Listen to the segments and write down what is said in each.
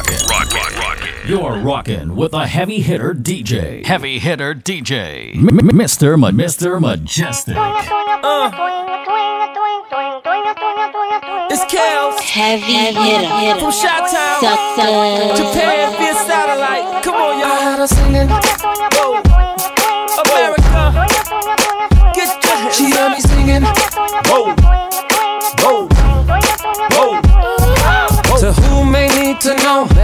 rocking. Rocking. Rocking. You're rocking with a heavy hitter DJ. Heavy hitter DJ. M- M- Mr. Ma- Mr. Mejustik. It's Kels Heavy hitter. from Shot Town. Sucker. Japan via satellite. Come on, y'all. I had her singing. Whoa. America. Get your She heard me singing. Whoa. Whoa.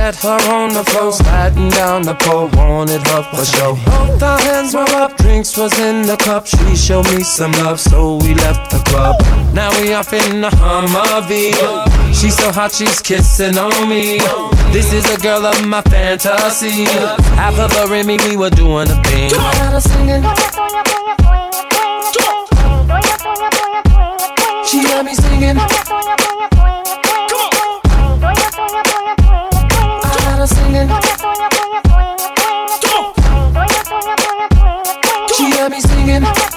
Met her on the floor, sliding down the pole, wanted her for show. Both our hands were up, drinks was in the cup. She showed me some love, so we left the club. Now we off in the Humvee. She's so hot, she's kissing on me. This is a girl of my fantasy. Half of her and me, we were doing a thing. I her singing. She had me singing. Her singing. She had me singing.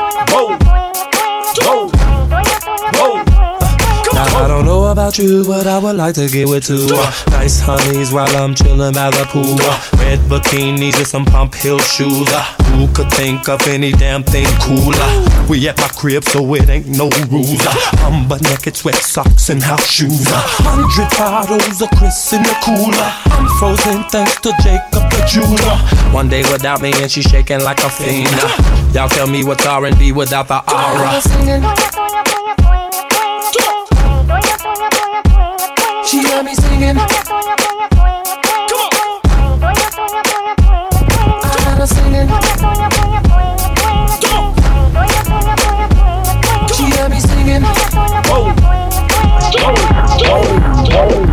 Don't know about you, but I would like to get with two uh, nice honeys while I'm chilling by the pool. Uh, red bikinis and some pump heel shoes. Uh, who could think of any damn thing cooler? We at my crib, so it ain't no rules. Uh, I'm butt naked, sweat socks and house shoes. Uh, hundred bottles of Chris in the cooler. I'm frozen thanks to Jacob the jeweler. One day without me and she shaking like a fiend. Uh, y'all tell me what's R&B without the aura. She heard me singing. I had her singing. She heard me singing. Whoa. Missing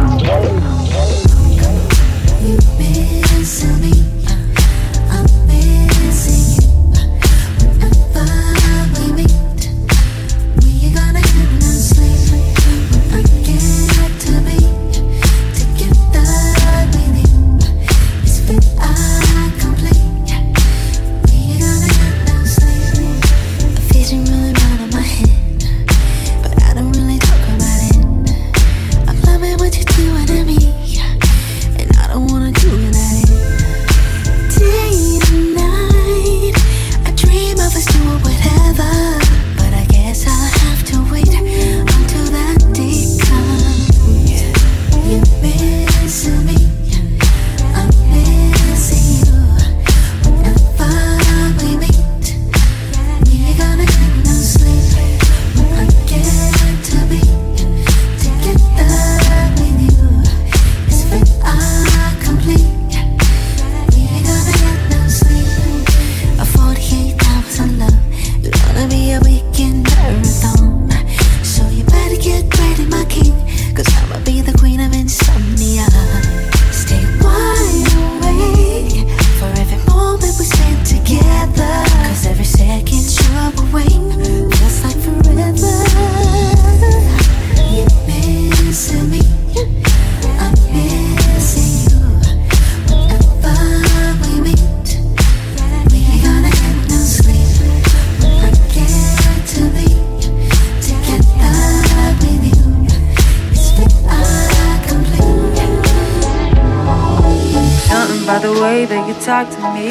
that you talk to me.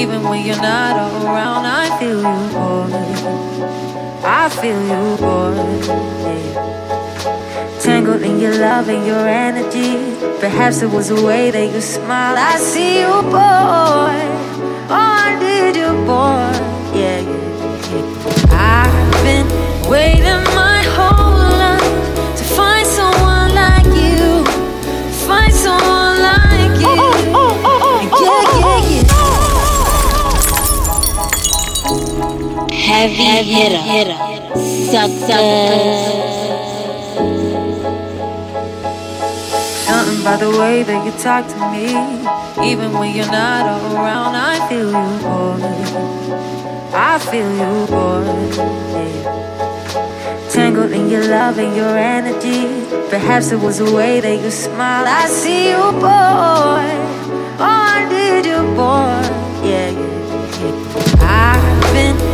Even when you're not around, I feel you, boy. I feel you, boy. Tangled in your love and your energy. Perhaps it was the way that you smiled. I see you, boy. Oh, I did you, boy. Yeah, yeah, yeah. I've been waiting Heavy hitter. Sucker. Something by the way that you talk to me. Even when you're not around, I feel you, boy. I feel you, boy. Tangled in your love and your energy. Perhaps it was the way that you smile. I see you, boy. Oh, I did you, boy. Yeah, yeah, yeah. I've been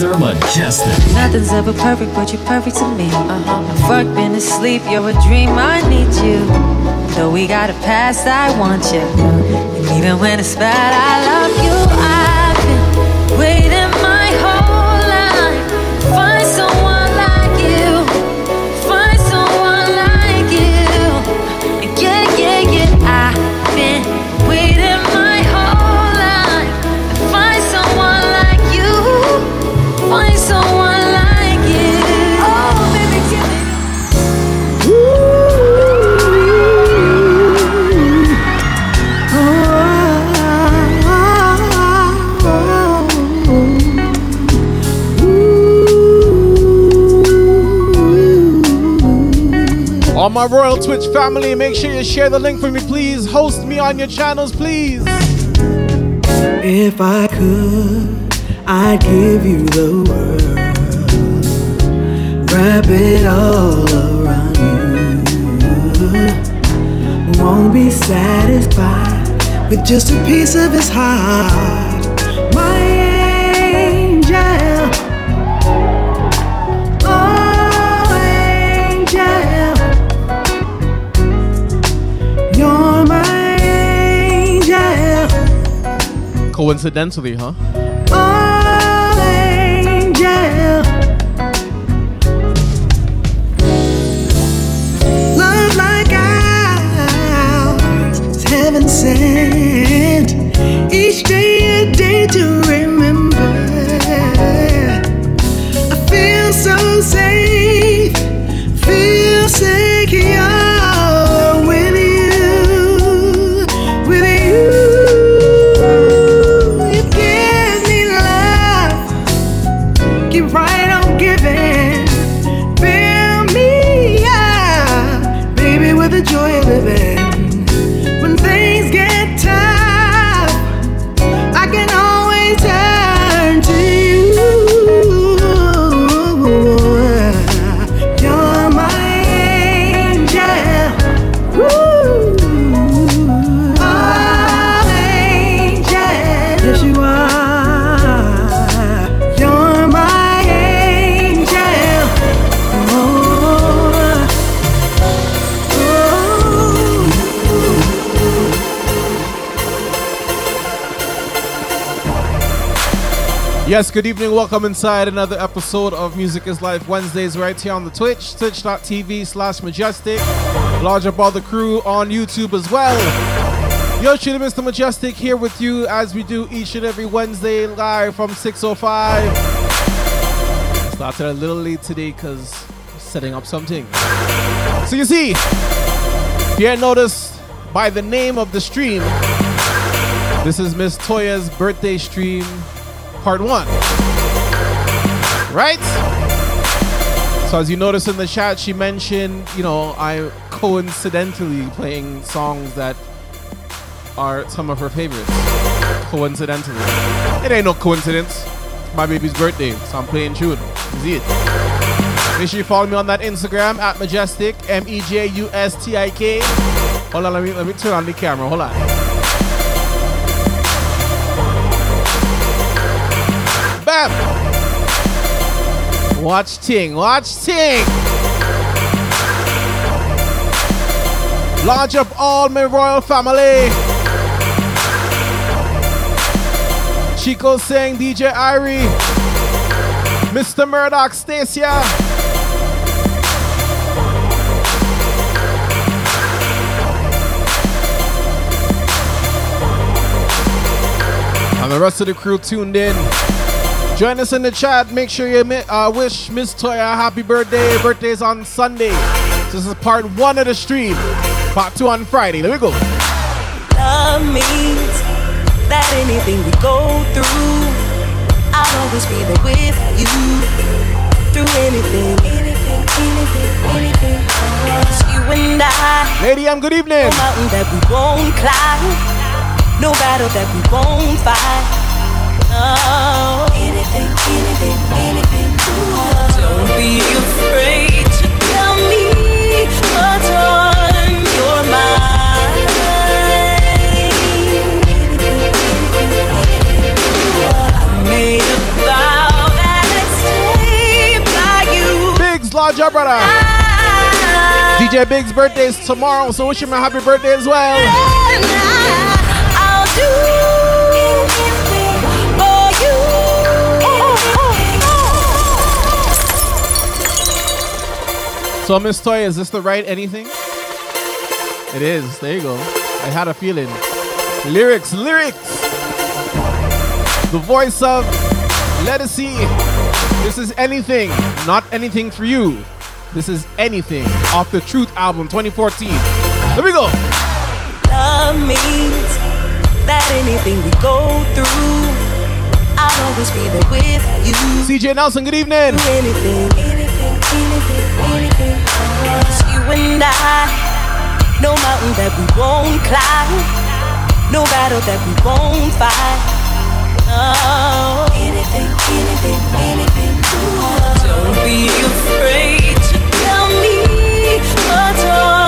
Mr. Mejustik. Nothing's ever perfect, but you're perfect to me. Uh-huh. Fuck been asleep, you're a dream, I need you. Though we got a past, I want you. And even when it's bad, I love you. I've All my Royal Twitch family, make sure you share the link for me, please. Host me on your channels, please. If I could, I'd give you the world. Wrap it all around you. Won't be satisfied with just a piece of his heart. My heaven sent. Each day a day to remember. I feel so safe, feel secure Yes, good evening. Welcome inside another episode of Music is Life Wednesdays right here on the Twitch, twitch.tv slash mejustik. Large up all the crew on YouTube as well. Yo, Chili Mr. Mejustik here with you as we do each and every Wednesday live from 6.05. Started a little late today because setting up something. So you see, if you hadn't noticed by the name of the stream, this is Miss Toya's birthday stream part one. Right? So as you notice in the chat, she mentioned, you know, I coincidentally playing songs that are some of her favorites. Coincidentally. It ain't no coincidence. It's my baby's birthday, so I'm playing tune. See it. Make sure you follow me on that Instagram at Mejustik, M-E-J-U-S-T-I-K. Hold on, let me let me turn on the camera. Hold on. Bam! Watch Ting, watch Ting! Launch up all my royal family! Chico saying DJ Irie, Mr. Murdoch, Stacia. And the rest of the crew tuned in. Join us in the chat. Make sure you uh, wish Miss Toya a happy birthday. Her birthday's on Sunday. So this is part one of the stream. Part two on Friday. There we go. Love means that anything we go through, I'll always be there with you. through anything. Anything, anything, anything. It's you and I. Lady M, good evening. No mountain that we won't climb. No battle that we won't fight. No. Anything, anything, anything. Don't be afraid to tell me what's on your mind. I made a vow that I'd stay by you. Biggs, brother. Ah. DJ Biggs' birthday is tomorrow, so wish him a happy birthday as well. So, Miss Toy, is this the right anything? It is. There you go. I had a feeling. Lyrics, lyrics. The voice of Let us see. This is anything, not anything for you. This is anything off the Truth album 2014. Here we go. Love means that anything we go through, I'll always be there with you. CJ Nelson, good evening. It's you and I. No mountain that we won't climb. No battle that we won't fight. No. Anything, anything, anything. Don't be afraid to tell me what's on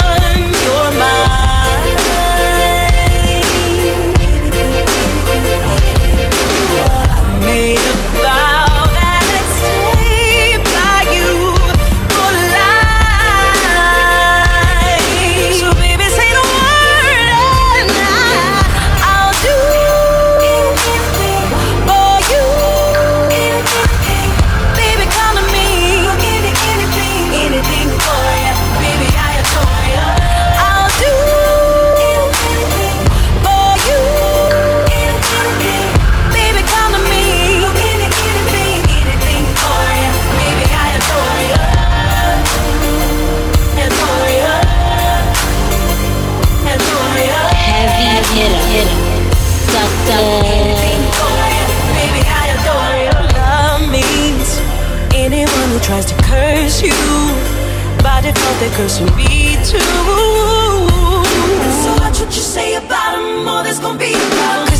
by default they're cursing me too. So watch what you say about them, or oh, there's gonna be a problem.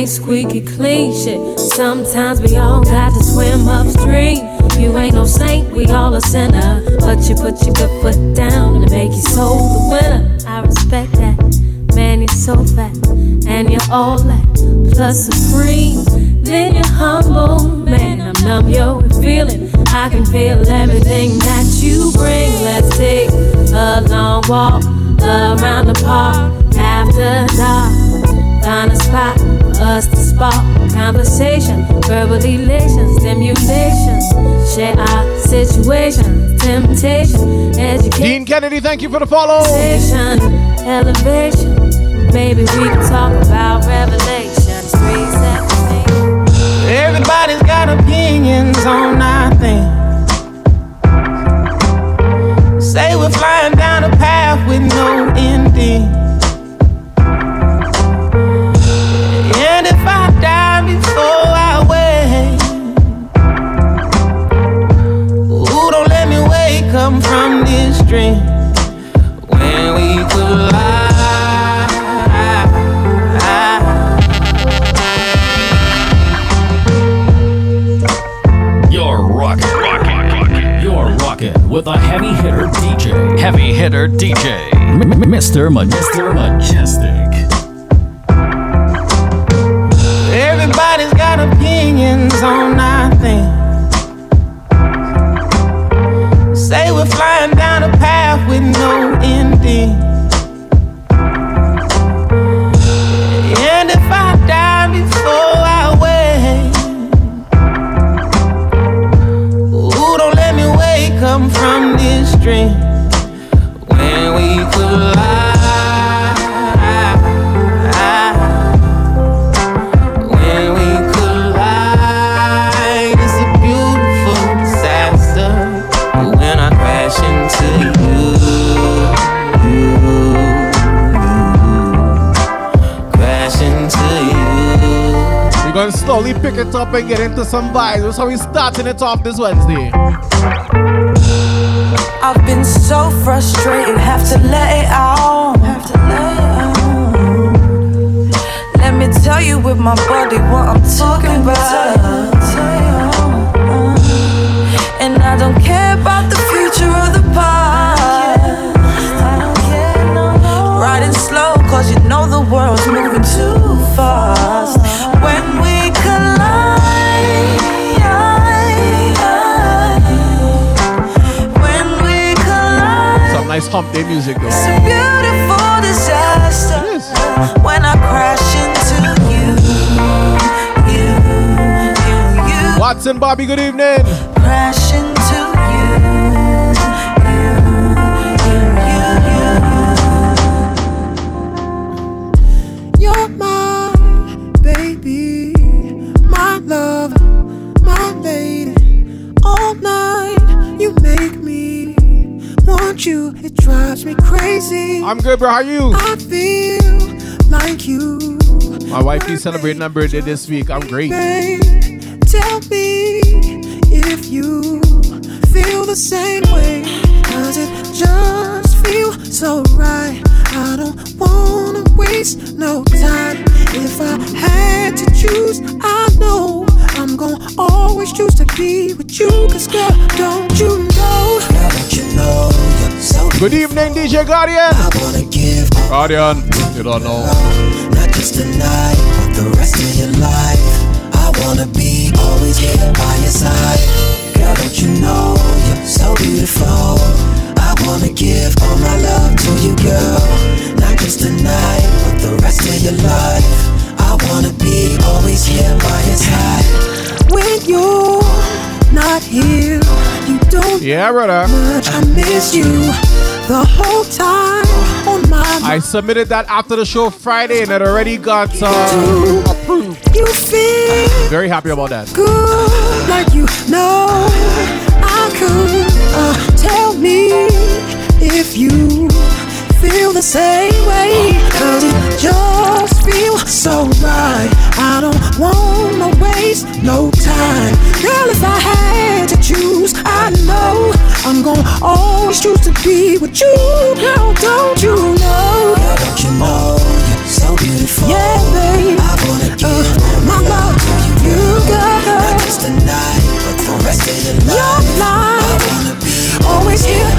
Ain't squeaky clean shit. Sometimes we all got to swim upstream. You ain't no saint, we all a sinner. But you put your good foot down and make your soul the winner. I respect that. Man, you're so fat, and you're all that. Plus supreme, then you're humble. Man, I'm numb, yo, with feeling. I can feel everything that you bring. Let's take a long walk around the park after dark. Find a spot conversation, Verbal elation, stimulation. Share our situation, temptation, education. Dean Kennedy, thank you for the follow. Elevation. Baby, we can talk about revelations. Three seconds. Everybody's got opinions on nothing. Say we're flying down a path with no ending. From this dream when we collide. You're rocking, rocking, You're rocking with a heavy hitter DJ. Heavy hitter DJ. M- Mr. Ma- Mr. Mejustik. Pick it up and get into some vibes. How we're starting it off this Wednesday. I've been so frustrated, have to let it out. Have to let it out. Let me tell you with my body what I'm talking about. And I don't care hump day music though. It's a beautiful disaster when I crash into you. You, you, you. Watson Bobby, good evening. Crash I'm good, bro. How are you? I feel like you, My wife is celebrating her birthday this week. I'm great. babe. Tell me if you feel the same way. Does it just feel so right? I don't wanna waste no time. If I had to choose, I know I'm gonna always choose to be with you. Cause girl, don't you know? Good evening, DJ Guardian. I wanna give Guardian, you don't know. not just tonight, but the rest of your life. I wanna be always here by your side. Girl, don't you know you're so beautiful? I wanna give all my love to you, girl. Not just tonight, but the rest of your life. I wanna be always here by your side. When you're not here, you don't Yeah, brother. much. I miss you the whole time on my I submitted that after the show Friday and it already got uh, approved. You feel Very happy about that. good, like you know I could. Uh, tell me if you feel the same way. Cause it just feels so right. I don't wanna waste no time. Girl, if I had to choose, I know I'm gonna always choose to be with you. Girl, don't you know? Girl, don't you know you're so beautiful? Yeah, babe. I wanna give uh, my love to you, girl. Not just tonight, but the rest of your life. Your life. I wanna be always here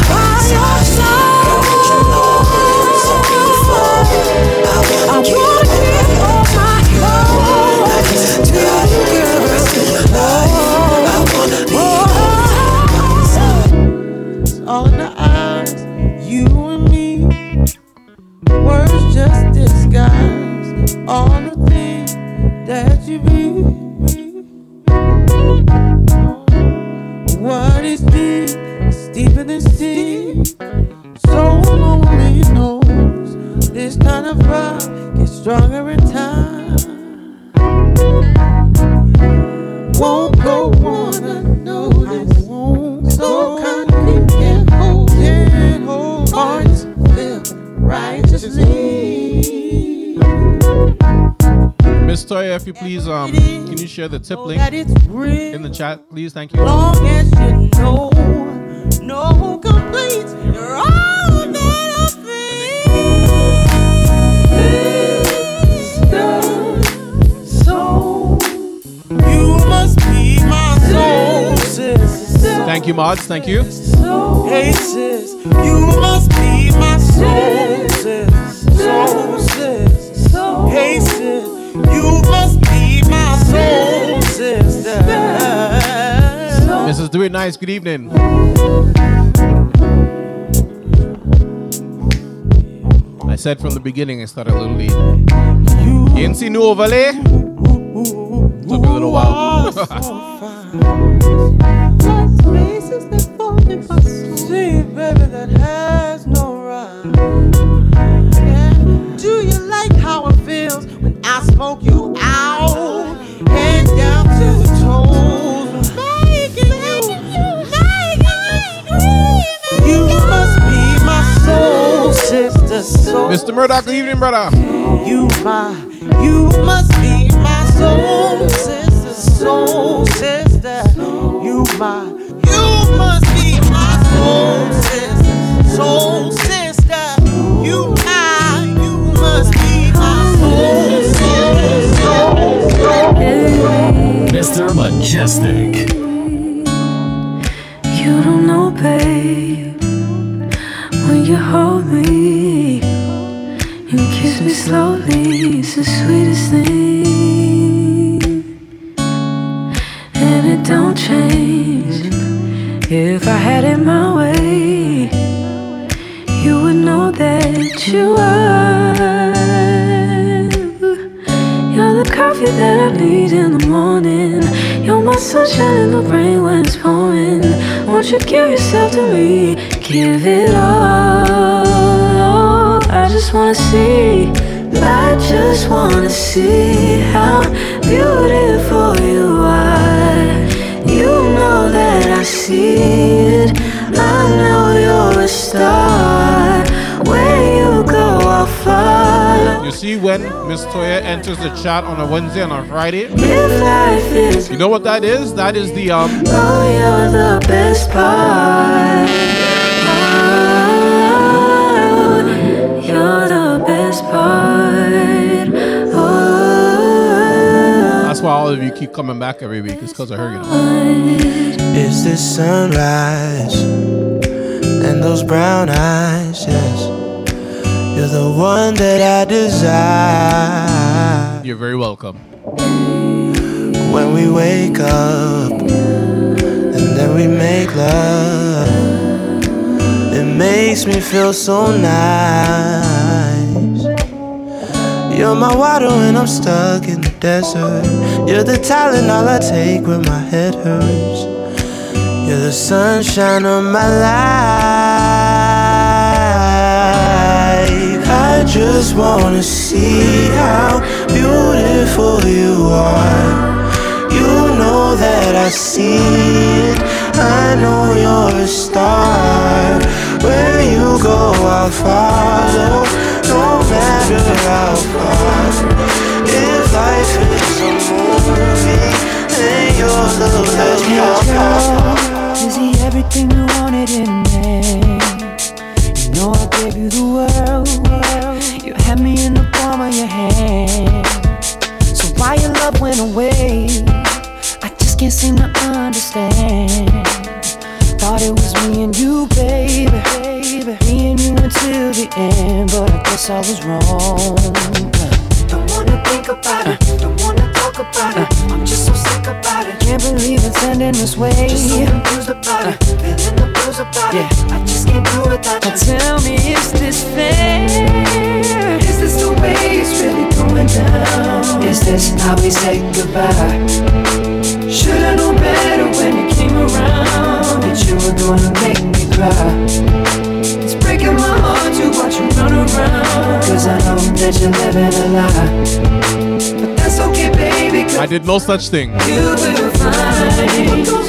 please, um, can you share the tip link That it's real. in the chat, please? Thank you. long as you know, no complaints. You're all that I. So you must be my soul, sis. Thank you, mods. Thank you. Hey sis, you must be my soul, sis. Do It Nice, good evening. I said from the beginning I started a little late. You ain't seen no overlay? Took a little while. See. Do you like how it feels when I smoke you soul. Mr. Murdoch, good evening, brother. You my, you must be my soul sister, soul sister. You my, you must be my soul sister, soul sister. You my, you must be my soul sister, soul, Mr. Mejustik. You don't know, babe, when you hold me and kiss me slowly, it's the sweetest thing. And it don't change. If I had it my way, you would know that you are. You're the coffee that I need in the morning. You're my sunshine in the rain when it's pouring. Won't you give yourself to me? Give it all. I just wanna see. I just wanna see how beautiful you are. You know that I see it. I know you're a star. Where you go, I'll follow. You see when Miss Toya enters the chat on a Wednesday and a Friday? If life is You know what that is? That is the um Oh, you're the best part. That's why all of you keep coming back every week. It's because of her, you know. It's the sunrise and those brown eyes, yes. You're the one that I desire. You're very welcome. When we wake up and then we make love, it makes me feel so nice. You're my water when I'm stuck in the desert. You're the talent all I take when my head hurts. You're the sunshine of my life. I just wanna see how beautiful you are. You know that I see it. I know you're a star. Where you go, I'll follow. No matter how far. If life is a movie, then you're the best part. Is he everything you wanted in me? You know I gave you the world. You had me in the palm of your hand. So why your love went away? I just can't seem to understand. Thought it was me and you, the end, but I guess I was wrong. Don't wanna think about it, don't wanna talk about it. I'm just so sick about it. Can't believe it's ending this way. Just so confused about it, feeling the blues about it. I just can't do without you. Tell me, is this fair? Is this the way it's really going down? Is this how we say goodbye? Should've known better when you came around that you were gonna make me cry. It's breaking my heart you, but you run around. Cause I know that you're living a lie. But that's okay, baby. I did no such thing. you will find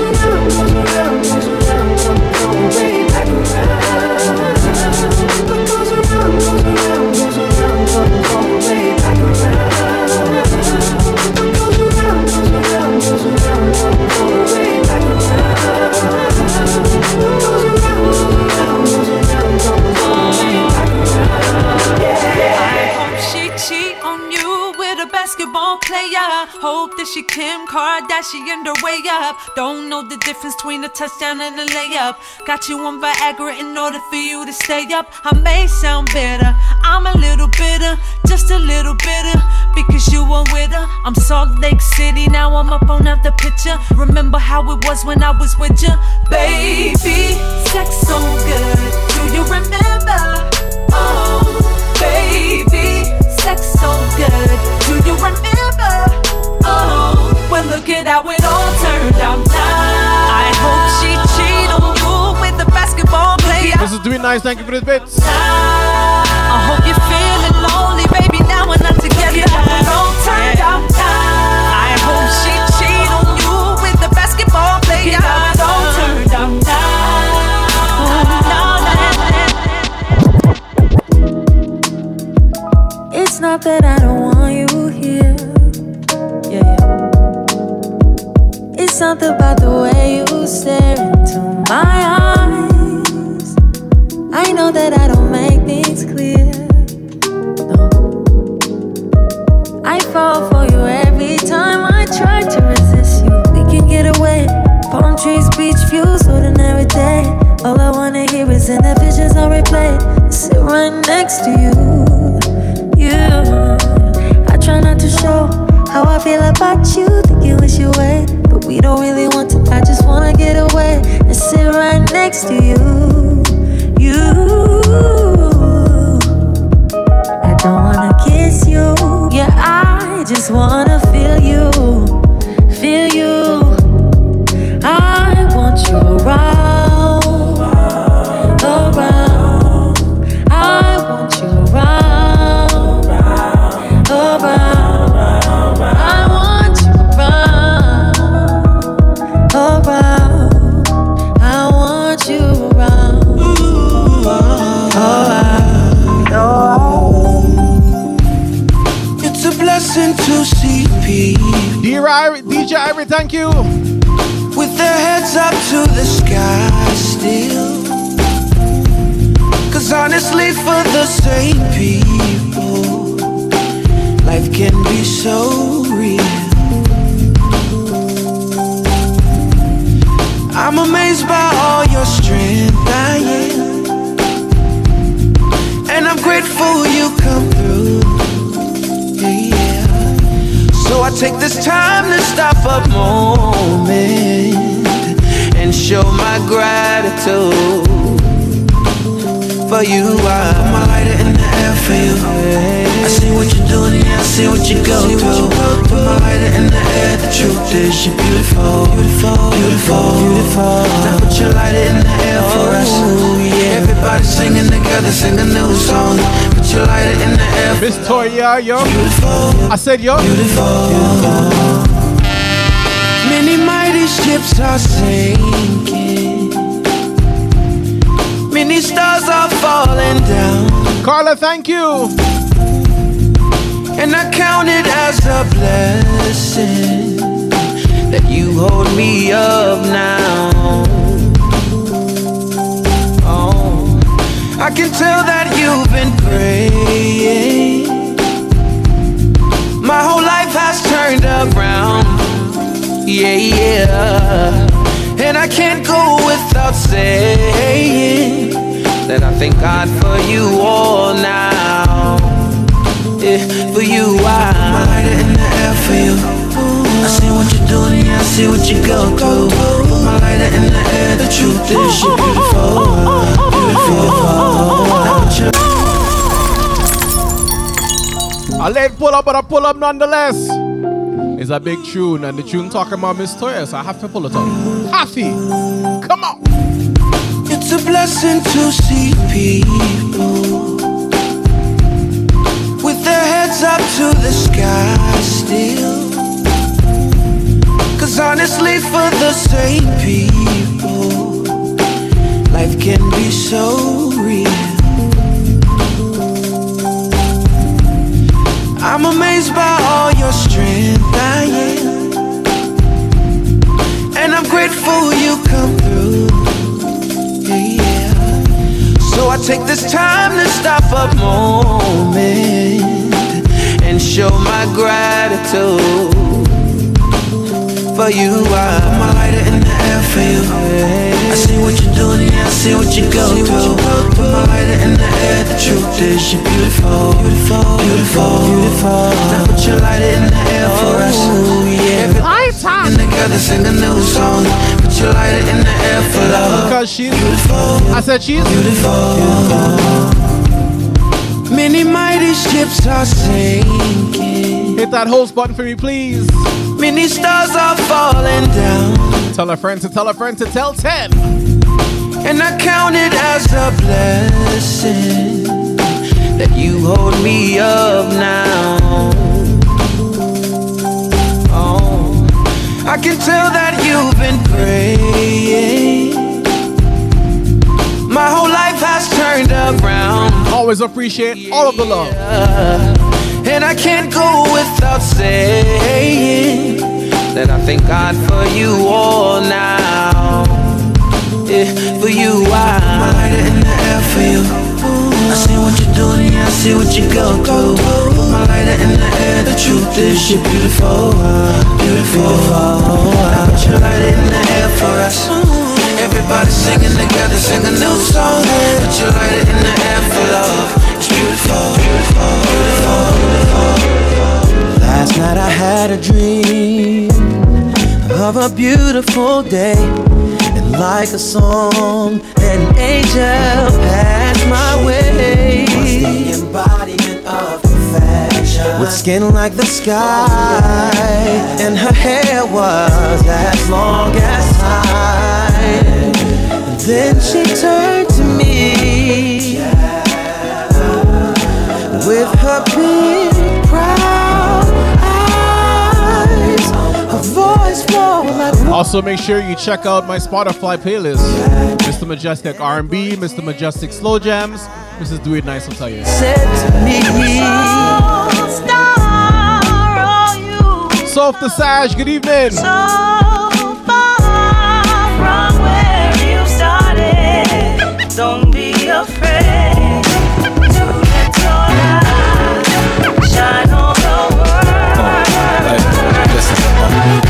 Kim Kardashian her way up. Don't know the difference between a touchdown and a layup. Got you on Viagra in order for you to stay up. I may sound bitter, I'm a little bitter, just a little bitter. Because you were with her. I'm Salt Lake City, now I'm up on the picture. Remember how it was when I was with you, baby. Sex so good, do you remember? Oh, baby, sex so good. Do you remember? Oh, well, look at how it all turned out now. I hope she cheat on you with a basketball player. This is doing nice. Thank you for this bits. I hope you're feeling lonely, baby. Now we're not together. How it all turned out now. I hope she cheat on you with a basketball player. How it all turned out now. It's not that I don't want something about the way you stare into my eyes. I know that I don't make things clear. No. I fall for you every time I try to resist you. We can get away. Palm trees, beach views, ordinary day. All I wanna hear is in the visions on replay. Sit right next to you. Yeah. I try not to show how I feel about you. Think you wish you away, we don't really want to. I just wanna get away and sit right next to you. You. I don't wanna kiss you. Yeah, I just wanna feel you. Feel you. I want you around. DJ thank you. with their heads up to the sky still. Cause honestly, for the same people, life can be so real. I'm amazed by all your strength, I am. And I'm grateful you come through. So I take this time to stop a moment and show my gratitude for you. I put my lighter in the air for you. I see what you're doing, yeah, I see what you go through. Put my lighter in the air. The truth is you're beautiful, beautiful, beautiful, beautiful. Now put your lighter in the air for us. Oh, Everybody singing together, sing a new song. Put your lighter in the air. Miss Toya, yo. I said, yo. Many mighty ships are sinking. Many stars are falling down. Carla, thank you. And I count it as a blessing that you hold me up now. Can tell that you've been praying. My whole life has turned around. Yeah, yeah. And I can't go without saying that I thank God for you all now. Yeah, for you, I my lighter in the air for you. I see what you're doing, yeah, I see what you go through. Put my lighter in the air, the truth is you're beautiful, beautiful. Now put your I let pull up, but I pull up nonetheless. It's a big tune, and the tune talking about Miss Toya, so I have to pull it up. Happy, come on. It's a blessing to see people with their heads up to the sky still. Cause honestly, for the same people, life can be so real. I'm amazed by all your strength, I am. And I'm grateful you come through. Yeah. So I take this time to stop a moment and show my gratitude for you. I'm my lighter in the air for you. I see what you're doing, yeah, I see what you go through. Put my lighter in the air. The truth is you're beautiful, beautiful, beautiful, beautiful. Now put your lighter in the air for us. Yeah, and together sing a new song. Put your lighter in the air for love. Because she's beautiful. I said she's beautiful. Many mighty ships are sinking. Hit that host button for me, please. Many stars are falling down. Tell a friend to tell a friend to tell 10. And I count it as a blessing that you hold me up now. Oh, I can tell that you've been praying. My whole life has turned around. Always appreciate all of the love. And I can't go without saying that I thank God for you all now. Yeah, for you, I my lighter in the air for you. I see what you're doing, yeah, I see what you go through. Put my lighter in the air. The truth is you're beautiful, beautiful. Now put your lighter in the air for us. Everybody singing together, sing a new song. Put your lighter in the air for love. It's beautiful, beautiful. Last night I had a dream of a beautiful day. And like a song, an angel passed my way. Was the embodiment of perfection. With skin like the sky. And her hair was as long as time. And then she turned to me with her Also, make sure you check out my Spotify playlist. Mr. Mejustik R&B, Mr. Mejustik Slow Jams, Mrs. Do It Nice will tell you. said. Soft the Sage, good evening. Don't be afraid to let your light shine on the world.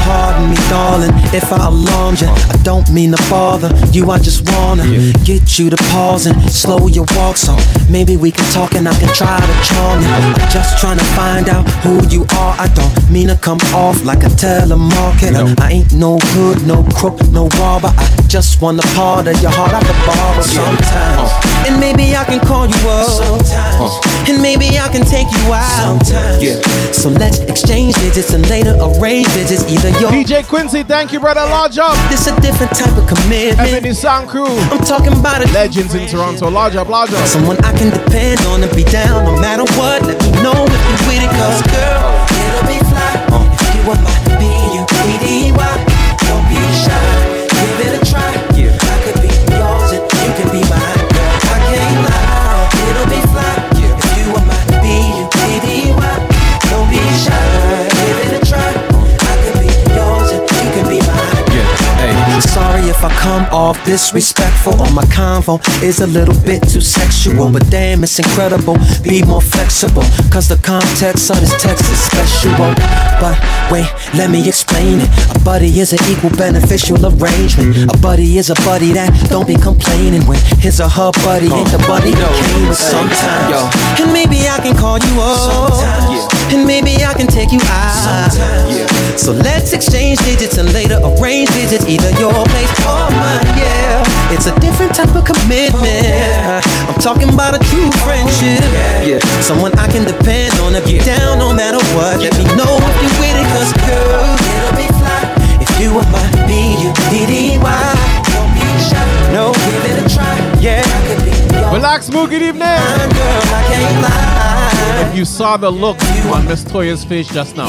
Pardon me, darling, if I alarmed you. I don't mean to bother you. I just wanna get you to pause and slow your walk. So maybe we can talk and I can try to charm you. I'm just trying to find out who you are. I don't mean to come off like a telemarketer. I ain't no hood, no crook, no robber. I just want a part of your heart I could borrow sometimes. Uh. And maybe I can call you up. Sometimes. And maybe I can take you out. Sometimes, So let's exchange digits and later arrange visits. Either your DJ Quincy, thank you, brother. Large up. This a different type of commitment. Ebony Sound Crew. I'm talking about a Legends in Toronto. Large up, large up. Someone I can depend on and be down no matter what. Let me know if you with it, cause girl, it'll be fly. If you want my B U E D Y, don't be shy. If I come off disrespectful or my convo is a little bit too sexual. But damn, it's incredible. Be more flexible, cause the context of this text is special. But wait, let me explain it. A buddy is an equal beneficial arrangement. A buddy is a buddy that don't be complaining when his or her buddy ain't the buddy that came with sometimes. And maybe I can call you up. And maybe I can take you out. So let's exchange digits and later arrange visits, either your place woman, yeah. It's a different type of commitment. I'm talking about a true friendship. Yeah, someone I can depend on. If you're down no matter what, let me know if you're with it, cause girl, it'll be fine If you are my B, you D-D-Y. Don't be shy. No, give it a try. Yeah, Relax, Moo, good evening. If you saw the look on Miss Toya's face just now.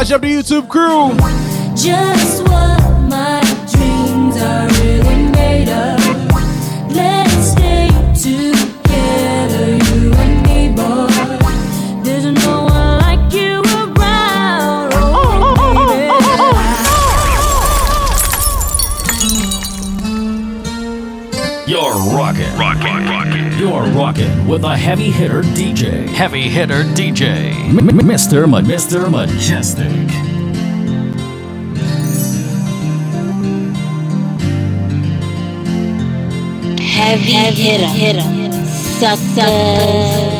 Hodge up the YouTube crew. Just what my dreams are really made of. Let's stay together, you and me, boy. There's no one like you around. Oh, baby. You're rocking. Rockin'. You're rocking with a heavy hitter DJ. Heavy hitter DJ. Mr. Ma- Mr. Mejustik. heavy hitter, suckers.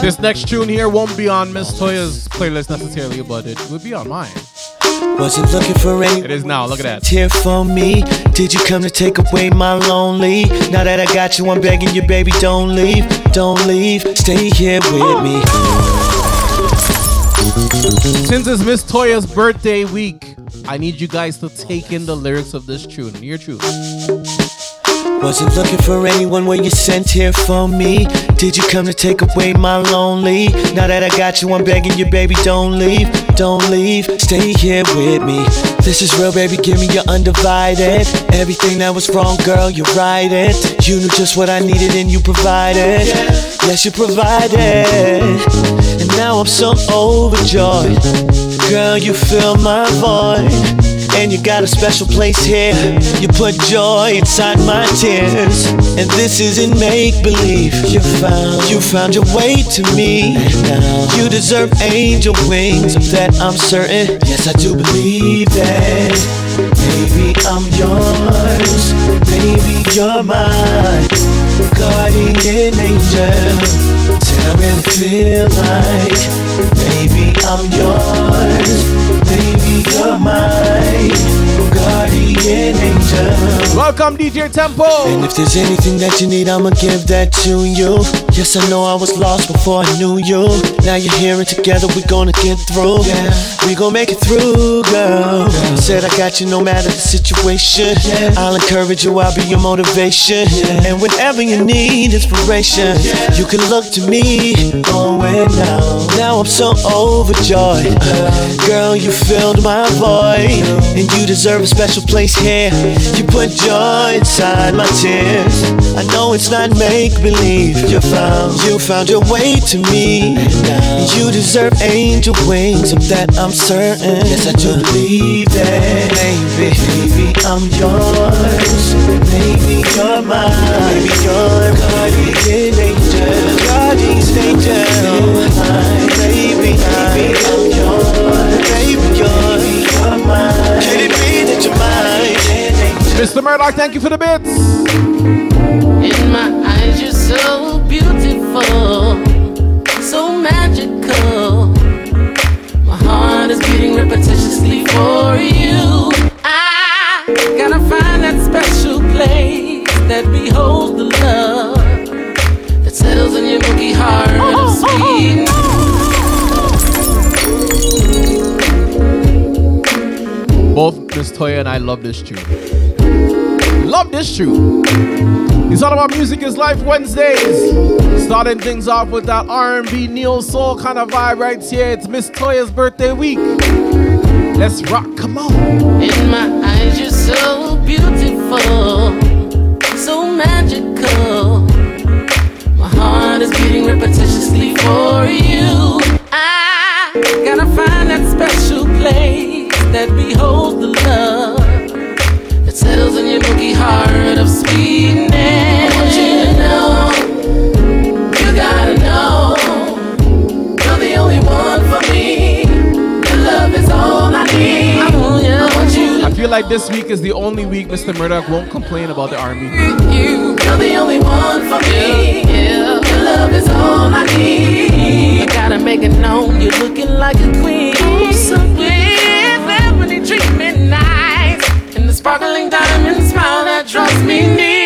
This next tune here won't be on Miss Toya's playlist necessarily, but it would be on mine. Wasn't looking for rain. It is now. Look at that. Here for me. Did you come to take away my lonely? Now that I got you, I'm begging you, baby, don't leave, don't leave. Stay here with me. Since it's Miss Toya's birthday week, I need you guys to take in the lyrics of this tune. Your tune. Wasn't looking for anyone when you sent here for me. Did you come to take away my lonely? Now that I got you, I'm begging you, baby, don't leave, don't leave. Stay here with me. This is real, baby, give me your undivided. Everything that was wrong, girl, you right it. You knew just what I needed and you provided. Yes, you provided. And now I'm so overjoyed. Girl, you fill my void. And you got a special place here. You put joy inside my tears. And this isn't make believe. You found, you found your way to me. And now you deserve angel wings. Of that I'm certain. Yes, I do believe that. Baby, I'm yours. Baby, you're mine. Guardian angel. Tell me feel like. Baby, I'm yours. Baby, you're mine. Guardian angel. Welcome, DJ Tempo. And if there's anything that you need, I'ma give that to you. Yes, I know I was lost before I knew you. Now you're here and together we're gonna get through. Yeah. We gon' make it through, girl. Said I got you no matter the situation. I'll encourage you, I'll be your motivation. And whenever you need inspiration, you can look to me. Going now. Now I'm so overjoyed. Uh-huh. Girl, you filled my void. And you deserve a special place here. You put joy inside my tears. I know it's not make believe. You found, you found your way to me. And you deserve angel wings. Of that I'm certain. Yes, I do believe that. Baby, I'm yours. Baby, you're mine. Baby, you're guardian angel. Guardian angel. Mr. Murdoch, thank you for the bits. In my eyes, you're so beautiful, so magical. My heart is beating repetitiously for you. I gotta find that special place that beholds the love that settles in your milky heart oh, oh, oh, oh. of sweet. Both Miss Toya and I love this tune. Love this tune. It's all about music is life Wednesdays. Starting things off with that R&B neo soul kind of vibe right here. It's Miss Toya's birthday week. Let's rock. Come on. In my eyes, you're so beautiful, so magical. My heart is beating repetitiously for you. I gotta find that special place that beholds the love settles in your milky heart of sweetness. I want you to know, you gotta know, you're the only one for me. Your love is all I need. I want you, I want you I feel like this week is the only week Mr. Murdoch won't complain about the R&B. you. You're the only one for me. Yeah. Your love is all I need. I gotta make it known you're looking like a queen. So with sparkling diamond smile that draws me near.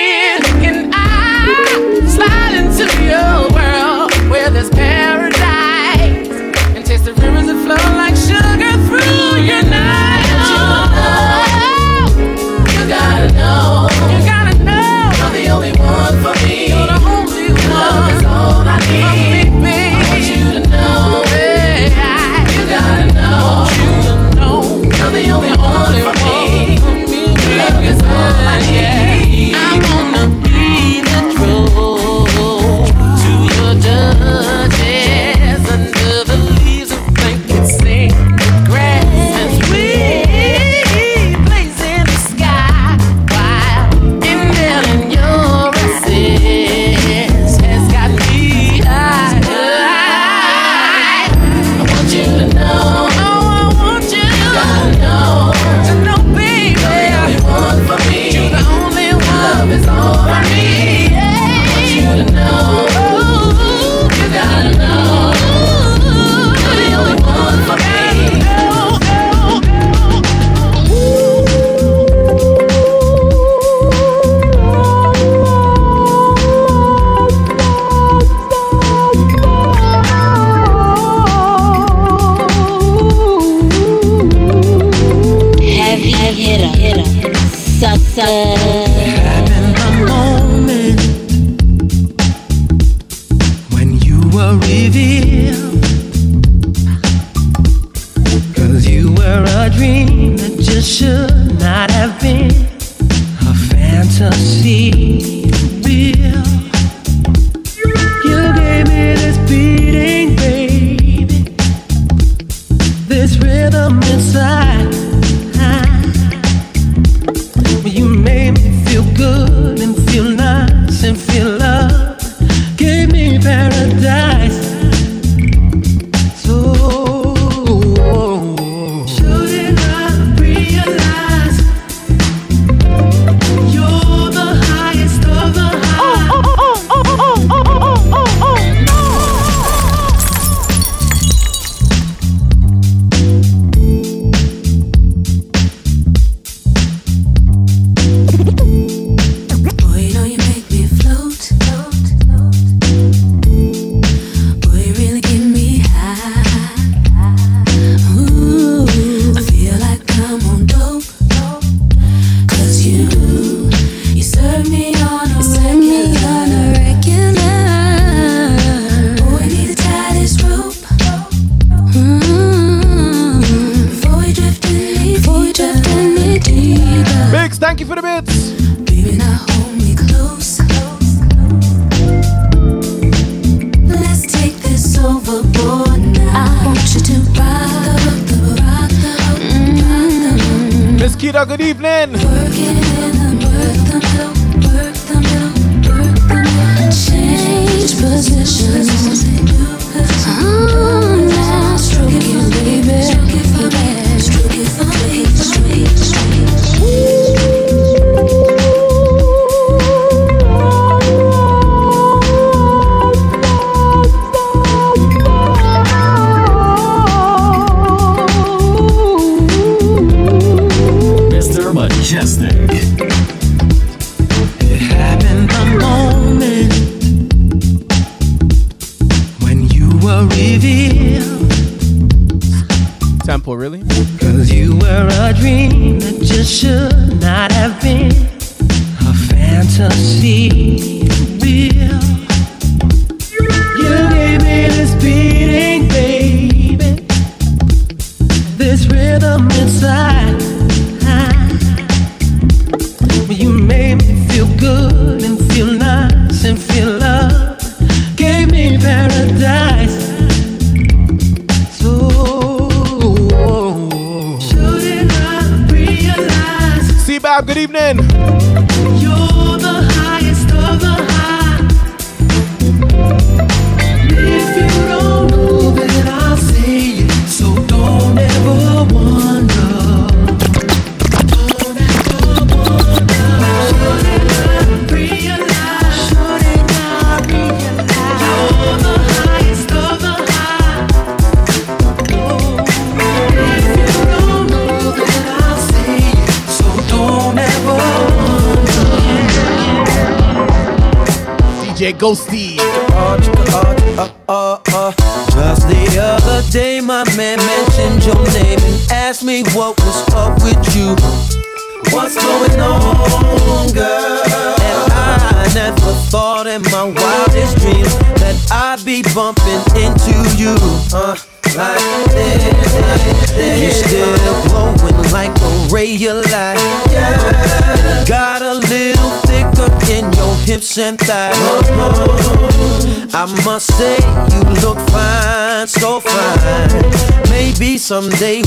Someday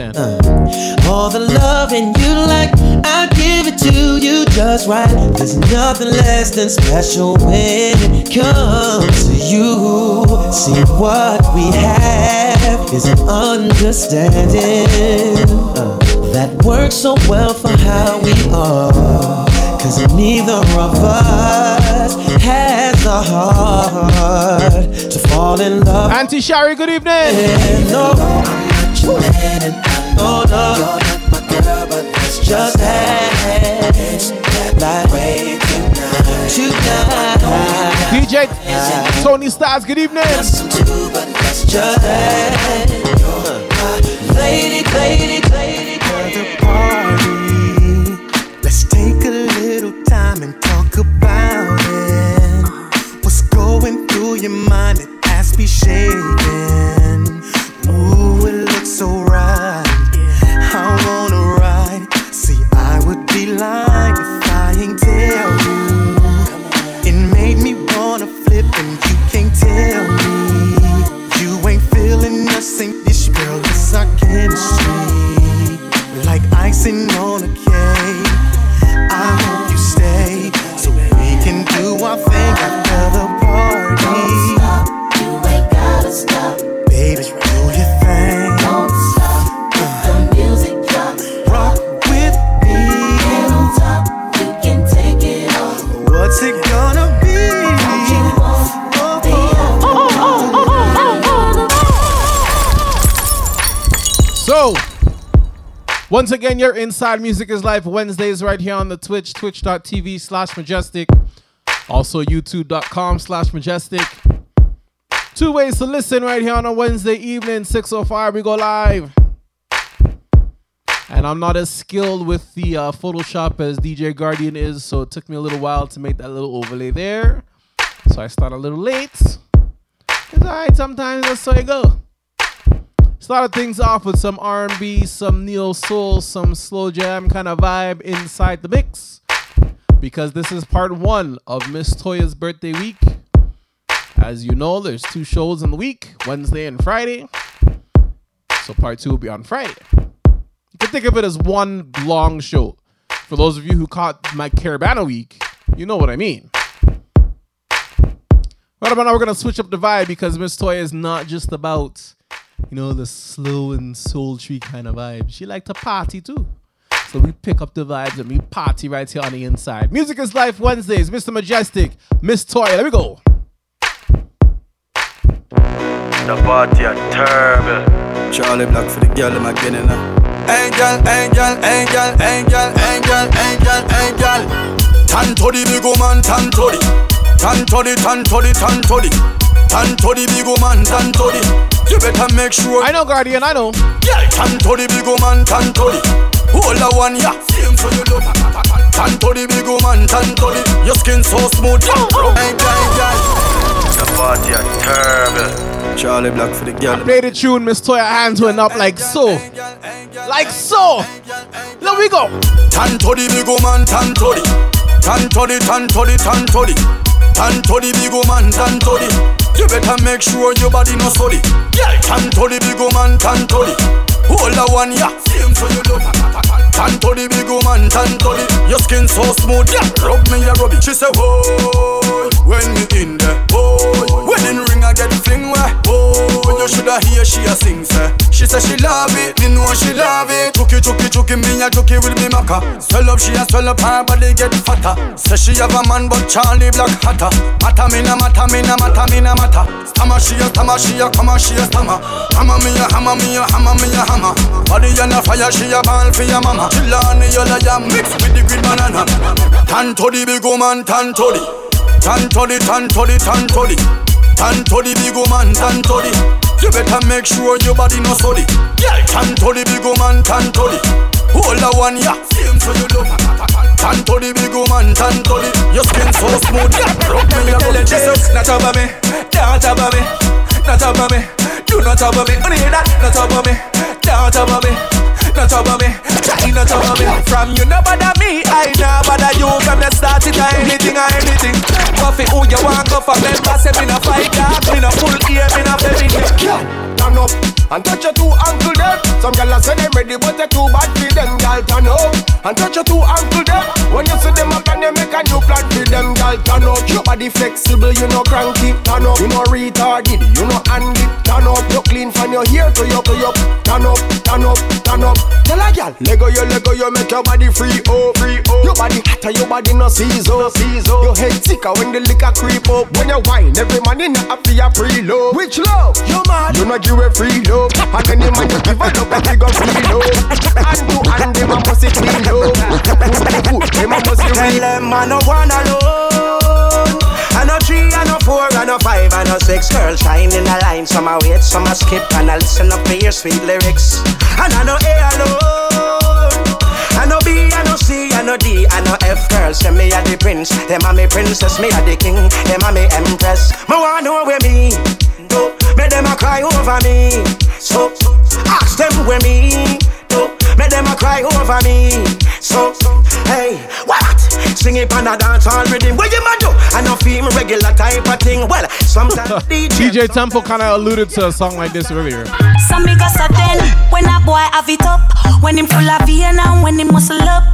100%. Uh, all the love and you like, I give it to you just right. There's nothing less than special when it comes to you. See, what we have is an understanding uh, that works so well for how we are. Cause neither of us has the heart to fall in love. Auntie Shari, good evening. I'm not your man and know you're not my girl, but let's just that way tonight. Tonight. DJ Tony Styles, good evening. But just dance. Lady, lady, lady, lady. Once again, you're inside Music is Life Wednesdays right here on the Twitch, twitch.tv slash mejustik. Also, youtube.com slash mejustik. Two ways to listen right here on a Wednesday evening, 6.05, we go live. And I'm not as skilled with the uh, Photoshop as DJ Guardian is, so it took me a little while to make that little overlay there. So I start a little late. It's alright, sometimes that's how I go. Started things off with some R&B, some neo soul, some slow jam kind of vibe inside the mix. Because this is part one of Miss Toya's birthday week. As you know, there's two shows in the week, Wednesday and Friday. So part two will be on Friday. You can think of it as one long show. For those of you who caught my Caribana week, you know what I mean. Right about now, we're gonna switch up the vibe because Miss Toya is not just about, you know, the slow and sultry kind of vibe. She like to party too. So we pick up the vibes and we party right here on the inside. Music is Life Wednesdays, Mr. Mejustik, Miss Toya. Let me go. The party are terrible. Charlie Black for the girl in my getting now. Angel, angel, angel, angel, angel, angel, angel. Tan to the big woman, tan to the. Tan to the, tan to the, tan to the. Tan to the big woman, tan to the. You better make sure. I know, Guardian, I know. Yeah, tan to the big woman, tan to the. Hold the one, yeah. Same for you love. Tan to the big woman, tan to. Your skin so smooth, yeah. Angel, angel. The party are terrible. Charlie Black for the girl. Play the tune, Miss Toya. Hands went up like so. Like so. Let we go. Tan to the big woman, tan to the. Tan tan to the, tan to. Tan to big woman, tan to the. You better make sure your body no sorry. Yeah, tan to the big woman, tan to the. Hold the one, yeah. Same for you love. Tan to the big woman, the. Your skin so smooth, yeah. Rub me, yeah, rub it. She say, whoa, when me in there, whoa. Wedding ring I get fling where, whoa. You shoulda hear she a sing, say. She say she love it, me know she love it. Chucky, chucky, chucky, me a chucky with me maca. Swell up, she a swell up, her body get fatter. Say she have a man, but Charlie Black hotter. Matter me na matter, me na matter, me na matter. Stammer she a stammer, she a come she a stammer. Hammer me a hammer, me a hammer, me a hammer. Body on a fire, she a ball for your mama. Chill on the yellow jam, mix with the green banana. Tan to the big woman, tan to the. Tan to the, tan to the, tan to the. Tan to the big woman, tan to the. You better make sure your body no sorry. Yeah, tan to the big woman, tan to the. Hold the one, yeah. Same so you love. Tan to the big woman, tan to the. Your skin so smooth, yeah. Rub me, yeah, rub me. Not over me, don't over me, not over me. Do not over me, only hear that. Not over me, don't over me. Not over me, try not over me. From you no bother me, I no bother you. From the start it or anything or anything. for who you want go for. Member say me no fight dog, me no full ear, me no. Girl, turn up and touch your two ankle them. Some gyal say them ready, but they too bad for them. Girl, turn up and touch your two ankle them. When you see them up and they make a new plan for them. Girl, turn up. Your body flexible, you know cranky. Turn up, you know retarded, you know handy. Turn up, you clean from your hair to your to your. Turn up, turn up, turn up. Tell a gyal, lego yo, lego yo, make your body free oh, free oh. Your body hotter, your body no season, no season. Your head sicker when the liquor creep up. When you wine, every man in a happy a preload. Which love? You mad? You not give a free love. And any man you give a love, he gon' free love. Hand to hand, them a it clean love. Them a must it Tell them I no one alone. I no three, I no four, I no five, I no six. Girls shine in a line, some I wait, some I skip, and I listen up to your sweet lyrics. And I no A alone. I no B, I no C, I no D, I no F. Girls say me a the prince, them a me princess, me a the king, them a me empress. Me want know where me go, make them a cry over me. So ask them where me go, make them a cry over me. So hey, what? Sing it on a dance hall rhythm. What you ma do? I no feel me regular type of thing. Well, sometimes DJ. DJ Temple kind of alluded to a song like this earlier. Some big a then when a boy have it up. When him full of vein and when him muscle up.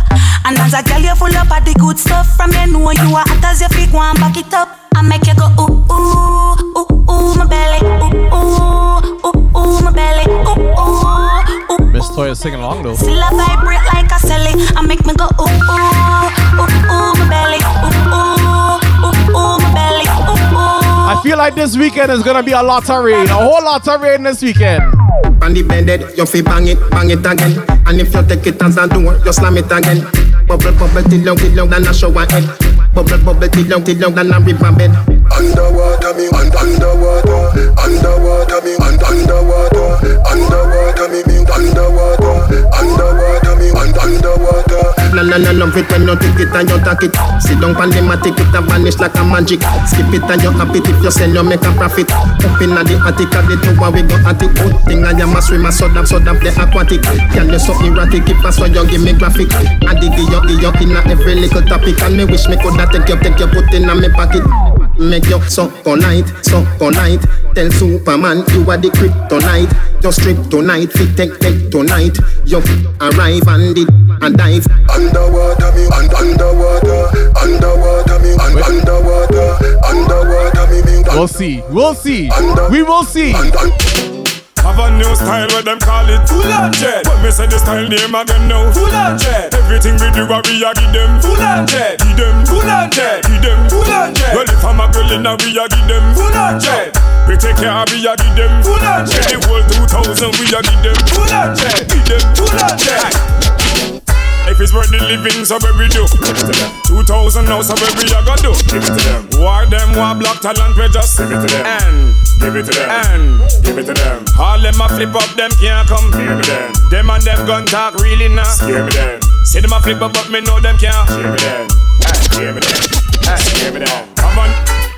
And as a girl you full up of the good stuff. From you know you are hot as your feet go and back it up. I make you go ooh ooh ooh ooh my belly ooh ooh ooh ooh my belly ooh ooh ooh. Miss Toya singing along though. Still I vibrate like a celly. I make me go ooh ooh my my. I feel like this weekend is gonna be a lot of rain, a whole lot of rain this weekend. On the bended, you fi bang it, bang it again. And if you take it as a door, you slam it again. Bubble, bubble, till long, till long, than a shower head. Bubble, bubble, till long, till long, than a river bed. Underwater me, un- underwater, underwater me, un- underwater, underwater me, me, underwater, underwater me, un- underwater. La la la love it when you take it and you take it. Sit down pan them a take it and vanish like a magic. Skip it and you happy if you sell you make a profit. Up inna the attic of the tower we go at it. Good thing I am a swimmer so damn so damn play aquatic. Girl you so erratic if I saw you give me graphic. I dig you you inna every little topic and me wish me coulda take you take you put inna me pocket. Make you so polite, so polite. Tell Superman you are the kryptonite. Just strip tonight, fit take take tonight. You arrive and did and dive. Underwater me, un- underwater, underwater me, un- underwater, underwater me, me. We'll see. We'll see. We will see. Have a new style where them call it? Full on jet. When me say the style name again now. Full on jet. Everything we do a we a give them. Full on jet. Give them. Full on jet. Give them. Full on jet. Well if I'm a girl in a we a give them. Full on jet. We take care of we a give them. Full on jet The whole 2000 we a give them. Full on jet. Give them. Full on jet. If it's worth the living, so where we do? Give it to them. 2000 now, so where we a go do? Give it to them. War them, war block talent, we just give it to them. And give it to them. And give it to them. All them a flip up, them can't come Give me them. Them and them gun talk really now. Give me them. See them a flip up, but me know them can't. Scare me then. Give me then. Hey, scare me then.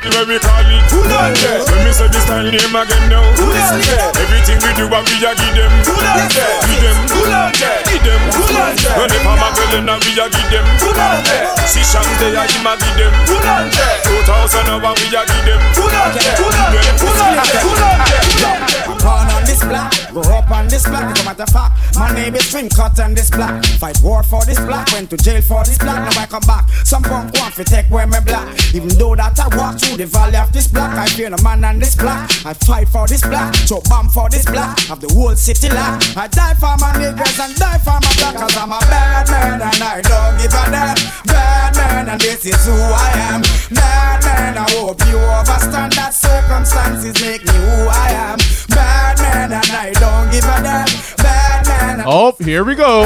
Come on. Where we call it Full on jet When me say this style name again now Full on jet Everything we do and we a give them Full on jet Give them Full on jet Give them Full on jet When if I'm a girl and we a give them Full on jet See Shams they a him a give them Full on jet 2000 now and we a give them jet Full on jet Full on jet Full on jet Born on this block, grew up on this block. No matter of fact, my name is String Cut on this block. Fight war for this block, went to jail for this block. Now I come back. Some punk want to take where my block. Even though that I walk through the valley of this block, I fear no man on this block. I fight for this block, so bomb for this block. Have the whole city locked. I die for my niggas and die for my block. Cause I'm a bad man and I don't give a damn. Bad man and this is who I am. Bad man, I hope you understand that circumstances make me who I am. Bad man and I don't give a damn. Bad man. Oh, here we go.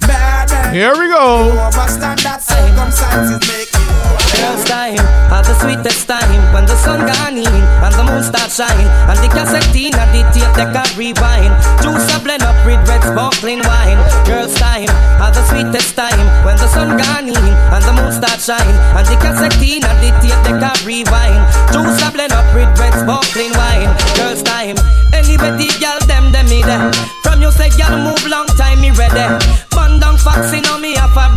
Bad man. Here we go. Overstand that circumstances make Girls time, have the sweetest time When the sun gone in and the moon start shine And the cassette in and the tape they can rewind. Juice a blend up with red sparkling wine. Girls time, have the sweetest time When the sun gone in and the moon start shine And the cassette in and the tape they can rewind. Juice a blend up with red sparkling wine. Girls time, anyway the girl them them me there. From you say girl move long time me ready. Man down foxy now me have a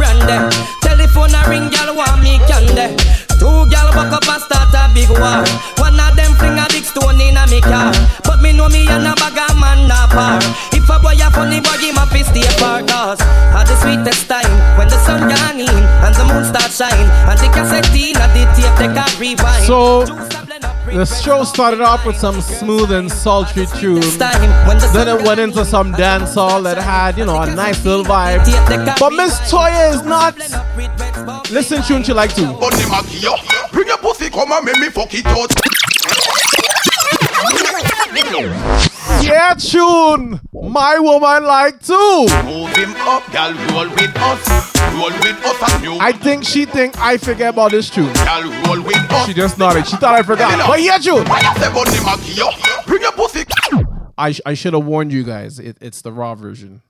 Telephone a ring girl want me candy Two but buck up and start a big war. One of them fling a big stone in a me car. But me know me and a bag of man not par. If a boy a funny boy, him a fist stay apart. Cause had the sweetest time when the sun gone in and the moon start shine. And the cassette in a the tape they can rewind. So the show started off with some smooth and sultry tunes. Then it went into some dancehall that had, you know, a nice little vibe. But Miss Toya is not. Listen, tune she like to. Bring your pussy, come and make me fuck it out. Yeah, tune. My woman like too. Move him up, gal, roll with us. Roll with us and you. I think she think I forget about this tune. Gal, roll with us. She just nodded. She thought I forgot. But yeah, tune. Bring your pussy. I, sh- I should have warned you guys. It, it's the raw version.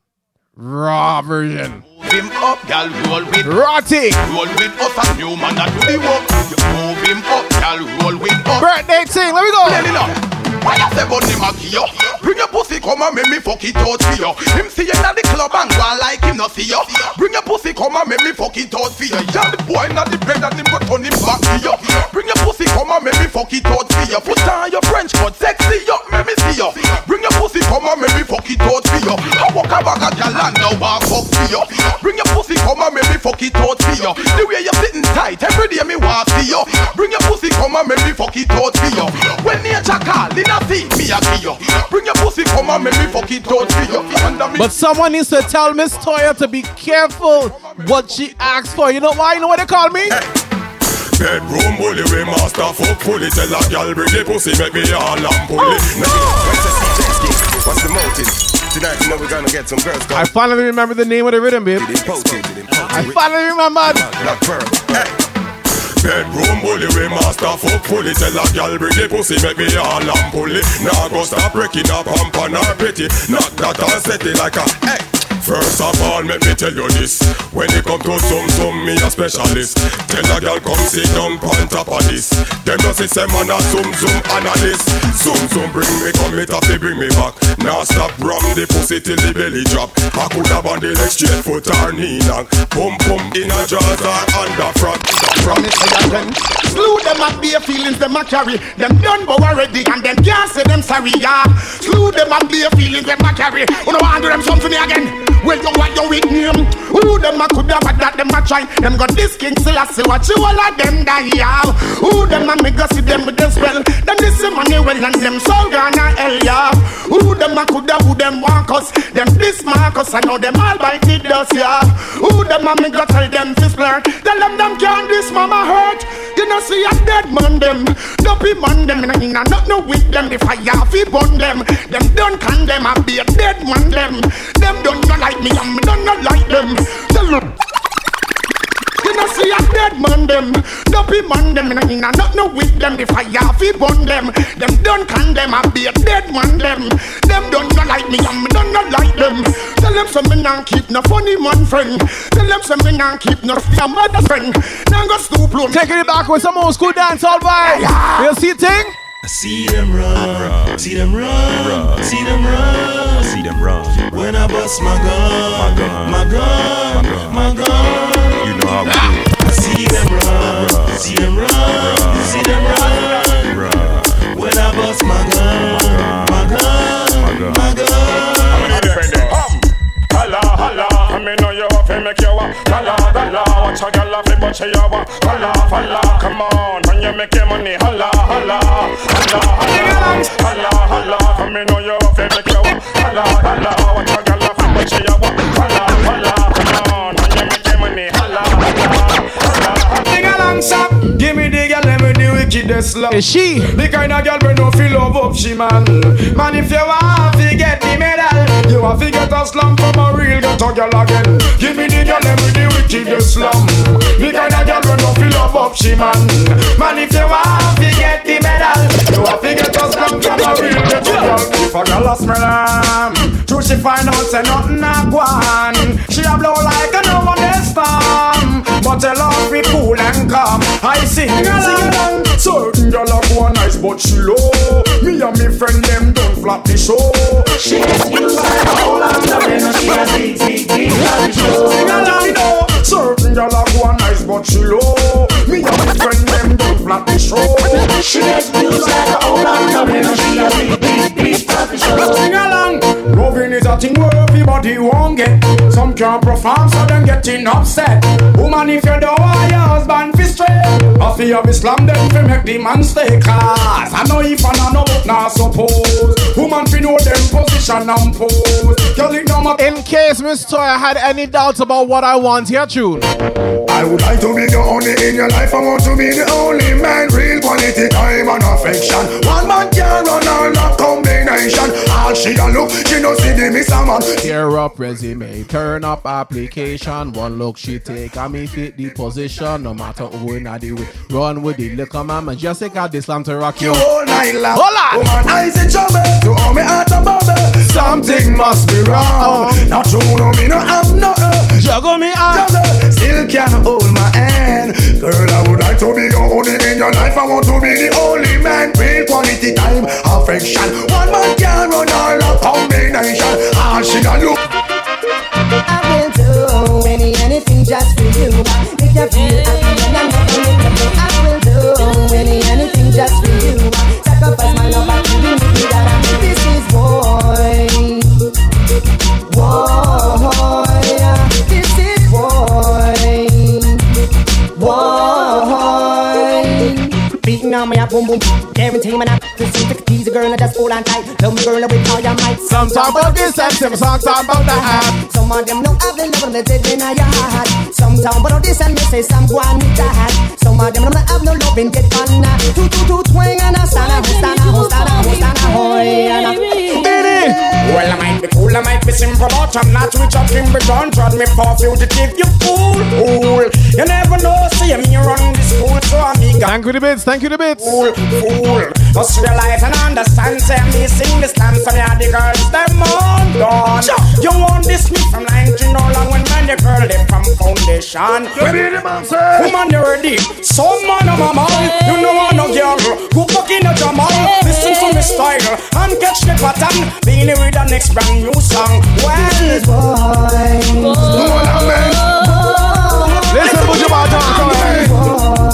Raw version. Move him up, gal, roll with Rotty. Roll with us and you man that do the work. Move him up, gal, roll with us. Birthday let me go. Why you say bunny Maggie? Bring your pussy come and make me fuck it out for you. Him see you at the club and go like him not see you. Bring your pussy come and make me fuck it out for you. Yeah, the boy not the bed and him go turn him back to you. Bring your pussy come and make me fuck it out for you. Put on your French coat, sexy up, make me see you. Bring your pussy come and make me fuck it out for you. I walk a bag of gal and now I fuck for you. Bring your pussy come and make me fuck it out for you. The way you sitting tight, every day me want see you. Bring your pussy come and make me fuck it out for you. When nature call, in see me a give you. Bring your pussy come and make me fuck it out for you. But someone needs to tell Miss Toya to be careful what she asks for. You know why? You know what they call me? Bedroom bully, we master fuck fully. Tell a gal bring the pussy, make me all and pull it. What's the motive? Tonight, you know we're gonna get some girls. I finally remember the name of the rhythm, babe. I finally remembered. Bedroom bully, we master fuck fully. Tell a gal bring the pussy, make me all and pull it. Now go stop breaking up, hump on her pretty. Knock that and set it like a hey. First of all, let me tell you this When it come to some, some, me a specialist Tell a girl come sit down on top of this Them just say man a zoom, zoom, analyst Zoom, zoom, bring me, come it up, they bring me back Now stop, rum the pussy till the belly drop I could have on the leg straight foot or knee knock Pum, pum, in a jaws or under front Promise me again. Slew them up bare feelings them a carry. Them done but already and them can't say them sorry. Yeah. Slew them up bare feelings them a carry. Who no want do them something again? Well, you what you with name? Who them a could have that them a try? Them got this king still a see what you all of them die. Yeah. Who them a me go see them with them spell? Them this money well and them soul gonna hell. Yeah. Who them a could have who them want us? Them this Marcus I know them all by the dust. Yeah. Who them a me go tell them fist blur? Tell them them can't this mama hurt. You know see a dead man them. Dopey man them. And I not no with them. I have fi burn them. Them don't condemn. I be a dead man them. Them don't not like me. I'm don't not like them. Tell them. You know see a dead man them. Dopey man them. And I not no with them. If I have fi burn them. Them don't condemn. I be a dead man them. Them don't not like me. I'm don't not like them. Tell them some me nah keep no funny man friend. Tell them some me nah keep no your mother friend. Now go stoop low. Taking it back with some old school dance, dancehall vibe. You see thing? I see them run, see them run, see them run, see them run. When I bust my gun, my gun, my gun, my gun. You know how we do. I see them run, see them run, see them run. When I bust my gun, you make you a holla, holla. Watch a off it, but she a wa holla, holla. Come on, when you make your money, holla, holla, holla, holla, holla, holla. I mean know you to make you a holla, holla. Watch a off it, but she a wa holla, holla. Come on, when you make your money, holla, holla, holla. Sing along, stop. Give me the girl, let me the wickedest love. Is she? The kind of girl we no feel love up, she man. Man, if you want to get the medal, you want to get a slum from a real ghetto girl again. Give me the girl, let me the wickedest slum. The kind of girl we no feel love up, she man. Man, if you want to get the medal, you want to get a slum from a real ghetto girl. If a girl a smell am, true she find out say nothing a go on. She a blow like a no one storm, but her love be cool and calm. I sing along. Certain girl a go nice, but she low. Me and me friend them don't flap the show. She is inside the hole and the rest she a big, big, big the show. Sing along, no. Certain girl a go nice, but she low. Me and me friend them don't flap the show She gets views like a old and coming. She a big, big, big coffee show. Sing along. Loving is a thing where everybody won't get. Some can't perform, so them getting upset. Woman, if you don't want your husband fi straight, I feel of Islam them fi make the man stay class. I know if I know but not suppose. Woman fi know them position and pose. Girl, it no matter. In case Miss Toya had any doubts about what I want, here tune. I would like to be the only in your life. I want to be the only man. Real quality time and affection. One man can run all that combination. All she a look, she no see the miss a man. Tear up resume, turn up application. One look she take, and me fit the position. No matter who in the way, run with the liquor man. Jessica, this slam to rock you. all night long. Hold on. Woman, eyes in trouble. To all me heart a bubble. Something must be wrong. Not true, no me no have no. Uh, Juggle me out. Juggle. Still can't hold my hand. Girl, I would like to be your only in your life. I want to be the only man. Real quality time, affection. One man can run all the combination. All she a look. I will do any anything just for you. Make you feel happy I'm not gonna you. I will do any anything just for you. Sacrifice my love give me the that This is boy, boy. This is boy, boy. Beating on me, I boom boom. Guarantee me not to see the keys, girl, and just hold on tight. Love me, girl, with all your might. Some talk about this and some talk about that. Some of them know have the love and the dead in your heart. Some talk about this and me say some go on with that. Some of them don't have no love and get on that. Two two two twang and a stand a stand a stand a stand a hoy. Well, I might be cool, I might be simple, but I'm not rich up in Don't Trod me for fugitive, you fool, fool. You never know, see me run this school, so I'm eager. Thank you the bits, thank you the bits. Fool, fool. Just realize and understand, say me sing this dance, and yeah, the girls, them on gone. You want this me from 19 no long when man, the girl, they from foundation. You be the man, sir. Woman, you're ready. Some man of my man, you know I no girl. Go back in the Jamal, listen to me style, and catch the pattern. Being with the next brand new song. Well, Listen, put your mouth on.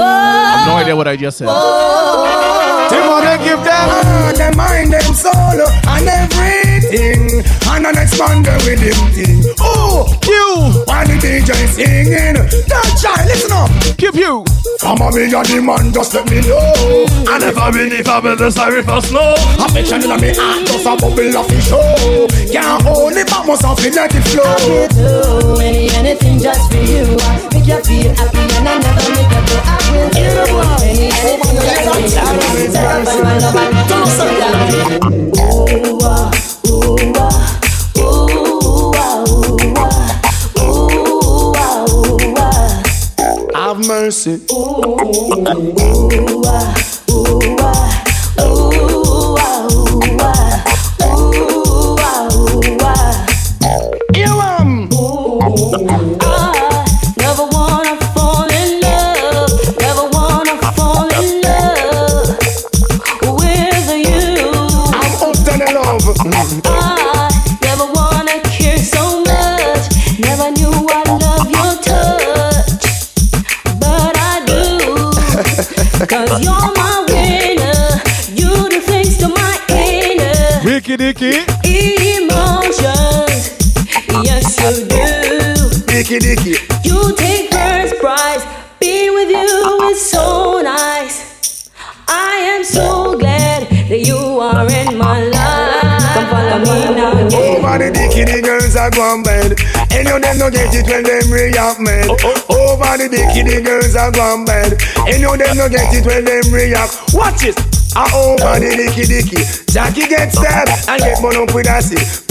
I have no idea what I just said. Tim on and give them. Ah, them mind, them soul, and everything. And an expander with him thing. Oh, you. While the DJ singing. That child, listen up. Keep you. From a me and the man, just let me know. I never been if I been the sorry for snow. Affection in me heart, just a bubble of fish. show. Can't hold it, but must have to let it flow. I will do any anything just for you. Make you feel happy and I never make you go. I will do any anything just for you. Sacrifice my mercy. Ooh, ooh, ah, ooh, ah, ooh, Cause you're my winner, you do things to my inner Ricky Dicky. emotions. Yes, you do. Dicky Dicky. You take first prize. Being with you is so nice. I am so glad that you are in my life. Come follow me now, yeah. Over the dicky, the girls are gone bad. And you them no get it when them react mad. Over the dicky, the girls are gone bad. And you them no get it when them react. Watch it. Ah, over the dicky dicky. Jackie get stabbed and get one up with a.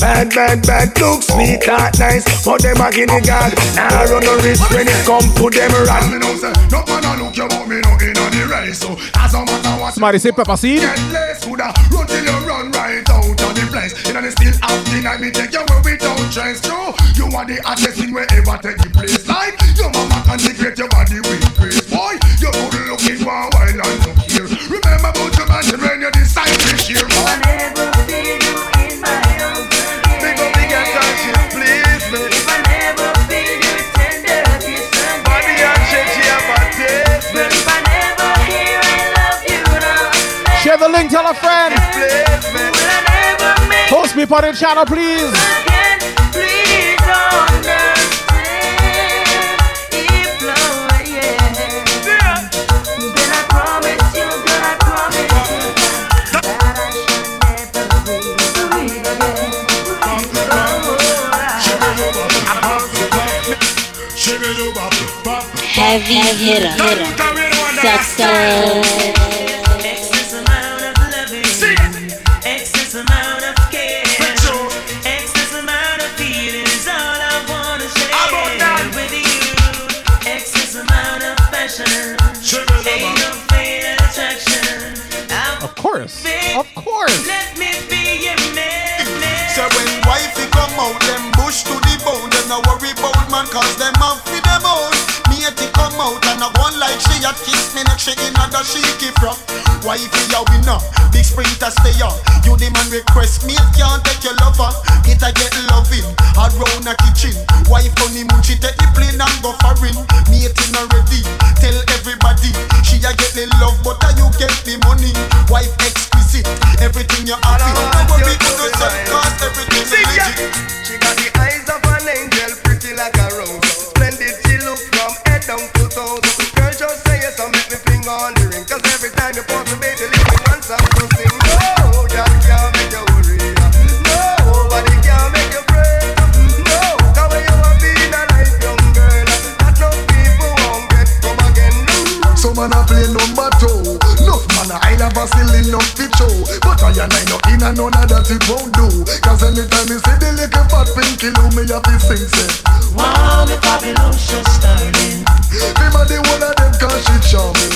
Bad, bad, bad. Look sweet, that nice. But them back in the guard. Now run the risk when it come to them rat. Me know say, no man a look you, but me no in on the race. So as a matter what Somebody say pepper seed. Get less coulda run till you run right out of the place. You know they still have the night me take you where we don't chase through. You are the hottest thing we ever take the place. Like Your mama can degrade your body with grace. Boy, you're good looking for a while and look here Remember about your man when you decide to share. One ever feel you in my arms Big girl, you please me? If I never see you tender kiss Body and change I never hear I love you now Share the link, tell a friend. Horse me for the channel, please. again, please Heavy hitter. Sucker. She a kiss me next she in the shaky from. Wifey a winner, big sprinter stay on. You the man request me, can't take your lover. It I get loving, around a kitchen. Wife honeymoon, she take the plane and go foreign. Matey not ready, tell everybody. She a get the love, but a you get the money. Wife exquisite, everything you happy. That it won't do. Cause anytime me see the little fat pinky loo, me have to sing say. Wow, the Babylon just starting. Them a the one of them cause she charming.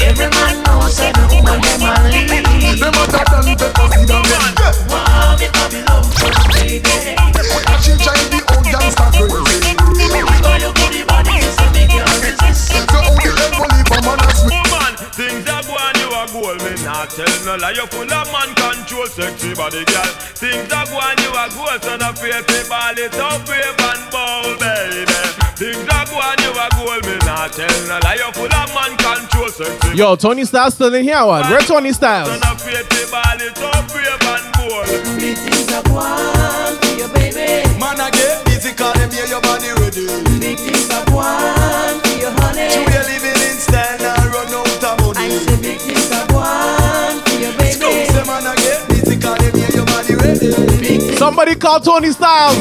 Every man knows the woman them a lead. Them a not tell no lie. You full of man control, sexy body girl. Things are going, you are gold. So no fear ball it up, brave and bold, baby. Things are going, you are gold. Me not tell no lie. You full of man control, sexy. Yo, Tony Styles still in here, what? Where Tony Styles? So no fear ball it up, brave and bold. Big things are going Somebody call Tony Styles.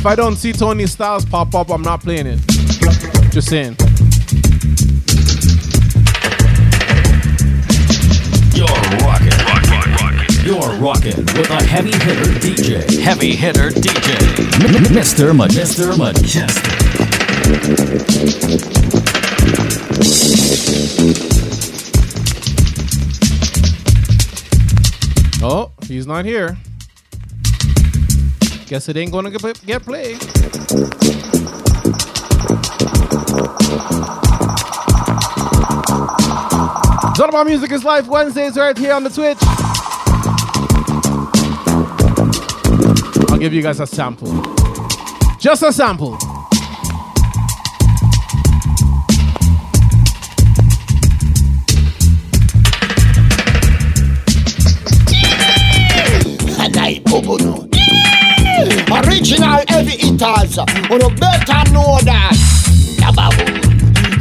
If I don't see Tony Styles pop up, I'm not playing it. Just saying. You're rocking. You're rocking with a heavy hitter DJ. Heavy hitter DJ. M- Mr. Ma- Mr. Mejustik. Oh, he's not here. Guess it ain't gonna get, get played. It's all about music is life Wednesdays right here on the Twitch. I'll give you guys a sample. Just a sample. Original heavy hitters. You better know that. Nababu.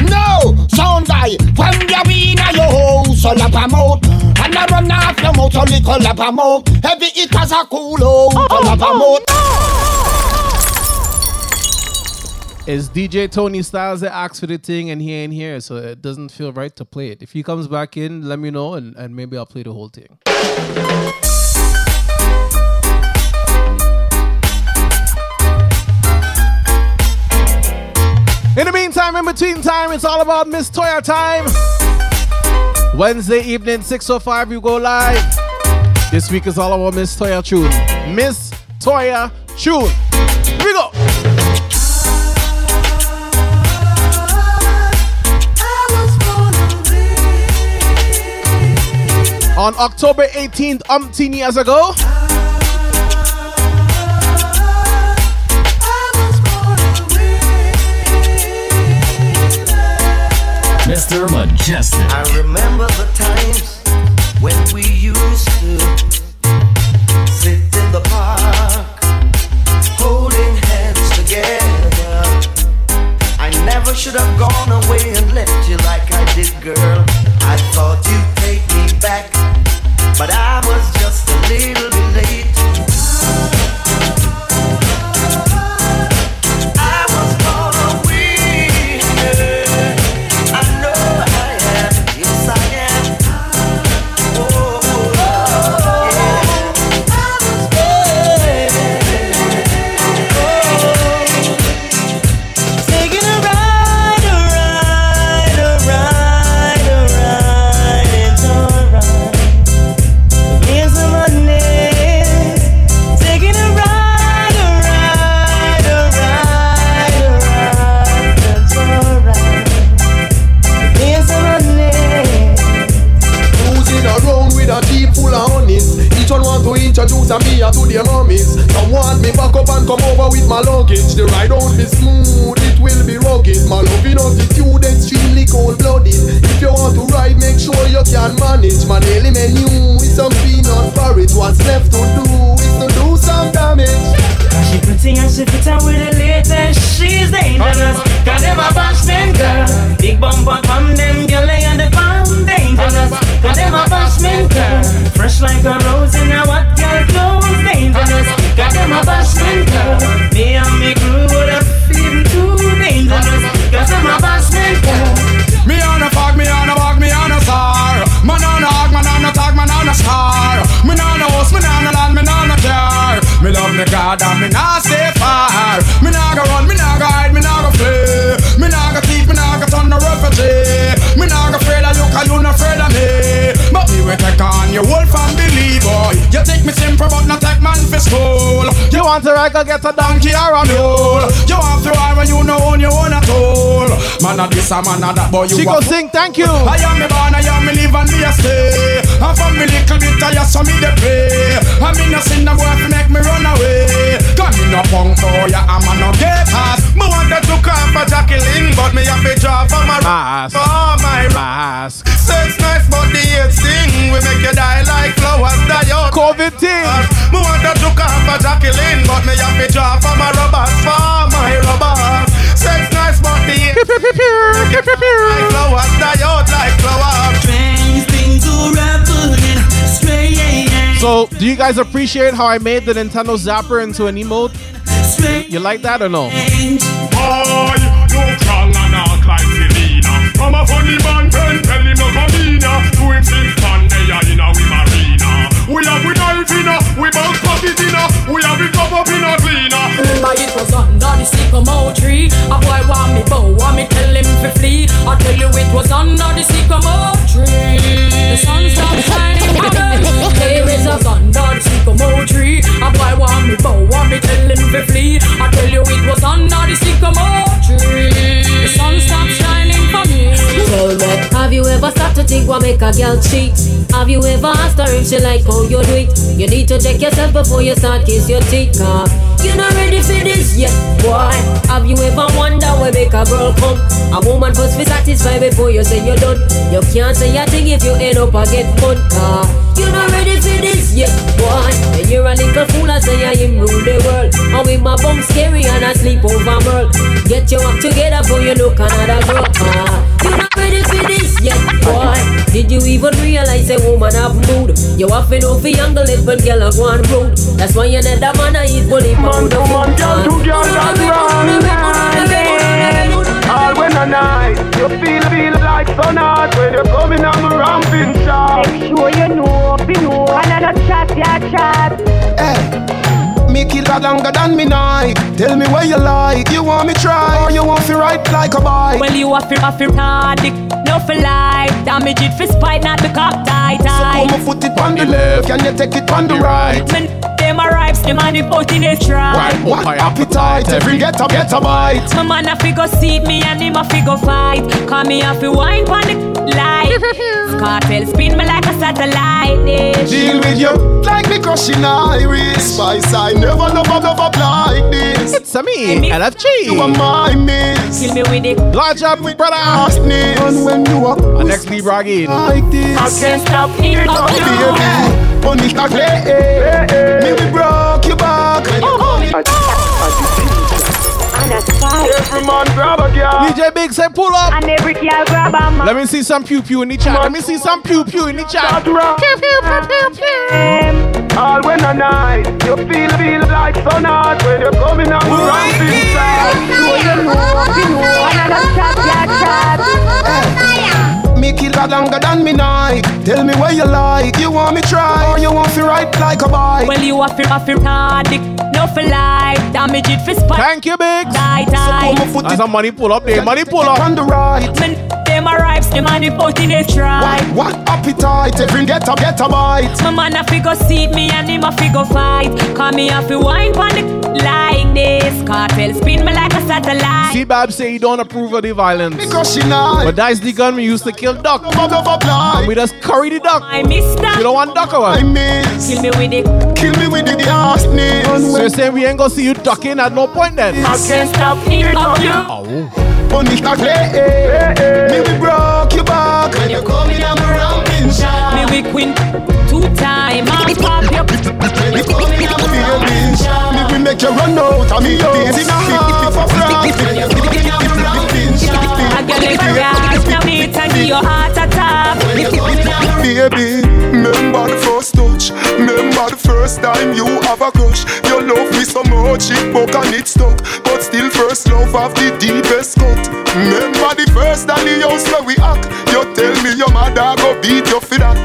No, sound guy. When you be in your house, so lap a mouth. And I run off your mouth, so little lap a mouth. Heavy hitters are cool, oh, so lap a mouth. Oh, oh, it's DJ Tony Styles that asked for the thing and he ain't here, so it doesn't feel right to play it. If he comes back in, let me know and, and maybe I'll play the whole thing. In the meantime, in between time, it's all about Miss Toya time. Wednesday evening, 6.05, you go live. This week is all about Miss Toya Tune. Miss Toya Tune. Here we go. On October 18th, umpteen years ago, Mr. Mejustik. I remember the times when we used to sit in the park, holding hands together. I never should have gone away and left you like I did, girl. I thought you'd take me back, but I was just a little to their mummies. Some want me back up and come over with my luggage. The ride won't be smooth, it will be rugged. My loving attitude extremely cold blooded. If you want to ride, make sure you can manage. My daily menu is some peanut porridge. What's left to do is to do some damage. She pretty and she fit out with the latest. She's dangerous. Cause them a bashman girl. Big bumper from them girl lay on the palm dangerous. Cause them a bashman girl. Fresh like a rose in a what girl clothes dangerous. Cause them a bashman girl. Me and me crew would have feeling too dangerous. Cause them a bashman girl. Me on a fog, me on a bog, me on a star. Man on a hog, man on a tag, man on a star. Me on a house, me on a land, me on a car. Me love me God and me not stay far. Me nah go run, me nah go hide, me nah go flee. Me nah go thief, me nah go turn no refugee. Me nah go 'cause you not afraid of me. But me will take on your whole family, boy. You take me simple, but not take man for school. You want to ride, go get a donkey or a mule. You want to ride when you know own your own at all. Man a this a man a that, boy you She go sing, thank you. I am me born, I am me live and me a stay. And from me little bit I just saw me the pray. I me no sin no boy fi make me run away. Come me no punk oh, boy, I'm a no get ass. Me wanted to come for Jacqueline, but me have to draw for my mask. For my mask. Sex nice, but the hate sting. We make you die like flowers die out. COVID thing. Me wanted to come for Jacqueline, but me have to draw for my rubbers, for my rubbers. Sex nice, but the hate like flowers die out like flowers. Strange things are happening. Strange. So, do you guys appreciate how I made the Nintendo Zapper into an emote? You like that or no? Boy, and like Selena. I'm a funny man, tell him man, uh, they are in a we marina. We in a, we bounce pocket in a, we have it up up in a cleaner. Remember it was under the sycamore tree. A boy want me bow, want me tell him to flee. I tell you it was under the sycamore tree. The sun stopped shining again There is a under the sycamore tree. A boy want me bow, want me tell him to flee. I tell you it was under the sycamore tree. The sun stopped shining for me. Tell me, have you ever stopped to think what make a girl cheat? Have you ever asked her if she like how you do it? You need to check yourself before you start kiss your teeth, car. You're not ready for this yet, boy. Have you ever wondered where make a girl come? A woman first be satisfied before you say you're done. You can't say a thing if you end up a get fun. You're not ready for this yet, boy. And you're a little fool, I say I am rule the world. I'm with my bum scary and I sleep over world. Get your act together before you look another girl, car. You're not ready for this yet, boy. Did you even realize a woman have mood? You have to know for younger let when girl are going rude. That's why you need a man I eat bully pound of food. Two girls and running All when a night You feel, feel like sun hot When you come in on my ramping shop Make sure you know, be know, and I don't chat, ya chat. Hey, me kill that longer than me night. Tell me where you like. You want me try or you want to ride like a bike? Well, you have to have hard no for life. Damage it for spite, not the cock tight. So come put it on the left. Can you take it on the right? Man, them a ripes, them and the boat in a try. Right, what appetite? Every get a get a bite. My man a figure seat me and him a figure fight. Call me a fi wine pon the light. Cartel spin me like a satellite dish. Deal with you like me crushing iris. Spice I never love a love up like this. It's a me, LFG. You are my miss. Kill me with it. Large up, brother. And when you are Our next Libra again. like this. I can't stop here. Baby, Only can play. Me we broke your back. Oh, oh, oh. Every man grab a girl. DJ Big say pull up. And every girl grab a man. Let me see some pew pew in the chat. Let me see some pew pew in the chat. Pew pew pew pew pew. All when a night, you feel feel like sun hot when you're coming on the ramp inside. Me kill that longer than me night. Tell me where you like. You want me try or you want to ride like a bike? Well, you have to have to dick, no for life. Damage it for spite. Thank you, Big. Die, die. Come and put That's it some money pull up there. Money pull up. on the right. Man, them a ripes, them and the boat in a try. What, what appetite? Every get a get a bite. My man a figure seat me and him a figure fight. Call me a fi wine pon the like this. Cartel spin me like a satellite. See, Bab say he don't approve of the violence. Because she not. But that's the gun we used to kill duck. Love of apply. And we just curry the duck. I miss You don't want duck or I miss. Kill me with it. Kill me with the arsonist. So you're saying we ain't gonna see you ducking at no point then? I can't stop here. Of you. Oh. Only can play. Me we broke your back when you're coming on the ramp inside. Me we queen two time. I pop you. When you're coming on the ramp. Me we make you run out of me days in a half of France. When you're coming on the ramp inside. Your. Baby, remember the first touch. Remember the first time you have a crush. You love me so much it broke and it stuck. But still first love have the deepest cut. Remember the first time the house where we act. You tell me your mother go beat you for that.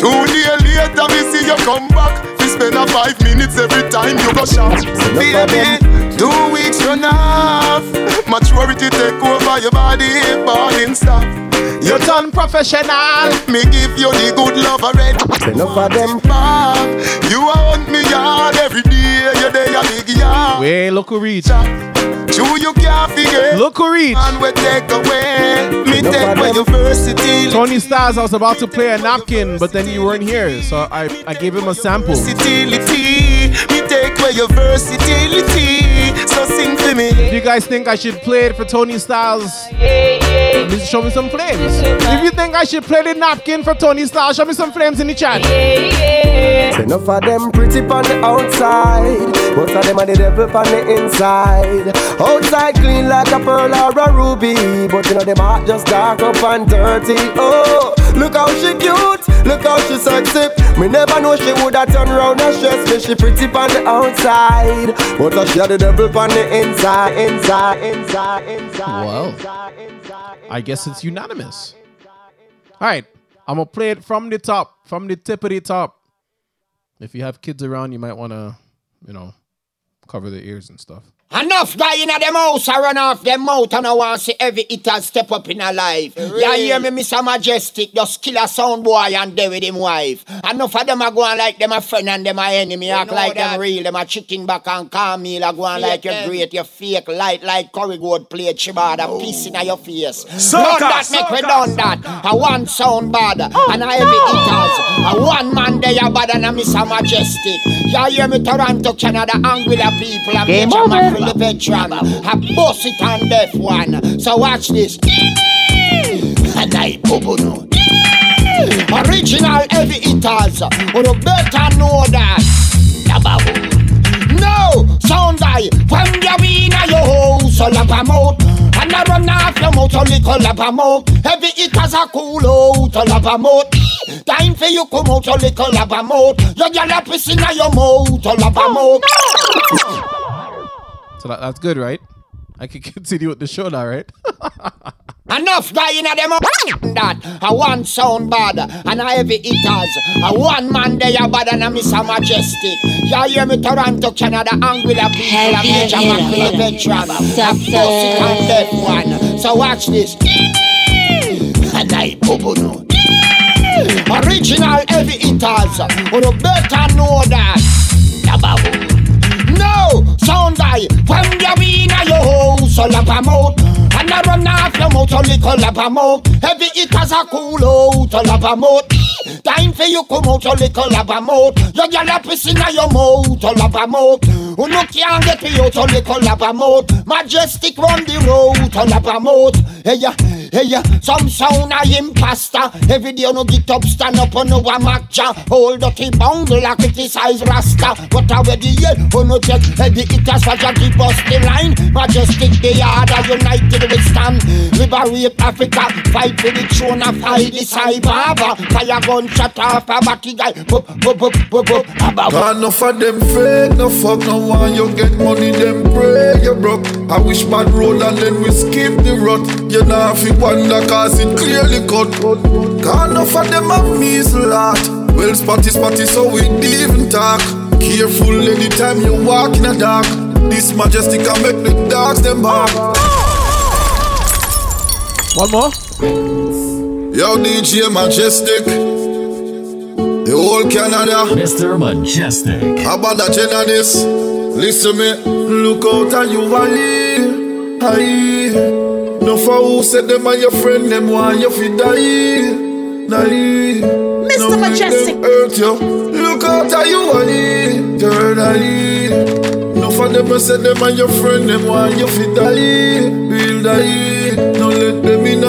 Two days later me see you come back. We spend a five minutes every time you go shop Baby, two weeks run off Maturity take over your body, balling stop You turn professional. me give you the good love already. Enough of them. You want me yard every day. You there a big yard. Wait, look who reach. True you can't figure. Look who reach. And we take away. Me take away your versatility. Tony Styles, I was about to play a napkin, but then you weren't here, so I, I gave him a sample. Versatility. Me take away your versatility. So sing for me. Do you guys think I should play it for Tony Styles? Please show me some flames. If you think I should play the napkin for Tony Styles, show me some flames in the chat. Enough of them pretty on the outside. Most of them are the devil on the inside. Outside clean like a pearl or a ruby. But you know them heart just dark up and dirty. Oh, look how she cute. Look how she sexy. Me never know she woulda turn round and stress me. She pretty on the outside. But uh, she had the devil on the inside. Inside, inside, inside. Well, I guess it's unanimous. All right, I'm gonna play it from the top, from the tip of the top. If you have kids around, you might want to, you know, cover their ears and stuff. Enough guy in them house I run off them mouth and I want see every eater step up in a life. You hear me, Mr. Mejustik, just kill a sound boy and deal with him wife. Enough of them are going like them a friend and them a enemy. Act like them real, them a chicken back and calm meal. A going like you're great, you fake light like curry gold plate chibada, piece in your face. Sucker, Done that make we done that. A one sound bad and a heavy eaters. A one man they are bad and a Mr. Mejustik. You hear me, Toronto, Canada, Anguilla people and Game Major over. The veteran. I boss it on deaf one. So watch this. And I bubble no. Original heavy hitters. You better know that. No, sound guy, when you be in your house, so lap a mouth. And I run off your mouth, so little lap a mouth. Heavy hitters are cool out, so lap a mouth. Time for you come out, so little lap a mouth. You get a piss in your mouth, so lap a mouth. So that, that's good, right? I can continue with the show now, right? Enough guy in a them that a one sound bad and a heavy hitters. A one man they are bad and a Mr. Mejustik. You hear me Toronto, Canada, Anguilla people, a major Macula veteran. A pussy and deaf one. So watch this. And I bubble no. Original heavy hitters. You better know that. Nababu. Sound guy, when you in your house, all up. And I run off your mouth, a little up a mouth. Heavy hitters are cool out, all up a mouth. Time for you come out, a little up a mouth. Your girl a piss your mouth, all up a mouth. Who no can't get me out, a little up a mouth. Mejustik run the road, all up a mouth. Hey ya, hey ya, some sound a imposter. Every day no get up, stand up on no one matcha. Hold the bungle, a criticize Rasta. But already yeah, who no check heavy for just keep us the line. Mejustik the yard, united we stand. Liberate Africa, fight for the throne of fight the cyber. Fire gun shut off a backy guy. Bup, bup, bup, bup, bup, abba, bup. Got enough of them fake, no fuck, no one. You get money, them pray you broke. I wish bad roll and then we skip the rut. You know if you wonder, cause it clearly cut. Got enough of them have measle heart. Well, spotty, spotty, so we even talk. Careful anytime you walk in the dark. This mejustik can make the dogs them bark. One more. Yo, DJ Mejustik. The whole Canada. Mr. Mejustik. How about that this? Listen me. Look out and you valley. Aye. No for who said them and your friend them want you fi die. Nah. Eh. Mr. No Mejustik. them hurt you. Look out and you valley. Turn aye. No for them said them and your friend them want you fi die. Real die.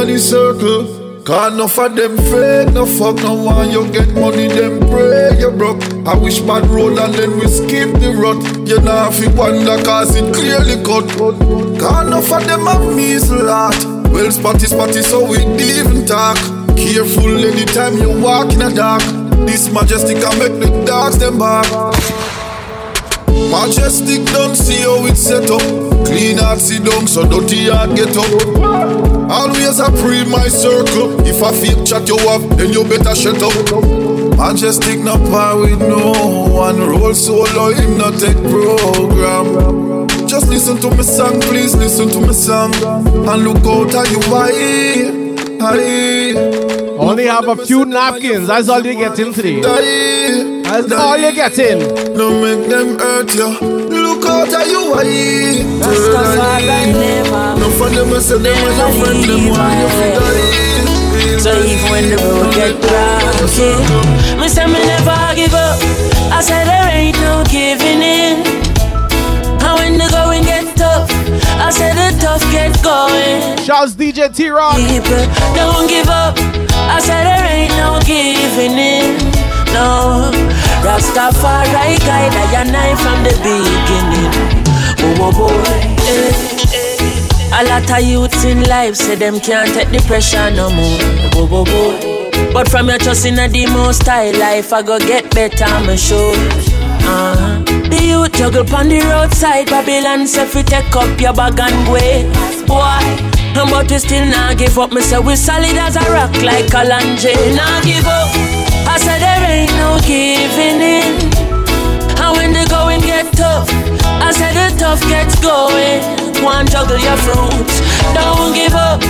No let them in the circle. Cause enough of them fake, no fuck no one. You get money, them pray you broke. I wish bad roll and then we skip the rut. You know if you wonder cause it clearly cut. Cause enough of them have measle heart Well spotty spotty so we even talk. Careful anytime you walk in the dark. This mejustik can make the dogs them bark. Mejustik don't see how it's set up. Clean heart sit down, so dirty heart get up. Always I pre my circle. If I feel chat you have, then you better shut up. Mejustik no par with no one. Roll solo, him not take program. Just listen to me song, please listen to me song. And look out how you high. Only have a few napkins. That's all you get in today. That's all you getting. No make them hurt you. Look out how you high. Uh. No for them, I say them as a friend, them want you to die. So even when the road get rocky, me say me never give up. I said there ain't no giving in. And when the going get tough, I said the tough get going. Shouts DJ T Rock. Don't give up. I said there ain't no giving in. No, Rastafari guide I and I from the beginning. Oh, oh boy. eh. A lot of youths in life say them can't take the pressure no more. Whoa, whoa, whoa. But from your trust in the most high life, I go get better, I'm sure. Uh-huh. The youth juggle pon the roadside, Babylon say fi take up your bag and go. Boy, but we still not give up. Me say we solid as a rock like Kalanje. Not give up. I said there ain't no giving in. And when the going get tough, I said the tough gets going. One juggle your fruits, don't give up.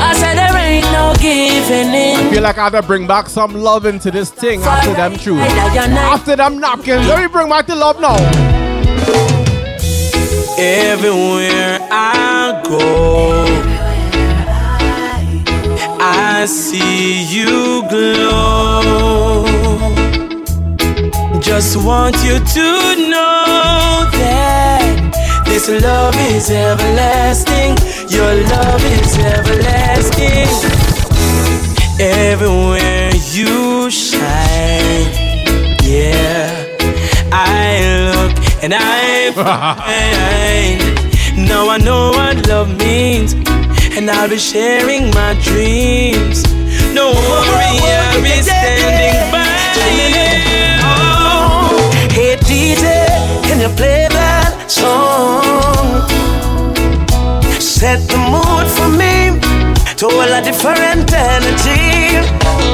I said there ain't no giving in. Feel like I gotta bring back some love into this thing after them truth. After them napkins, let me bring back the love now. Everywhere I go, I see you glow. Just want you to know that this love is everlasting. Your love is everlasting. Everywhere you shine, yeah. I look and I find. Now I know what love means, and I'll be sharing my dreams. Don't worry, I'll be standing by you. Oh. Hey DJ, can you play that song? Set the mood for me to a a different energy.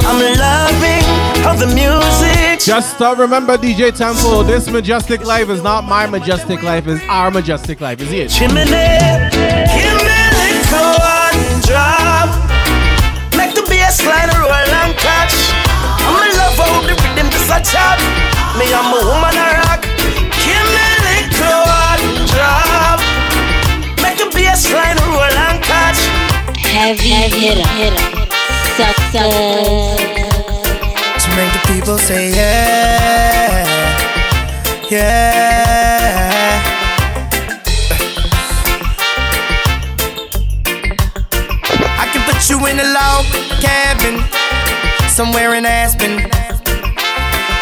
I'm loving how the music. Just uh, remember, DJ Temple, this majestic life is not my majestic life, it's our majestic life. Is it? Chimney, give me a little one drop. Make the bass line roll and catch. I'm in love how the rhythm just a chop. Me, I'm a woman a rock. Give me a little one drop. Make the bass line roll and catch. Heavy hitter. Sucker. To make the people say yeah, yeah. You in a log cabin somewhere in Aspen.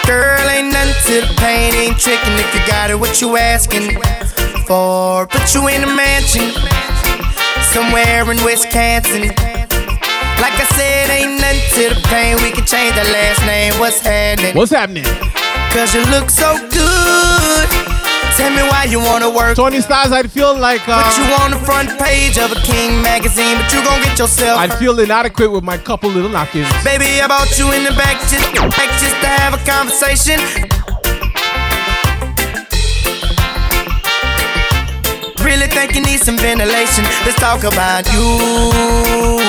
Girl, ain't nothing to the pain, ain't tricking if you got it. What you asking for? Put you in a mansion somewhere in Wisconsin. Like I said, ain't nothing to the pain. We can change the last name. What's happening? What's happening? Cause you look so good. Tell me why you wanna work. Tony Styles, I'd feel like uh, Put you on the front page of a King magazine, but you gon' get yourself. I'd feel inadequate with my couple little knock-ins. Baby, I bought you in the back just, back just to have a conversation. Really think you need some ventilation. Let's talk about you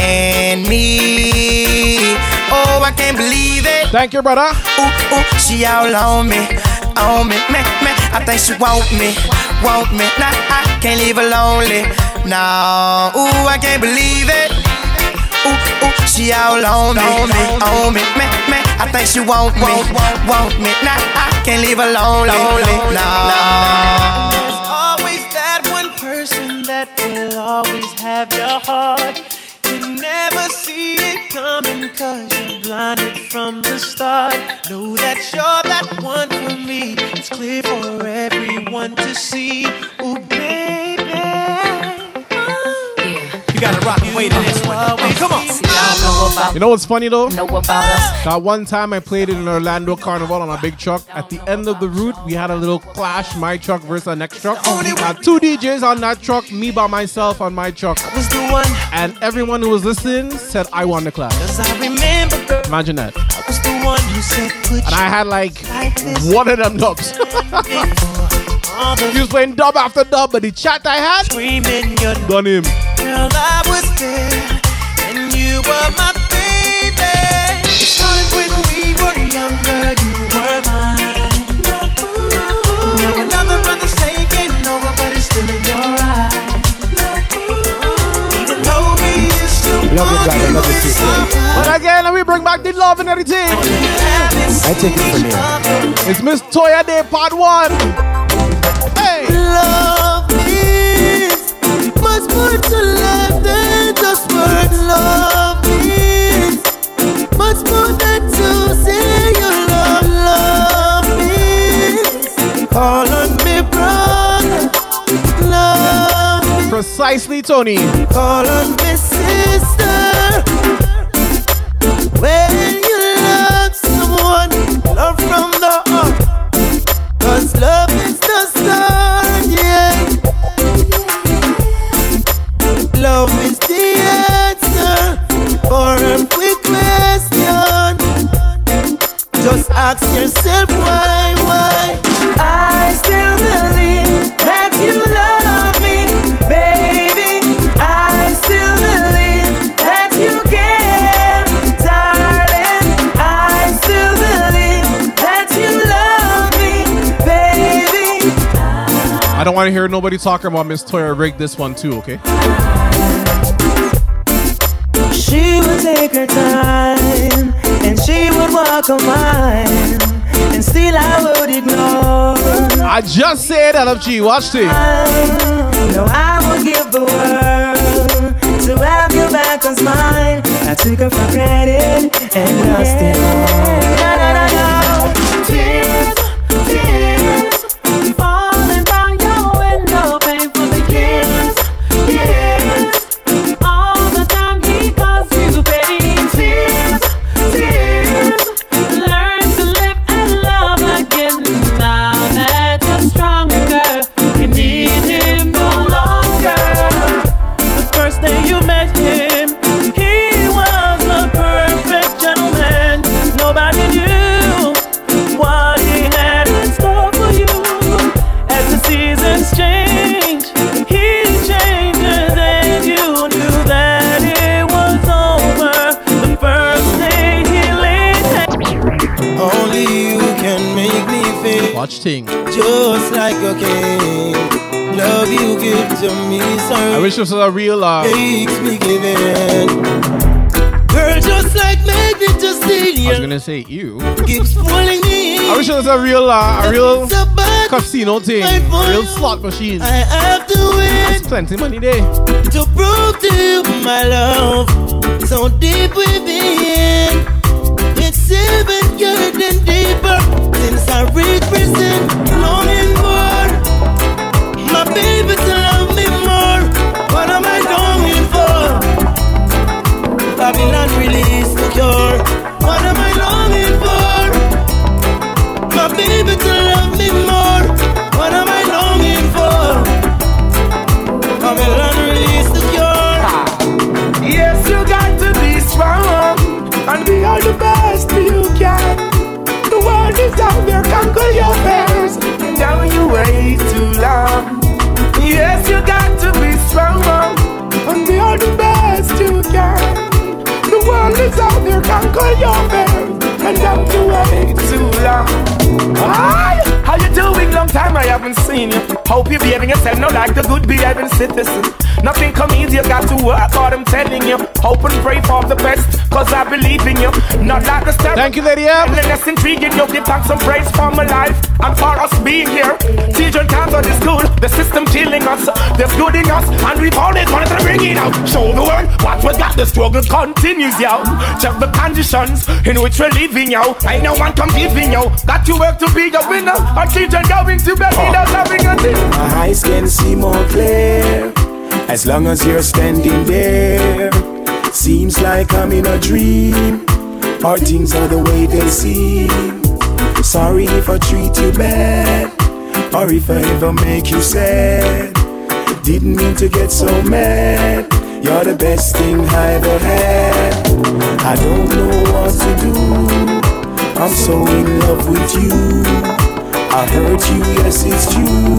and me. Oh, I can't believe it. Thank you, brother. Ooh, ooh, she all on me, on me, me, me. I think she want me, want me. Nah, I can't leave her lonely. No, ooh, I can't believe it. Ooh, ooh, she all on me, on me, on me, me, me. I think she want me, want me. Nah, I can't leave her lonely, lonely. No. There's always that one person that will always have your heart. Coming cause you're blinded from the start. Know that you're that one for me. It's clear for everyone to see. Ooh, baby. You gotta rock and wait in this one. Oh, come on. You know what's funny though? Know about us. That one time I played it in Orlando Carnival on a big truck. At the end of the route, we had a little clash, my truck versus the next truck. We Had two DJs on that truck, me by myself on my truck. Was the. And everyone who was listening said I won the clash. Cause I remember, girl, Imagine that. I was the one who said, put And I had like like one of them dubs. All he was playing dub after dub, but the chat I had, screaming your done him. Girl, I was there, and you were my baby. It started when we were younger, you were mine. Now another brother's taking over, but it's your eyes. Even though we used to Love you, brother. Love you, sister. But again, let me bring back the love and everything. I take it from here. It's Miss Toya Day Part 1. Hey! Love is much more to life than just words. Love is much more than to say you love. Love is call on me, brother. Love is Precisely, Tony. call on me, sister. Ask yourself why, why. I still believe that you love me, baby. I still believe that you care, darling. I still believe that you love me, baby. I don't want to hear nobody talking about Miss Toya rigged this one too, okay? She would take her time and she would walk a mile, and still I would ignore. I just said LFG, watch this. No, I will give the world to have you back on mine. I took her for granted and lost it all. Sir. I wish this was real Makes me give. Girl, just like magnet, just I was gonna say you. Keeps pulling me. I wish it was a real uh, a real casino thing. A real slot machine. I have to win There's plenty money there. to prove to you my love. So deep within. It's even getting deeper since I reached prison. Longing for my baby baby to love me more. What am I longing for? Babylon release the cure. Yes, you got to be strong and be all the best you can. The world is out there, conquer your fears. Now you wait too long. Yes, you got to be strong and be all the best you can. The world is out there, conquer your fears. And now you wait too long. Hi, how you doing? Long time I haven't seen you. Hope you're behaving yourself now like the good behaving citizen. Nothing come easy, you got to work hard, I'm telling you. Hope and pray for the best, cause I believe in you. Not like the step. Thank you, Lady M. And that's intriguing, you give thanks and praise for my life and for us being here. Children times on the school, the system killing us. There's good in us, and we've always wanted to bring it out. Show the world what we got, the struggle continues, yo. Check the conditions in which we're living, yo. Ain't no one competing, yo. Got to work to be a winner. Our children going to bed without having a thing. My eyes can see more clear as long as you're standing there. Seems like I'm in a dream, Our things are the way they seem. Sorry if I treat you bad, or if I ever make you sad. Didn't mean to get so mad. You're the best thing I ever had. I don't know what to do. I'm so in love with you. I hurt you, yes, it's true.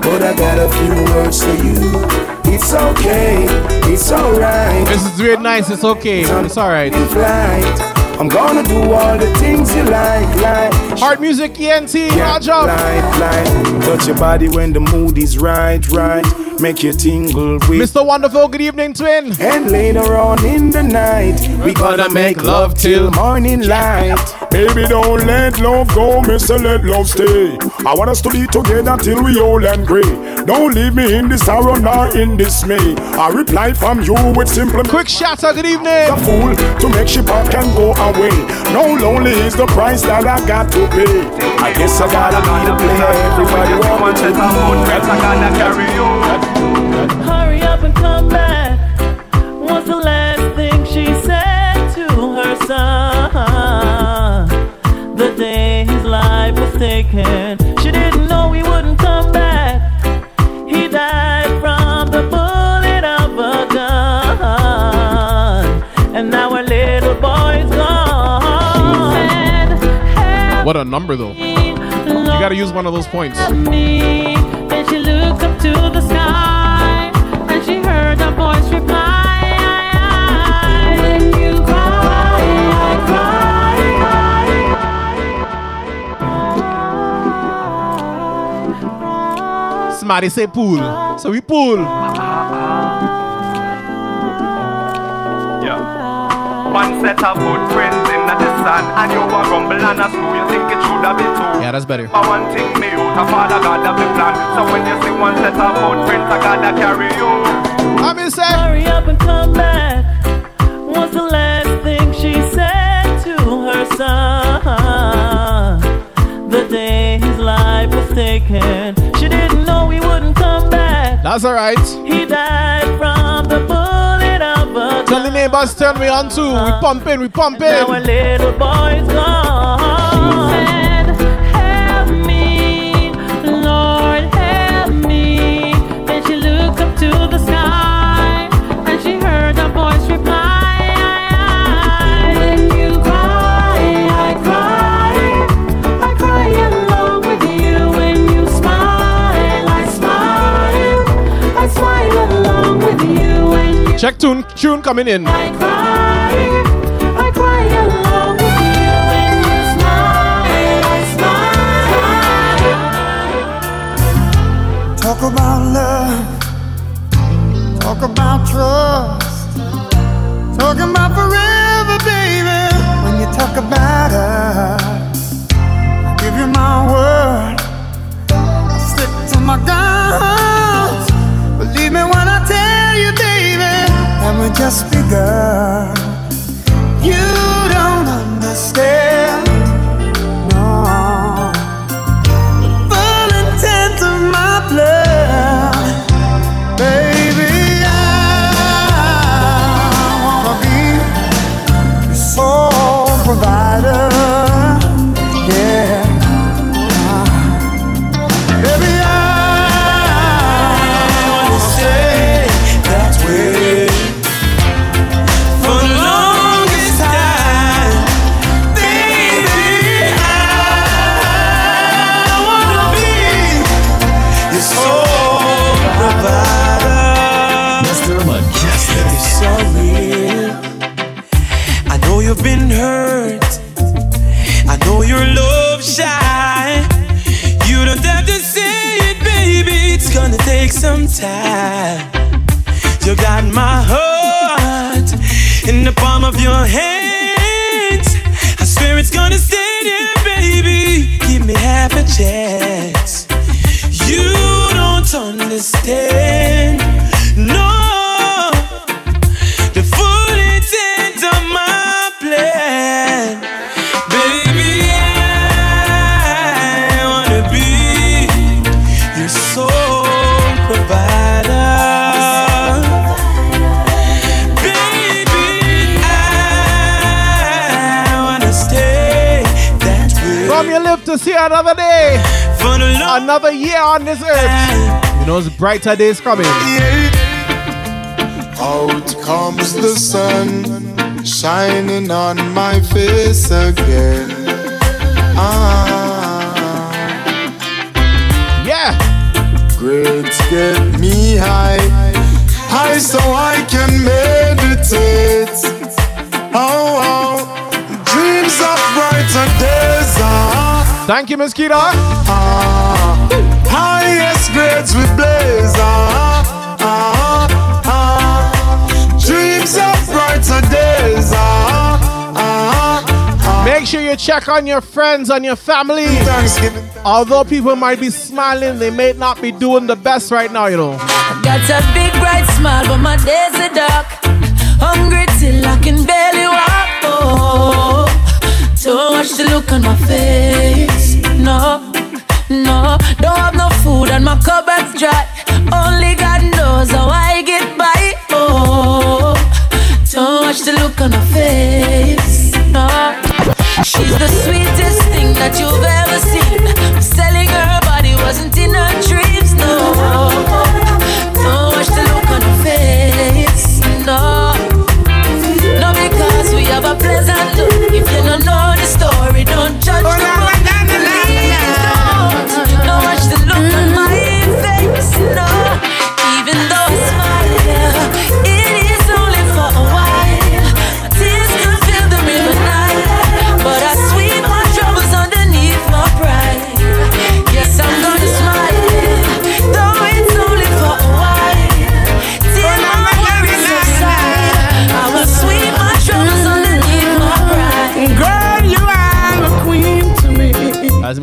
But I got a few words for you. It's okay, it's alright. This is real nice. It's okay. It's alright. I'm gonna do all the things you like, like Hard music, ENT, Roger. Like, like, touch your body when the mood is right, right. Make you tingle with Mr. Wonderful, good evening, twin. And later on in the night, we gonna make love till morning light. Baby, don't let love go, mister, let love stay. I want us to be together till we old and gray. Don't leave me in this sorrow nor in dismay. I reply from you with simple quick shatter. Good evening. A fool to make ship up can go away. No lonely is the price that I got to pay. I guess I gotta be the player. Everybody wants to I gotta carry you. Hurry up and come back. Was the last thing she said to her son. The day his life was taken, she didn't know he wouldn't come back. He died from the bullet of a gun, and now our little boy's gone. What a number, though. You gotta use one of those points. me. Then she looked up to the sky Somebody say pool. So we pool. One set of footprints in the sun, and you a rumble and a screw. You think it should have been two. Yeah, that's better. But one thing me out, a father God have the plan. So when you see one set of footprints, I gotta carry you. I'm inside. Hurry up and come back. Was the last thing she said to her son. The day his life was taken, come back. That's alright. He died from the bullet of a Tell the neighbors, turn me on too. We pumping, we pumping. Now our little boy's gone. Said, help me, Lord, help me. Then she looked up to the sky Check tune, tune coming in. Talk about love, talk about trust. Half another day, For the long another year on this earth. You know, it's brighter days coming. Out comes the sun, shining on my face again. Ah, Yeah. grades get me high, high so I can meditate. Oh, Thank you, Mosquito. ah, highest grades we blaze. Ah, ah, ah, dreams of brighter days. Ah, ah, ah. Make sure you check on your friends and your family. Although people might be smiling, they may not be doing the best right now, you know. Got a big bright smile, but my days are dark. Hungry till I can barely watch the look on my face. No, no, don't have no food and my cupboard's dry. Only God knows how I get by. Oh, don't watch the look on her face. No, she's the sweetest thing that you've ever seen.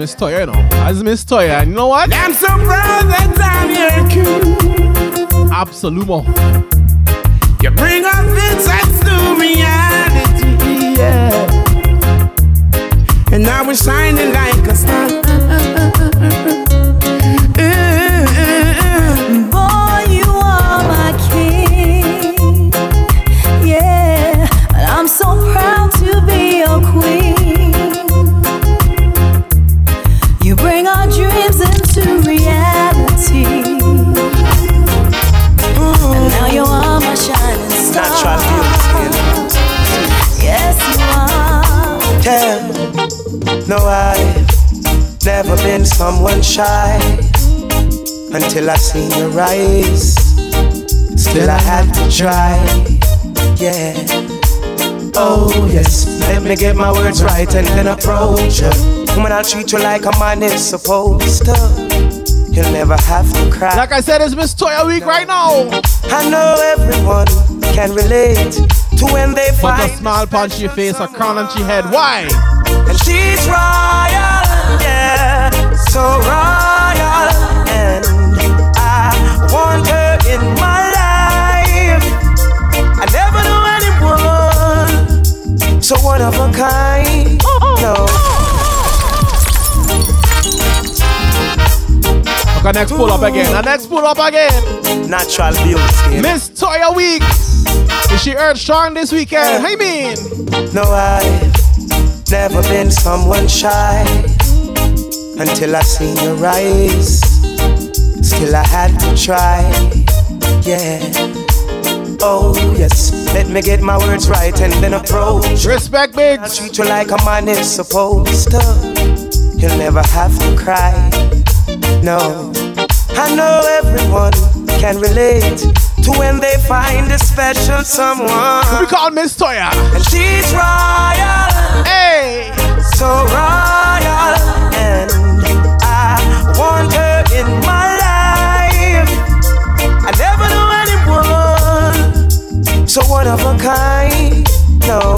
Miss Toya, you know. As Miss Toya. And you know what? I'm so proud that I'm your king. Absolumo. You bring to reality, yeah. And now we're shining like shy until I seen your eyes. Still, I had to try, yeah. Oh, yes, let me get my words right and then approach you. When I'll treat you like a man is supposed to. You'll never have to cry. Like I said, it's Miss Toya week right now. I know everyone can relate to when they Put fight. a smile upon your face, a crown on your head. Why? And she's yeah, so royal. And I want her in my life. I never knew anyone so one of a kind. No. Okay, next pull up again. The next pull up again. Natural beauty. Miss Toya week. Is she earth strong this weekend? Hey, mean. No, I've Never been someone shy until I seen your eyes. Still I had to try, yeah. Oh yes, let me get my words right and then approach. Respect, bigs. Treat you like a man is supposed to. You'll never have to cry. No, I know everyone can relate to when they find a special someone. We call Miss Toya. And she's royal. Hey, so royal. One of a kind. No,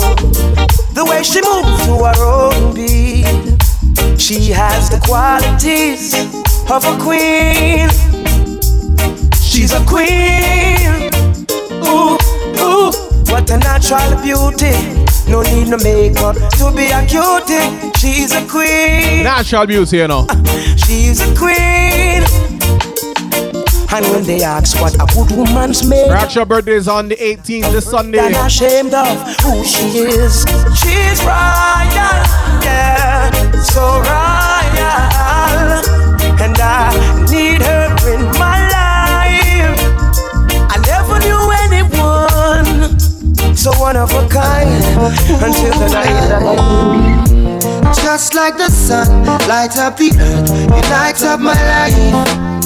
the way she moves to her own beat. She has the qualities of a queen. She's a queen. Ooh, ooh, what a natural beauty. No need no makeup to be a cutie. She's a queen. Natural beauty, you know. She's a queen. And when they ask what a good woman's made, Ratchet birthday is on the 18th this Sunday. they're not ashamed of who she is. She's royal, yeah, so royal. And I need her in my life. I never knew anyone so one of a kind until the night I Just like the sun lights up the earth, it lights up my life.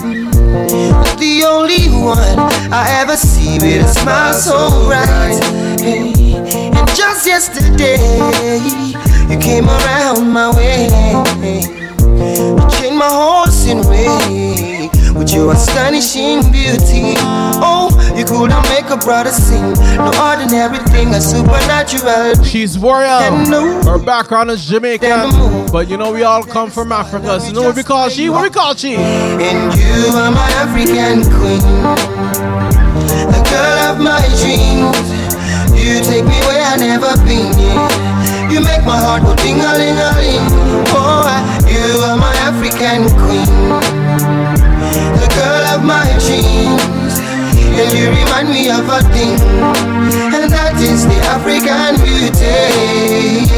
The only one I ever see with a smile so bright. Hey, and just yesterday, you came around my way. You changed my horse in way with your astonishing beauty. Oh, you couldn't make a brother sing. No ordinary thing, a supernatural. She's royal. Her background is Jamaican. But you know, we all come from Africa. So you know what we call she? What we call she? And you are my African queen, the girl of my dreams. You take me where I never been. Yeah. You make my heart go ding a ling a ling. Oh, you are my African queen, the girl of my dreams. And you remind me of a thing, and that is the African beauty.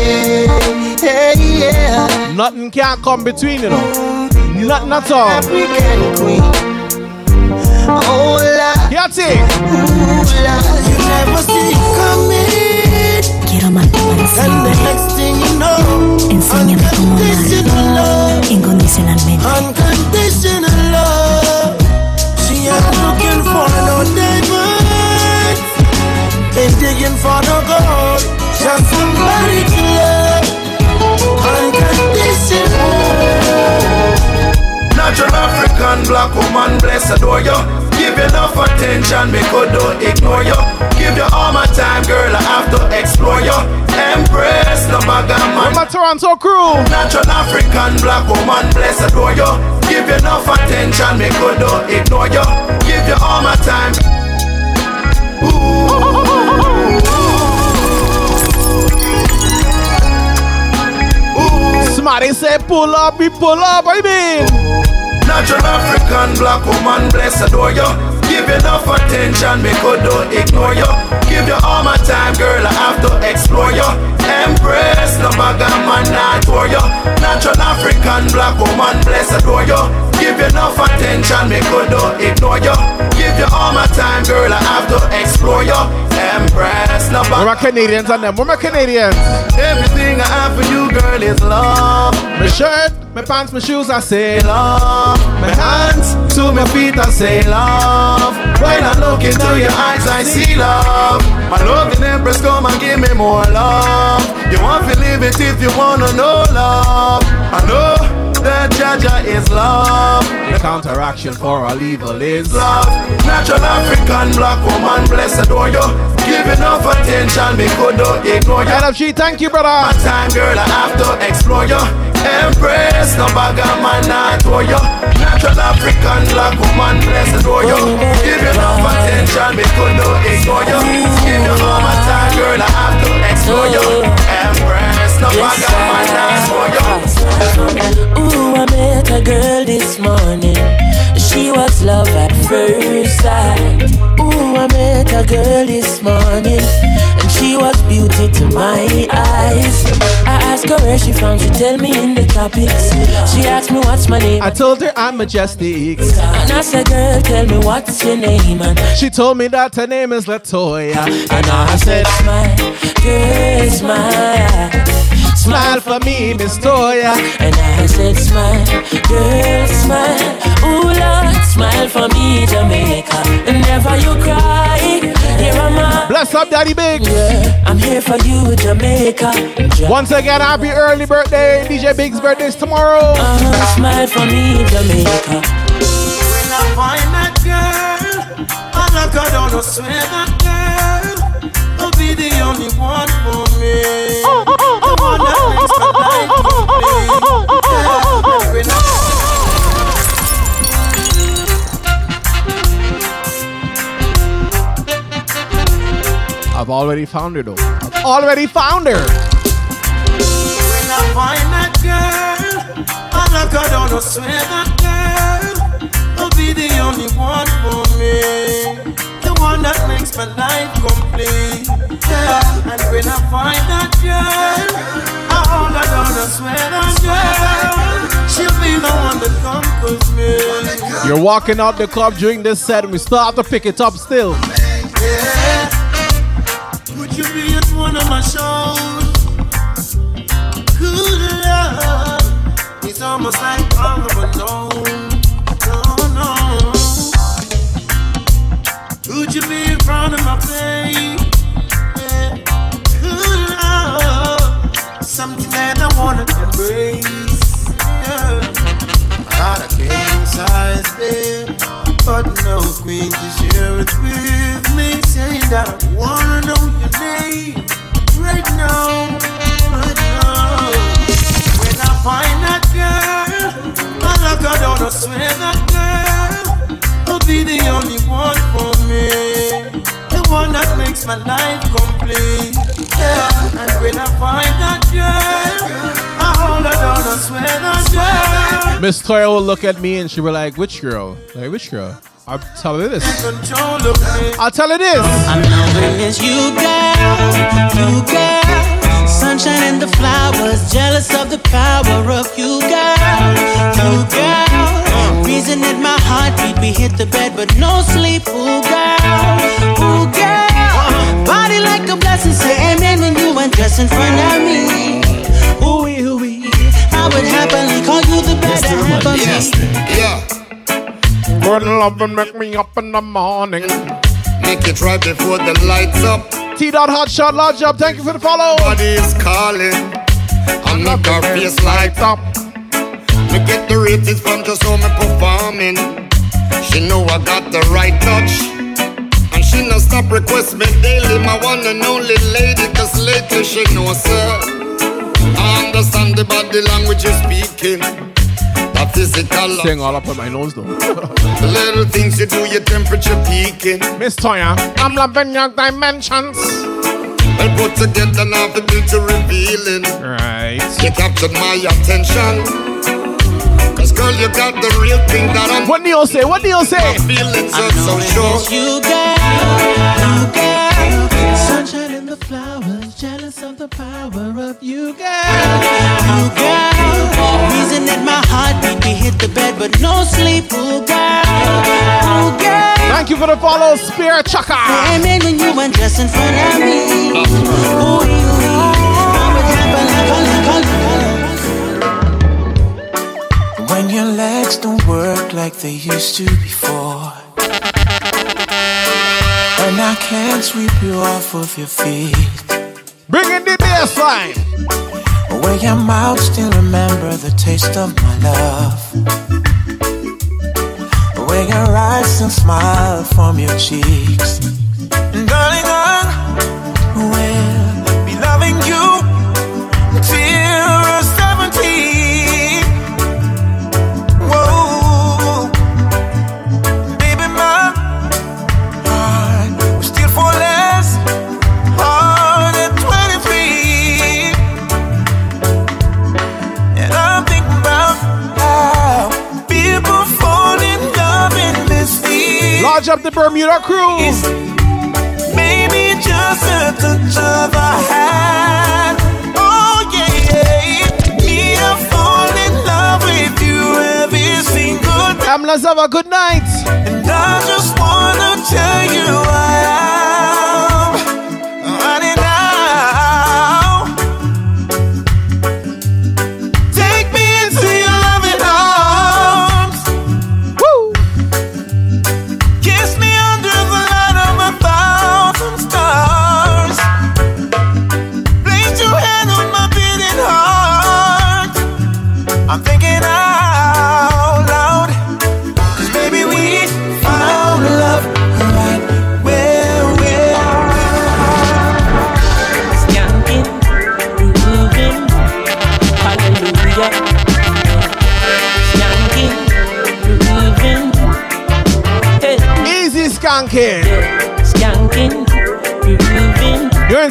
Yeah, yeah. Nothing can come between, you know. Nothing at all. African queen. Oh, la. Yati. You never see it coming. Quiero amarte para And the next thing you know, Enséñame cómo unconditional amar love, incondicionalmente. unconditional love. She ain't looking for no diamond, ain't digging for no gold, just somebody to love. Unconditional. Natural African black woman, bless adore you. Give you enough attention, me could don't ignore you. Give you all my time, girl, I have to explore you. Empress, no maga man. My Toronto crew. Natural African black woman, bless adore you. Give you enough attention, me could don't ignore you. Give you all my time. Somebody say pull up, we pull up, I mean. Natural African black woman, bless adore you. Give enough attention, me could don't ignore you. Give you all my time, girl, I have to explore you. Empress, no maga man, not for you. Natural African black woman, bless adore you. Give you enough attention, me could don't ignore you. Give you all my time, girl, I have to explore you. Empress, no my Canadians and them? Where my Canadians? Everything I have for you, girl, is love. My shirt, my pants, my shoes, I say love. My hands to my feet, I say love. When I look into your eyes, I see love. My loving empress, come and give me more love. You want to live it if you wanna know love. I know that Jah Jah is love. The counteraction for all evil is love. Natural African black woman, bless adore you. Give enough attention, me could not ignore you. LFG, thank you, brother. My time, girl, I have to explore you. Empress, no bagger man, not for you. Natural African black woman, bless adore you. Give enough attention, me could not ignore you. Give you all my time, girl, I have to explore you. Empress, no bagger man, not for you. Ooh, I met a girl this morning. She was love at first sight. Ooh, I met a girl this morning. And she was beauty to my eyes. I asked her where she from, she tell me in the tropics. She asked me what's my name. I told her I'm Mejustik. And I said, girl, tell me what's your name. And She told me that her name is Latoya. And I said, smile, girl, smile. Smile for me, Miss Toya. And I said, smile, girl, smile. Ooh, Lord, smile for me, Jamaica. And never you cry. Here am I. Bless up, Daddy Big. Yeah, I'm here for you, Jamaica. Once again, happy early birthday. DJ Big's birthday is tomorrow. Uh-huh, smile for me, Jamaica. When I find that girl, I lock her down, I swear that girl will be the only one for me. The one Oh, I've already found her though. I've already found her. When I find that girl, I lock her down, I swear that girl will be the only one for me. One that makes my life complete. Yeah, and when I find that girl, I hold her down, swear that girl, she'll be the one that conquers me. You're walking out the club during this set and we still have to pick it up still. Yeah. Would you be at one of my shows? Good love. It's almost like all alone. No, front of my love. Oh. Something that I wanna embrace. A king size bed, but no queen to share it with me. Saying that I wanna know your name right now. When I find that girl, I swear that girl be the only one for me, the one that makes my life complete. Yeah, and when I find that girl, I hold her down. I swear that girl. Miss Toya will look at me and she will be like, which girl? Like, which girl? I'll tell her this. Control of me. I'll tell her this. I'm knowing it's you, girl, you, girl. Sunshine and the flowers, jealous of the power of you, girl, you, girl. Reason that my heartbeat, we hit the bed, but no sleep, ooh, girl, ooh, girl. Body like a blessing, say amen when you undress in front of me. Ooh, wee, ooh, ooh. I would happily call you the better half of me. Yeah. Good love and make me up in the morning. Make it right before the lights up. T dot hot shot lodge up. Thank you for the follow. Body is calling. I'm not her face lights up. Me get the ratings from just how me performing. She know I got the right touch. And she no stop request me daily. My one and only lady. Cause lately she knows her. I understand the body language you're speaking. The physical Staying all up on my nose though. The little things you do, your temperature peaking. Miss Toya, I'm loving your dimensions. Well put together now the beauty revealing. Right. You captured my attention. Cause girl, you got the real thing that I'm What Neil say? What Neil say? My feelings are so sure. You, girl, you, girl. Sunshine and the flowers, jealous of the power of you, girl, you, girl. Reason that my heartbeat, we hit the bed, but no sleep, ooh, girl, ooh, girl. Thank you for the follow, Spirit Chaka. Amen when you undress in front of me. Ooh, ooh, I your legs don't work like they used to before. And I can't sweep you off of your feet. Bring in the bass line. Where your mouth still remember the taste of my love. Where your eyes still smile from your cheeks. Darling, I will be loving you charge up the Bermuda crew. Maybe just a touch of a hand. Oh yeah, yeah. me I fall in love with you every single day. Have a good night. And I just wanna tell you I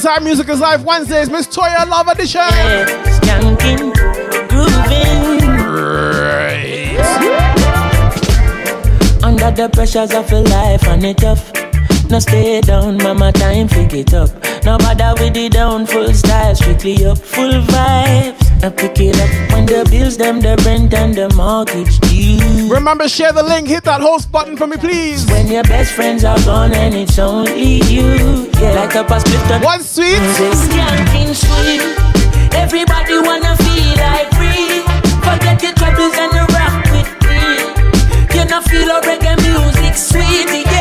inside Music is Life Wednesdays, Miss Toya Love Edition. skanking, grooving. Under the pressures of a life and it tough. No stay down, mama, time pick it up. No bother with the down, full style, strictly up, full vibes. I pick it up when the bills, them, the rent and the mortgage due. Remember, share the link, hit that host button for me, please. When your best friends are gone and it's only you. Yeah, like a on One sweet. Sweet. Everybody wanna feel like free. Forget your troubles and rock with me. You know feel a reggae music sweet.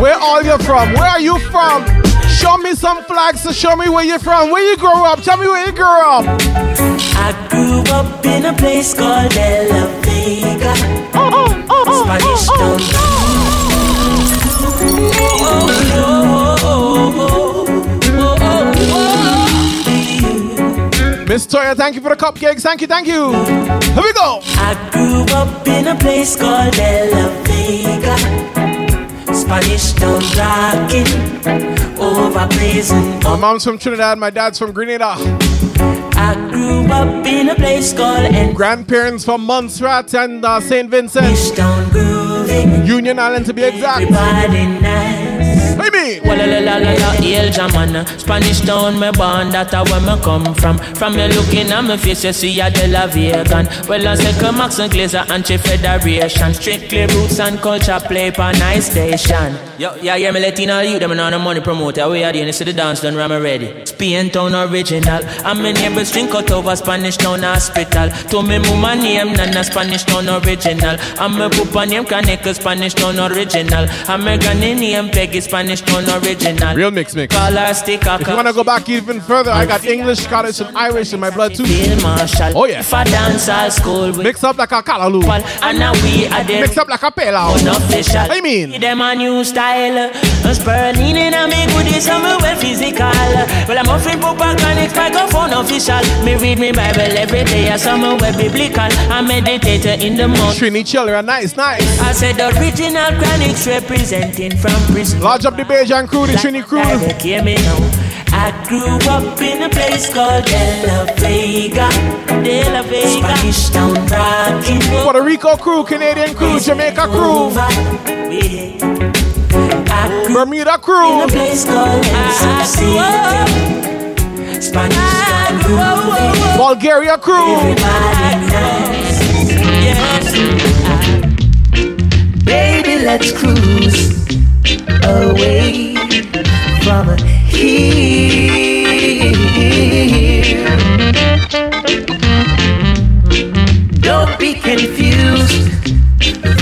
Where are you from? Where are you from? Show me some flags to show me where you're from. Where you grew up? Tell me where you grew up. I grew up in a place called La Vega. Spanish Town. Miss Toya, thank you for the cupcakes. Thank you, thank you. Here we go. I grew up in a place called La Vega. Spanish Town rocking over blazing. My mom's from Trinidad, my dad's from Grenada. I grew up in a place called En Grandparents from Montserrat and uh, St. Vincent. Union Island to be exact. You mean? Walla la la la la, El Jamana. Spanish town, me born, that where me come from. From me looking at me face, you see a De La Vegan. Well, I say come Max and Glazer, anti-federation. Strictly roots and culture play for nice station. Yo, yeah, yeah, me Latino you, them on the money promoter. We are the see the dance done, I'm ready. Spain town original. I'm in neighbors drink out over Spanish town hospital. To me mama name, nana Spanish town original. I'm a papa name, Kaneka Spanish town original. I'm a granny name, Peggy Spanish Real mix mix. Color stick If you want to go back even further, I got English, Scottish, and Irish in my blood too. Oh yeah. If I dance at school Mix up like a callaloo. and now we are there. Mix up like a pela. Unofficial. I mean. Them a new style. A spurling in a me goodies, some well physical. Well, I'm offering book back and it's microphone official. Me read me Bible every day, some well biblical. I meditate in the morning. Trini children, nice, nice. I said the original Chronixx representing from prison. Lodge up the Bajan crew, the Trini crew. Direct, hear me now. I grew up in a place called De La Vega. De La Vega. Spanish town rocking. Puerto Rico crew, Canadian crew, Jamaica crew, Bermuda crew. In a place called MCC. Spanish town grooving. Bulgaria crew. Everybody knows. Yes. Baby, let's cruise away from here. Don't be confused,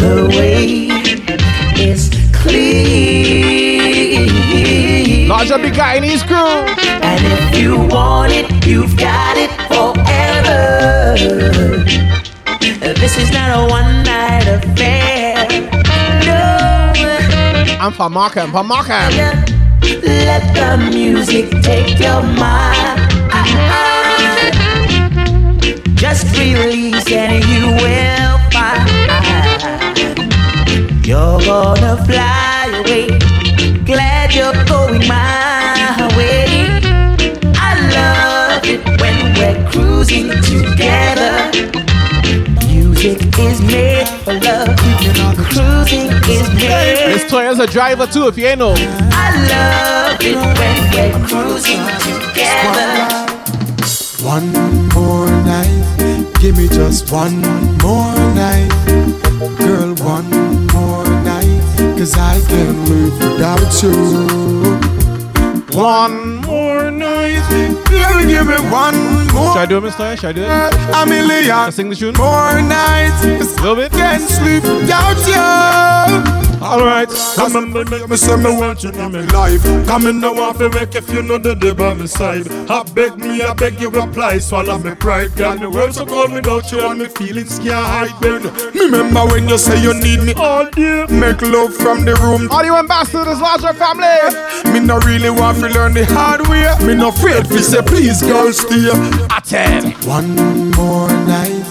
the way is clear. Lodge up the Guyanese crew. And if you want it, you've got it forever. This is not a one night affair. I'm from Markham, from Markham. Let the music take your mind. Just release and you will find you're gonna fly away. Glad you're going my way. I love it when we're cruising together. Music is made for love. Cruising is made. Miss Toya's a driver too, if you ain't know. I love it when we're cruising together. one more night. Give me just one more night. Girl, one more night. Cause I can't live without you. One more night. Girl, give me one more. Should I do it, Mr. Should I do it? A million. sing the tune. More nights. A little bit. Can't sleep without you. Alright, come and make me say me want you in my life. Come in now off the wreck if you know the day by my side. I beg me, I beg you reply, swallow me pride. Got the world so cold without you and me feelings can't hide. Baby. Remember when you say you need me all day? Make love from the room. Audio ambassadors, larger family. Me no really want to learn the hard way. Me no afraid to say please, girl, stay. Attend. One more night.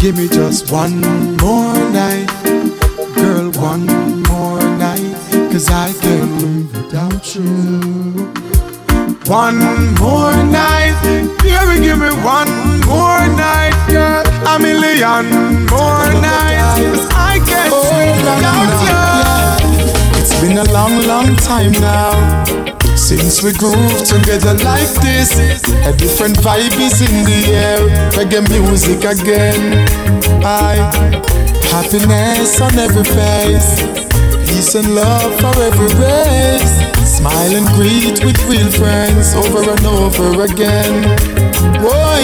Give me just one more Cause I can't live without you. One more night. Baby, give me one more night, girl. A million more nights. Cause I can't oh, live without you. It's been a long, long time now. Since we groove together like this, a different vibe is in the air. Reggae music again. I happiness on every face, peace and love for every race. Smile and greet with real friends over and over again. Boy,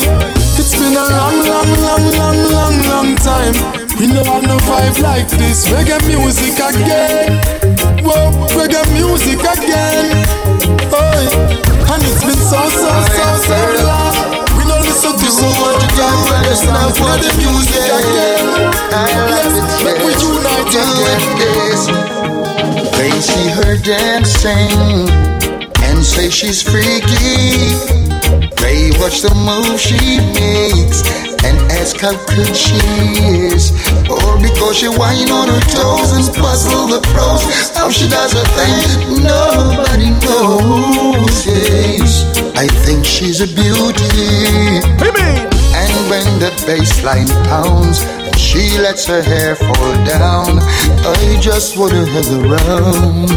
it's been a long, long, long, long, long, long time. We know have no vibe like this. Reggae music again. Whoa, reggae music again. Boy, and it's been so, so, so, so long. So much now for the music again. Yes, make we unite again. They see her dancing and say she's freaky. They watch the move she makes and ask how good she is. Or because she whine on her toes and puzzle the pros. How she does her thing, nobody knows. Yes, I think she's a beauty. And when the bass line pounds, she lets her hair fall down. I just wanna hang around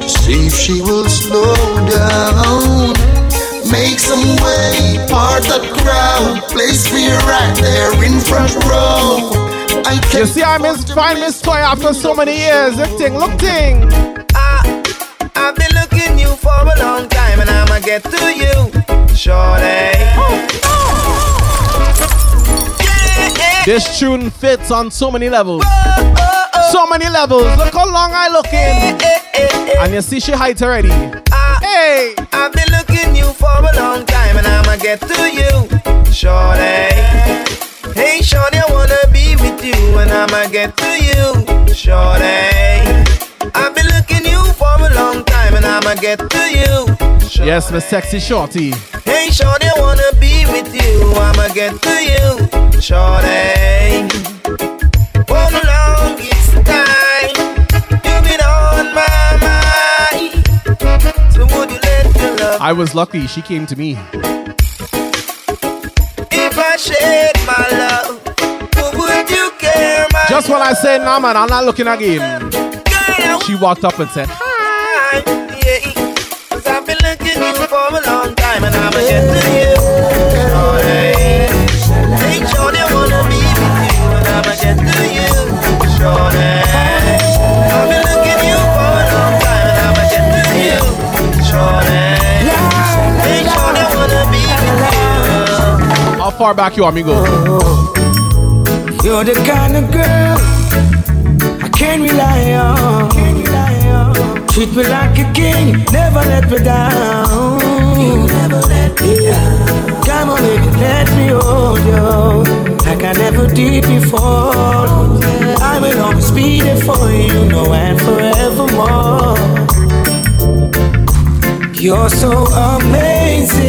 to see if she will slow down. Make some way, part the crowd. Place me right there in front row. I You see, I miss find Miss Toy after so many years. Look thing, look thing. I've been looking you for a long time and I'ma get to you, shorty. This tune fits on so many levels. Oh, oh. So many levels. Look how long I look looking. And you see she height already. Hey! I've been looking you for a long time and I'ma get to you, shorty. Hey, shorty, I wanna be with you and I'ma get to you, shorty. I've been looking you for a long time and I'ma get to you. Yes, Miss Sexy Shorty. Hey, shorty, I wanna be with you. I'ma get to you, shorty. For the longest time, I was lucky she came to me. If I shared my love, would you care, Just when I said, nah man, I'm not looking again. She walked up and said, Hi. Yeah, cause I've been looking you for a long time and get to you. Shorty. Hey, shorty, I wanna be with you and get to you. Far back you want me go? You're the kind of girl I can rely on. Treat me like a king, never let me down. never let me down. Come on, baby, let me hold you like I never did before. I will always be there for you, no and forevermore. You're so amazing.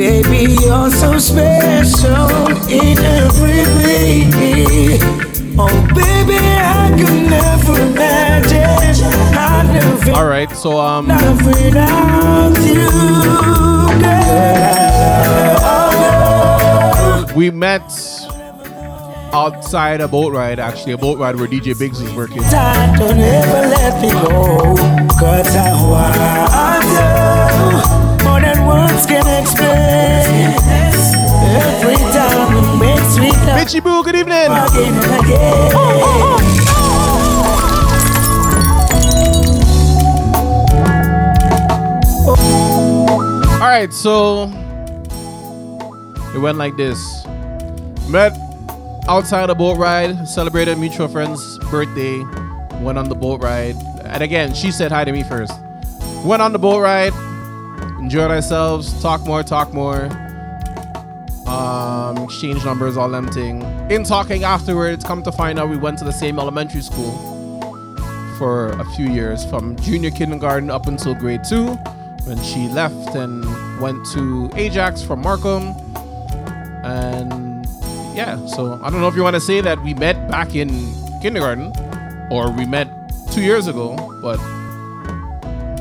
Baby, you're so special in every way. Oh, baby, I could never imagine to All right, so um, love without you, girl. we met outside a boat ride. Actually, a boat ride where DJ Biggs was working. Don't ever let me go, cause I want you words can explain. Every time we make sweet love. Bitchy Boo, good evening. Again and again. All right, so it went like this. Met outside a boat ride, celebrated a mutual friend's birthday, went on the boat ride. And again, she said hi to me first. Went on the boat ride, enjoyed ourselves, talk more, talk more. Um, exchange numbers, all them thing. In talking afterwards, come to find out we went to the same elementary school for a few years, from junior kindergarten up until grade two, when she left and went to Ajax from Markham. And yeah, so I don't know if you want to say that we met back in kindergarten or we met two years ago, but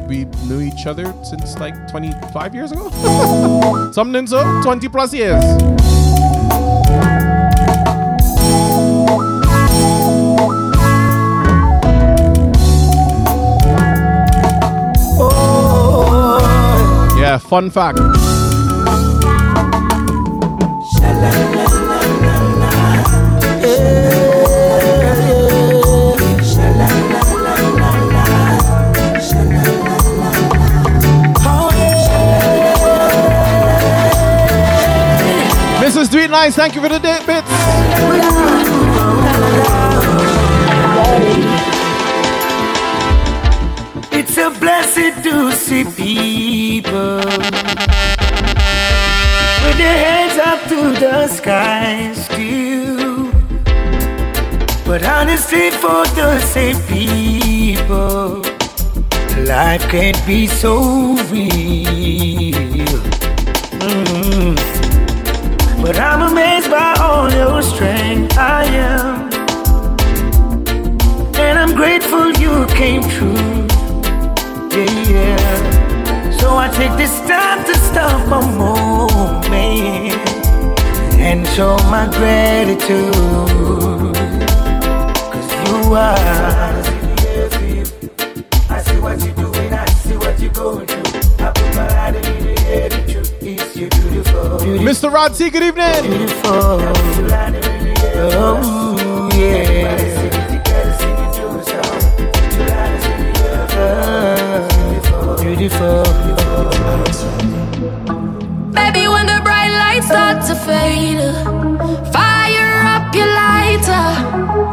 we knew each other since like 25 years ago. Something so, 20 plus years. Yeah, fun fact. Nice, thank you for the date bits. It's a blessed to see people with their heads up to the sky still. But honestly, for the same people, life can't be so real. Mm. But I'm amazed by all your strength. I am. And I'm grateful you came true. Yeah, yeah. So I take this time to stop a moment and show my gratitude. Cause you are. Mr. Rod C, good evening. Beautiful. Oh, yeah. Beautiful. Baby, when the bright lights start to fade, fire up your lighter,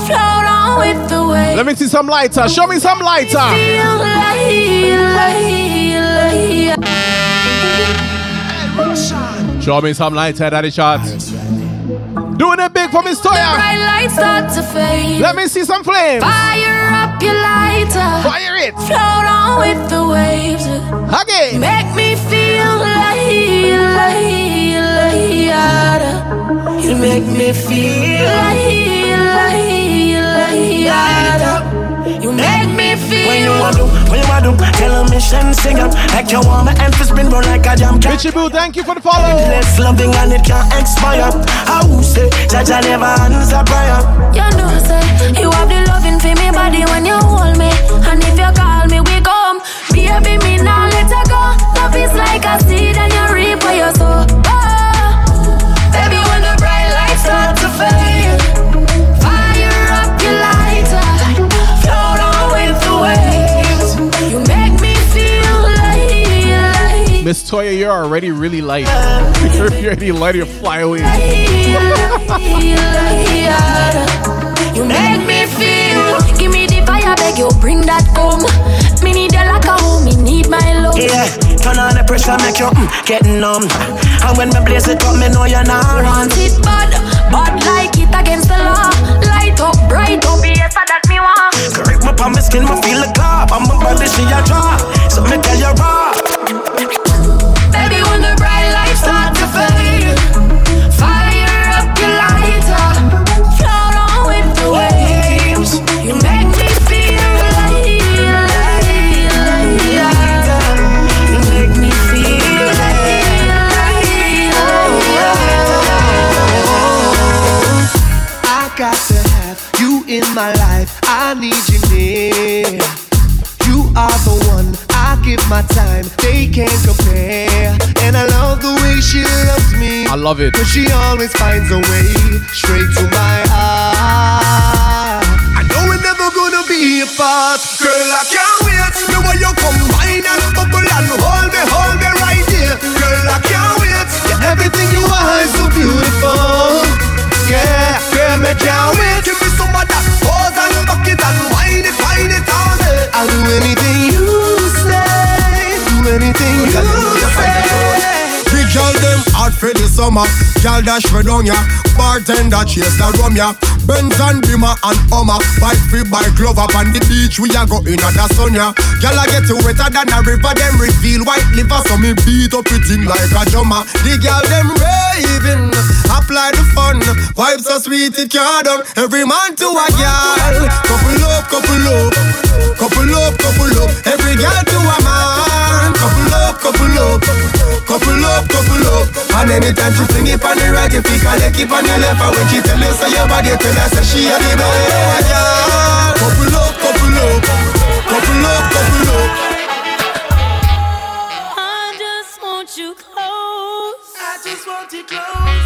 float on with the wave. Let me see some lighter. Show me some lighter. Feel like, like, Show me some lighter, daddy shot. Doing it big for Miss bright Toya. lights start to fade. Let me see some flames. Fire up your lighter. Fire it. Float on with the waves. Again. Make me feel like, like, like, You make me feel like, like, like, You make me feel. When you want to, when you want to, tell a mission sing up like you want my emphasis spin run like a jam. Richie Boo, thank you for the follow. Less loving and it can't expire. How say, Jah Jah never answer prayer. You know, say you have the loving for me body when you hold me, and if you call me, we come. Baby, me now let her go. Love is like a seed and you reap what you sow. Miss Toya, you're already really light. You're already light, you fly away. You make me feel. Give me the fire, beg you, bring that home. Me need you like a home, me need my love. Yeah, turn on the pressure, make you mm, get numb. And when me blaze it up, me know you're not Want it bad, bad like it against the law. Light up, bright up, yes, that me want. Grip me on my skin, me feel the clap. On my body, she a draw. So me tell you raw. My life. I need you near. You are the one I give my time, they can't compare. And I love the way she loves me. I love it. Cause she always finds a way straight to my heart. I know we're never gonna be apart. Girl, I can't wait. The way you combine and bubble and hold me, hold me right here. Girl, I can't wait. Yeah, everything you are is so beautiful. Yeah, girl, me can't wait. I'll do anything you say. Do anything you say. Big girl them hot for the summer. Girl dash for down ya. Bartender chase the rum ya. Benz and Beamer and Hummer. Bike free by glove up on the beach. We a go in at the sun ya. Girl I get you wetter than a river. Them reveal white liver so me beat up it in like a drummer. The girl them raving. Apply the fun. Vibes so sweet it can't done. Every man to a girl. Couple up, couple up. Couple up, couple up. Every girl to a man. Couple up, couple up. Couple up, couple up. And anytime she fling it on the right, you pick her leg keep on your left. And when she tell you say your body, tell her say she a the best. Yeah. Couple up, couple up. Couple up, couple up. I just want you close. I just want you close.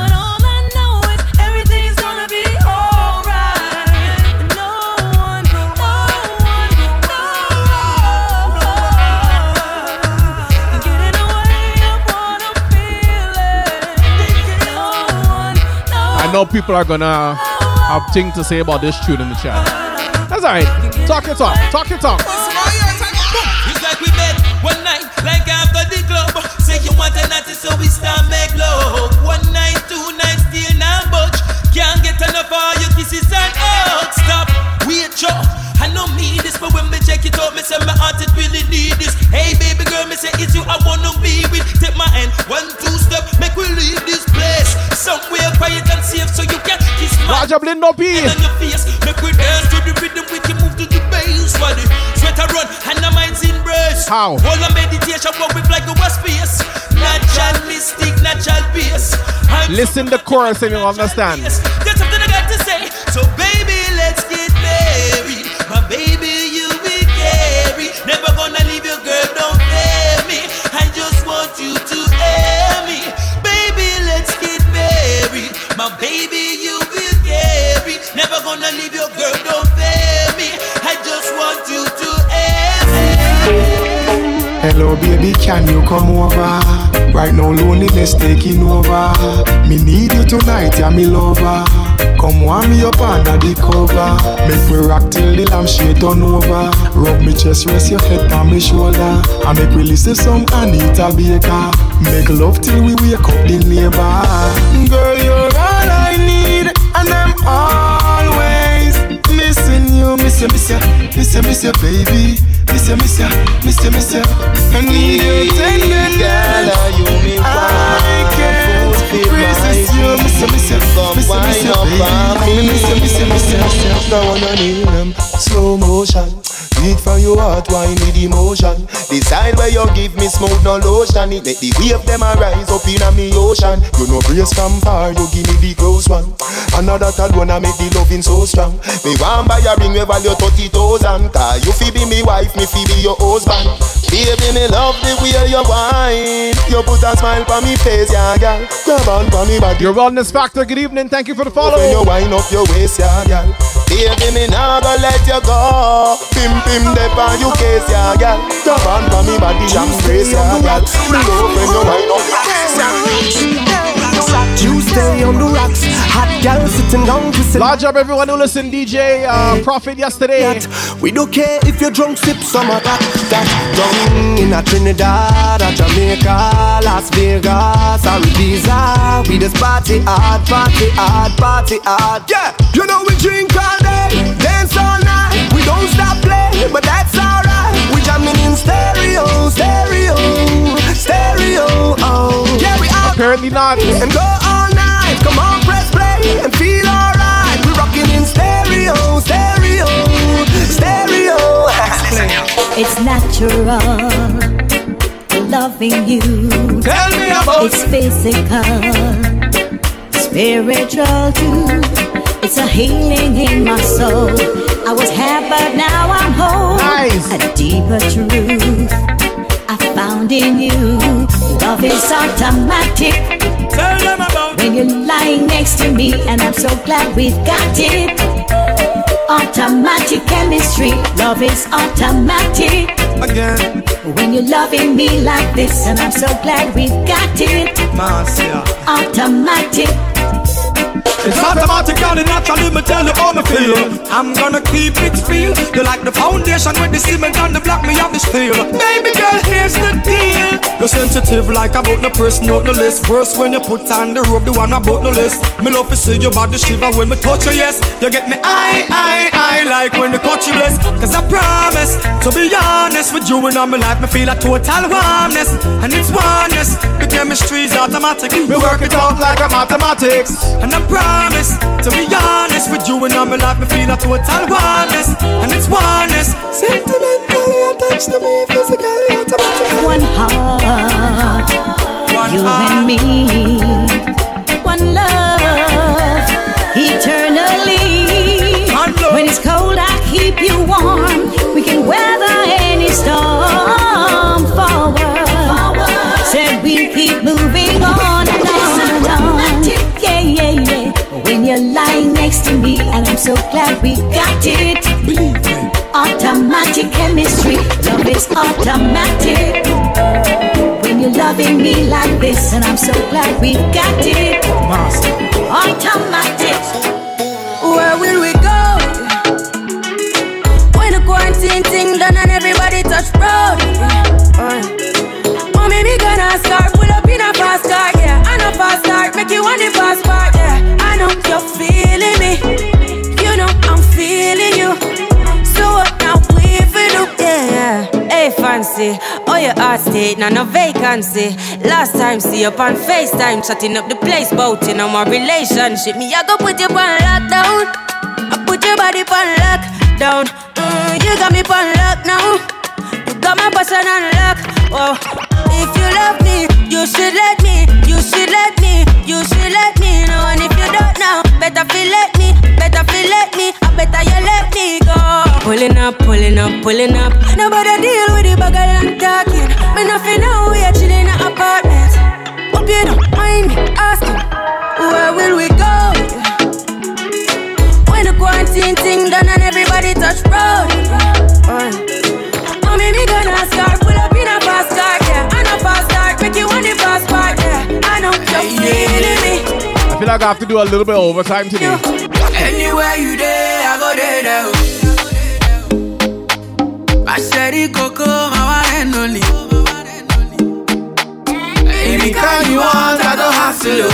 I know people are gonna have things to say about this tune in the chat. That's alright. Talk your talk. Talk your talk. It's like we met one night, like after the club. Say you want so we start make love. One night, two nights, still much. Can't get enough of your kisses and hugs. Stop. I know me this, but when check it out, me say my heart it really need this. Hey, baby girl, me say it's you I wanna be with. Take my hand, one, two step, make we leave this place. Somewhere quiet safe, so you can kiss my Roger Blind up here. hand on your face. Make we dance to the rhythm, we can move to the bass. Sweat a run, and the mind's. How? All the meditation, what we like space. Natural mystic, natural bass. Listen the chorus and you'll understand. Baby, can you come over? Right now loneliness taking over. Me need you tonight, yeah me lover. Come warm me up under the cover. Make we rock till the lampshade turn over. Rub me chest, rest your head on me shoulder. And make we listen some Anita Baker. Make love till we wake up the neighbor. Girl, you're all I need, and I'm always missing you, miss you, miss you, miss you, miss you, baby. Miss you, miss you, miss you, miss you. I need your tenderness. I can't resist you, miss you, miss you, miss you, miss you, baby. Miss you, miss you, miss you, miss you. Now I need them slow motion. Beat from your heart, wine with emotion. Decide where you give me smooth no lotion. It make the wave them a rise up in a me ocean. You know brace from far, you give me the close one. Another that wanna make the loving so strong. Me want buy a ring with value thirty thousand. Cause you fi be me wife, me fi be your husband. Baby, me love the way you whine. You put a smile on me face, yeah, girl. Grab on for me body. Your wellness factor. Good evening. Thank you for the follow. When you wind up your waist, yeah, girl. Baby, me nah go let you go. Pim pim dep on you case, yeah, girl. Grab on for me body and brace, yeah, girl. Me love when you wind up your waist, yeah. Tuesday on the rocks, hot girl sitting down kissing. Large up everyone who listened DJ uh, Prophet yesterday. We don't care if you're drunk, sip some of that. That down in a Trinidad, a Jamaica, Las Vegas, or Ibiza. We just party hard, party hard, party hard. Yeah, you know we drink all day, dance all night. We don't stop playing, but that's alright. We jamming in stereo, stereo, stereo. Oh. Yeah, we out. Apparently not. And go all night. Come on, press play and feel alright. We rocking in stereo, stereo, stereo. it's natural. Loving you. Tell me about It's physical, spiritual too. It's a healing in my soul. I was half, but now I'm whole. Nice. A deeper truth I found in you. Love is automatic. Tell them about when you're lying next to me, and I'm so glad we've got it. Automatic chemistry, love is automatic. Again, When you're loving me like this, and I'm so glad we've got it. Marcia. Automatic. It's automatic and naturally, me tell you how me feel. I'm gonna keep it real. You like the foundation with the cement and the block, me have the steel. Baby girl, here's the deal. You're sensitive like about the person out the list. Worse when you put on the robe, the one about the list. Me love to see your body shiver when me touch you, yes. You get me I, I, I like when you touch you, bless. Cause I promise to be honest with you and all my life, me feel a total warmness. And it's oneness. The chemistry's automatic. We work it out like a mathematics. And I promise to be honest with you and all my life, me feel a total warmness. And it's oneness. Sentimentally attached to me, physically automatic. One heart, you and me. One love, eternally. When it's cold, I keep you warm. We can weather any storm next to me, and I'm so glad we got it. Automatic chemistry, love is automatic. When you're loving me like this, and I'm so glad we got it. Automatic. Where will we go? When the quarantine thing done and everybody touch road. Fancy, oh your heart state, now no vacancy. Last time see up on FaceTime, chatting up the place, bout you know my relationship. Me I go put you on lockdown. I put your body on lockdown. Mm, you got me on lock now. You got my person on lock. Oh, if you love me, you should let me. You should let me. You should let me know. And if you don't know, better feel let me. Better feel let me. I better you let me go. Pulling up, pulling up, pulling up. Nobody deal with the bugger and talking. Me nothing know we are chilling in an apartment. Hope you don't mind me asking, where will we go? When the quarantine thing done and everybody touch road. Uh, Mommy, me gonna start pull up in a fast car, yeah. I know fast start, make you want the fast part, yeah. I know you're feeling me. I feel like I have to do a little bit of overtime today. Anywhere you there, I go there, there. I said it, Coco, my one and only. Anytime you want, I go hustle you.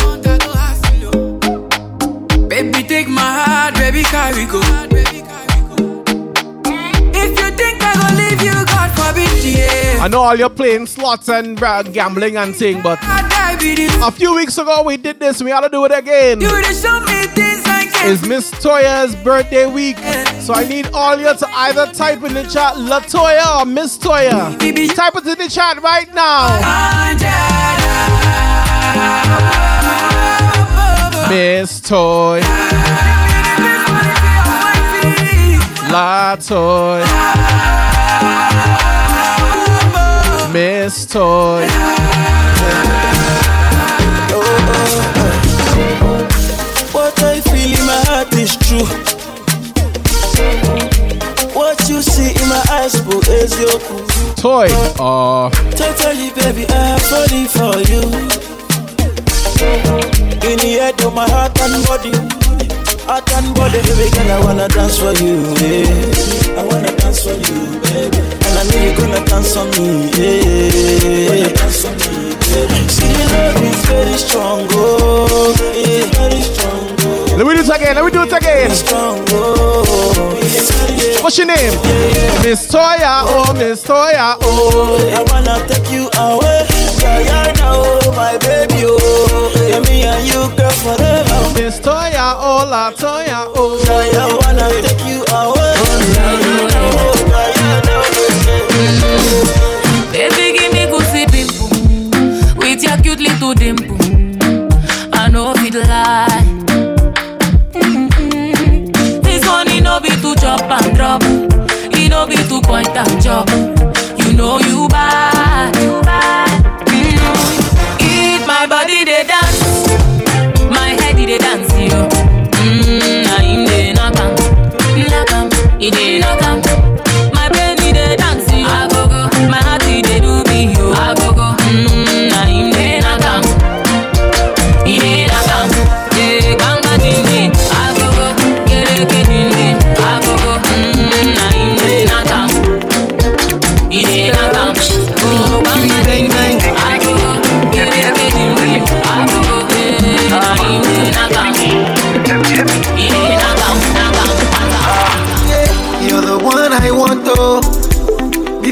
Baby, take my heart, baby, carry go. If you think I go leave you. I know all you're playing slots and uh, gambling and thing, but a few weeks ago we did this. We gotta do it again. You show me things I can't. It's Miss Toya's birthday week, so I need all you to either type in the chat Latoya or Miss Toya. Type it in the chat right now. Miss Toy. Latoy. Miss Toy. What I feel in my heart is true. What you see in my eyes, is your. Toy. Uh, Totally, baby, I'm falling for you. In the head of my heart and body. Heart and body, baby girl, I wanna dance for you. Yeah. I wanna dance for you, baby. And I know you're gonna dance on me. Yeah. Dance on me, baby. See, love is very strong, oh. Yeah, very strong. Let me do it again. Let me do it again. Oh. Yeah. What's your name? Miss Toya, oh Miss Toya, oh. I wanna take you away. Diana, oh my baby, oh. Yeah, me and you, girl, forever. Miss Toya, oh la Toya, oh. I wanna take you away. Oh, be to point. You know you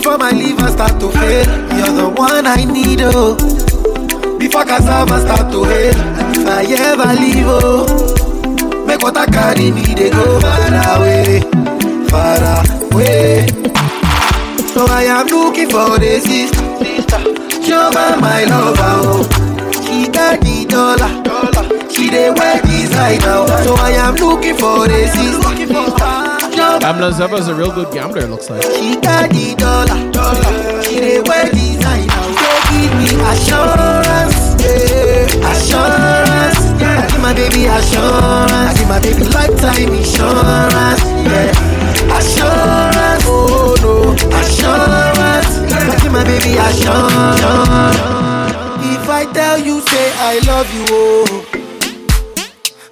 Before my liver start to fail, you're the one I need, oh. Before cassava start to hail, if I ever leave, oh. Make what I carry me, they go far away, far away. So I am looking for the sister, Show my my lover, oh. She got the dollar, she dey wear designer, oh. so I am looking for the sister. Amla Zeba is a real good gambler, it looks like. She got the dollar, dollar. She wear designer. So give me assurance, yeah. assurance. Yeah. Give my baby assurance. Give my baby lifetime insurance, yeah. Assurance, oh no, assurance. Give my baby assurance. If I tell you, say I love you, oh.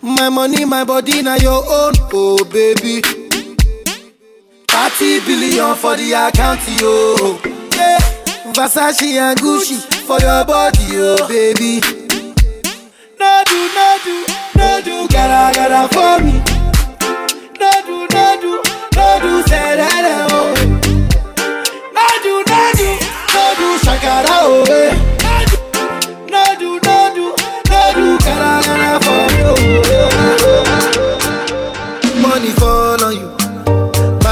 My money, my body, now your own, oh baby. 30 billion for the account, yo. Yeah. Versace and Gucci for your body, oh baby. No do, no do, no do, gotta, for me. No do, no do, no do, say that, oh. No do, no do, no do, shakara, oh. eh. No do, no do, no do, gotta for me, oh.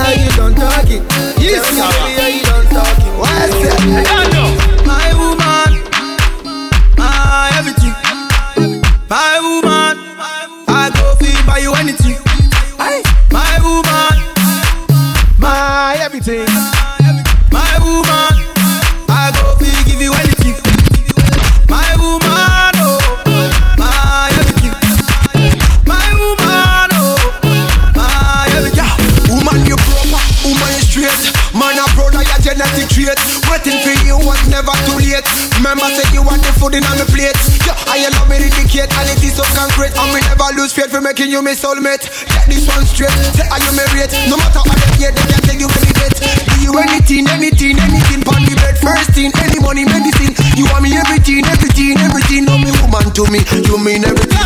Are you done talking? Yes, Tell me, are you done talking? What's that? My woman, my everything. My woman, I go feel buy you anything. My woman, my everything. Genetic. Waiting for you was never too late. Remember, said you want the food in on my plate. Yeah, I love me indicate, and it is so concrete. And we never lose faith for making you my soulmate. Get this one straight. Say, are you married? No matter how they hear, they can tell you any date. Do you anything, anything, anything, pon the bed. First thing, any money, medicine. You want me everything, everything, everything. No, me woman to me, you mean everything.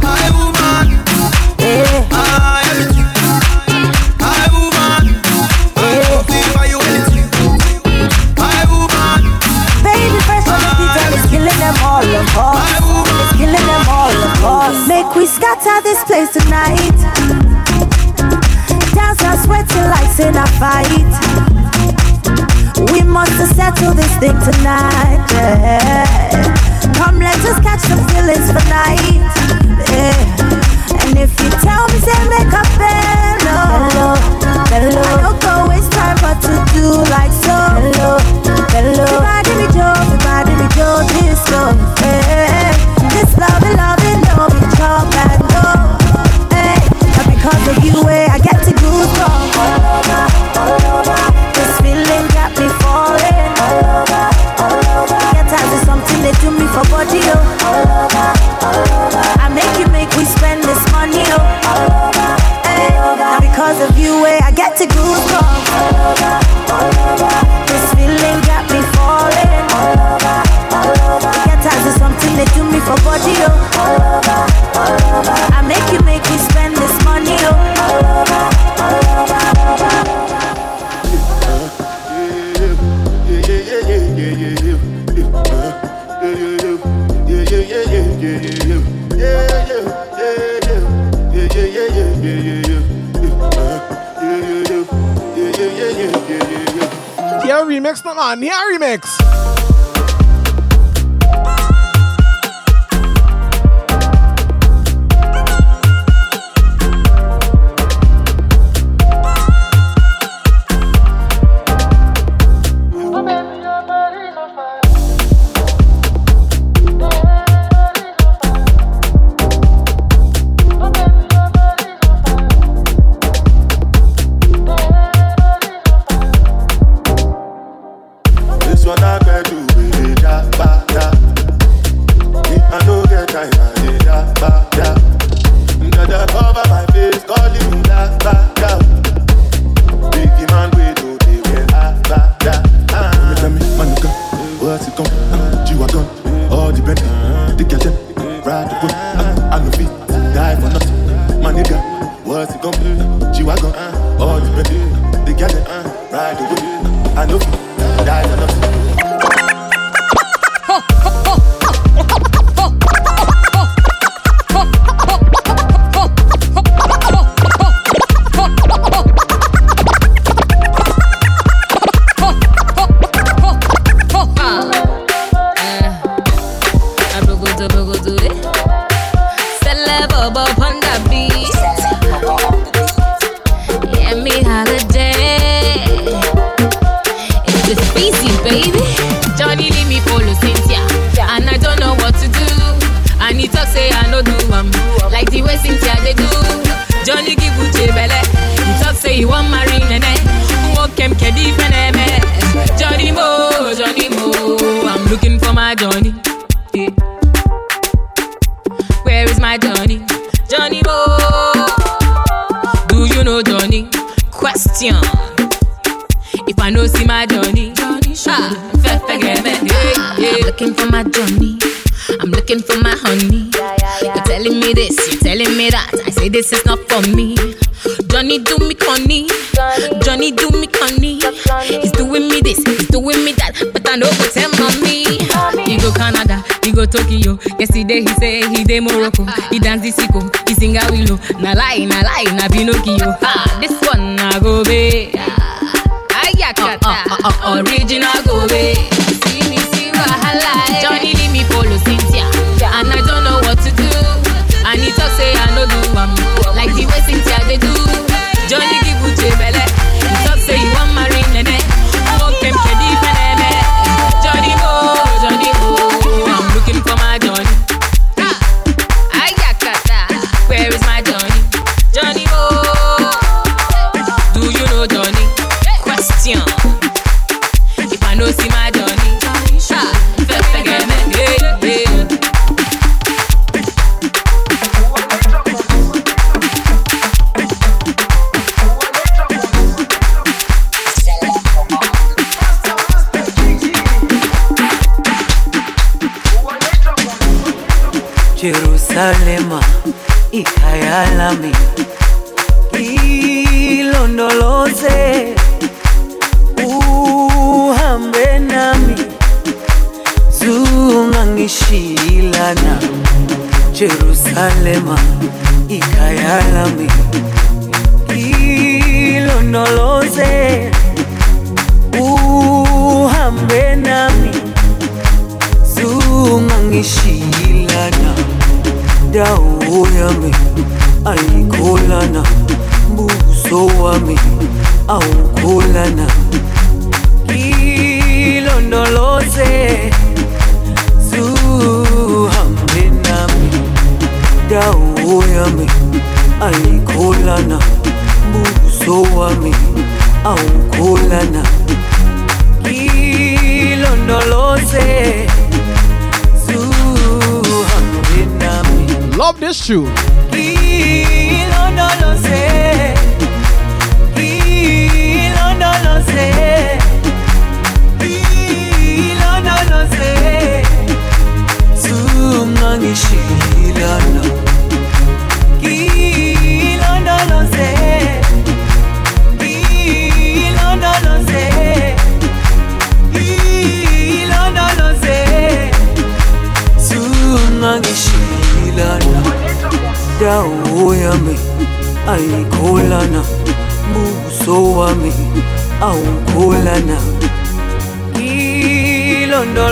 My woman, my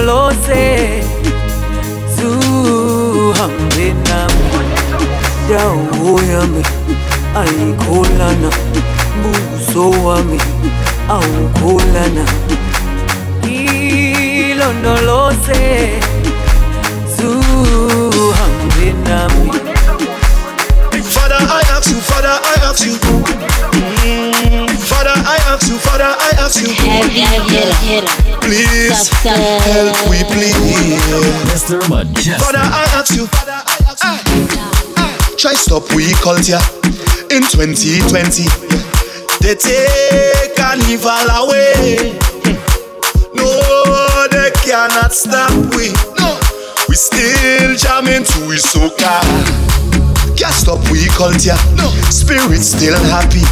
ilondoloze zuhambe nami dawo yami ayikholana buso wami awukholana ilondoloze zuhambe nami Father, I ask you, Father, I ask you. Mm, Father, I ask you, Father, I ask you. Please help we please. Mr. Mejustik. Father, I ask you. Father, I ask you. I, I. Try stop we culture in 2020. They take carnival away. No, they cannot stop we. No, we still jamming to we soca. Can't stop we culture. No, spirit still happy.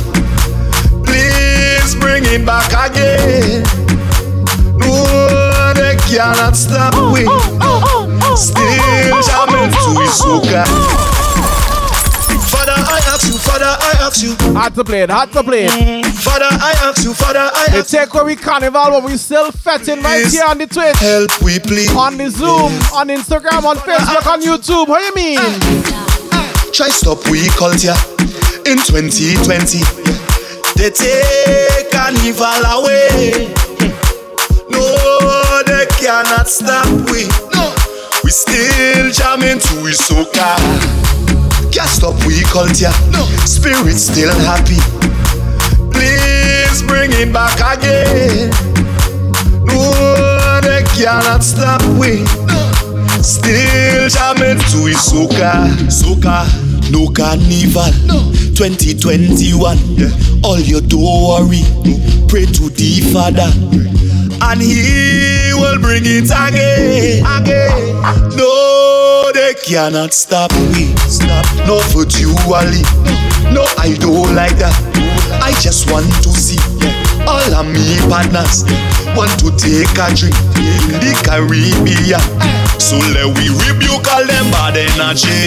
Please him back again. No, they cannot stop we. Still jamming to we soca. Father, I ask you, Father, I ask you. Hard to play it, hard to play it. Father, I ask you, Father, I They ask you. take away carnival, but we still fetting right here on the Twitch. Help we please. On the Zoom, on Instagram, on Facebook, on YouTube. What do you mean? Try stop we culture in 2020. Dete kanival away ah No, they cannot stop we no. We still jamming to soca Can't stop we culture no. Spirit still happy Please bring him back again No, they cannot stop we no. Still jamming to soca Soca no carnival. 2021, all you do worry, pray to the Father, and He will bring it again. again. No, they cannot stop we. Stop. No virtually, no, I don't like that. I just want to see all of me partners want to take a drink in the Caribbean. So let we rebuke all them bad energy.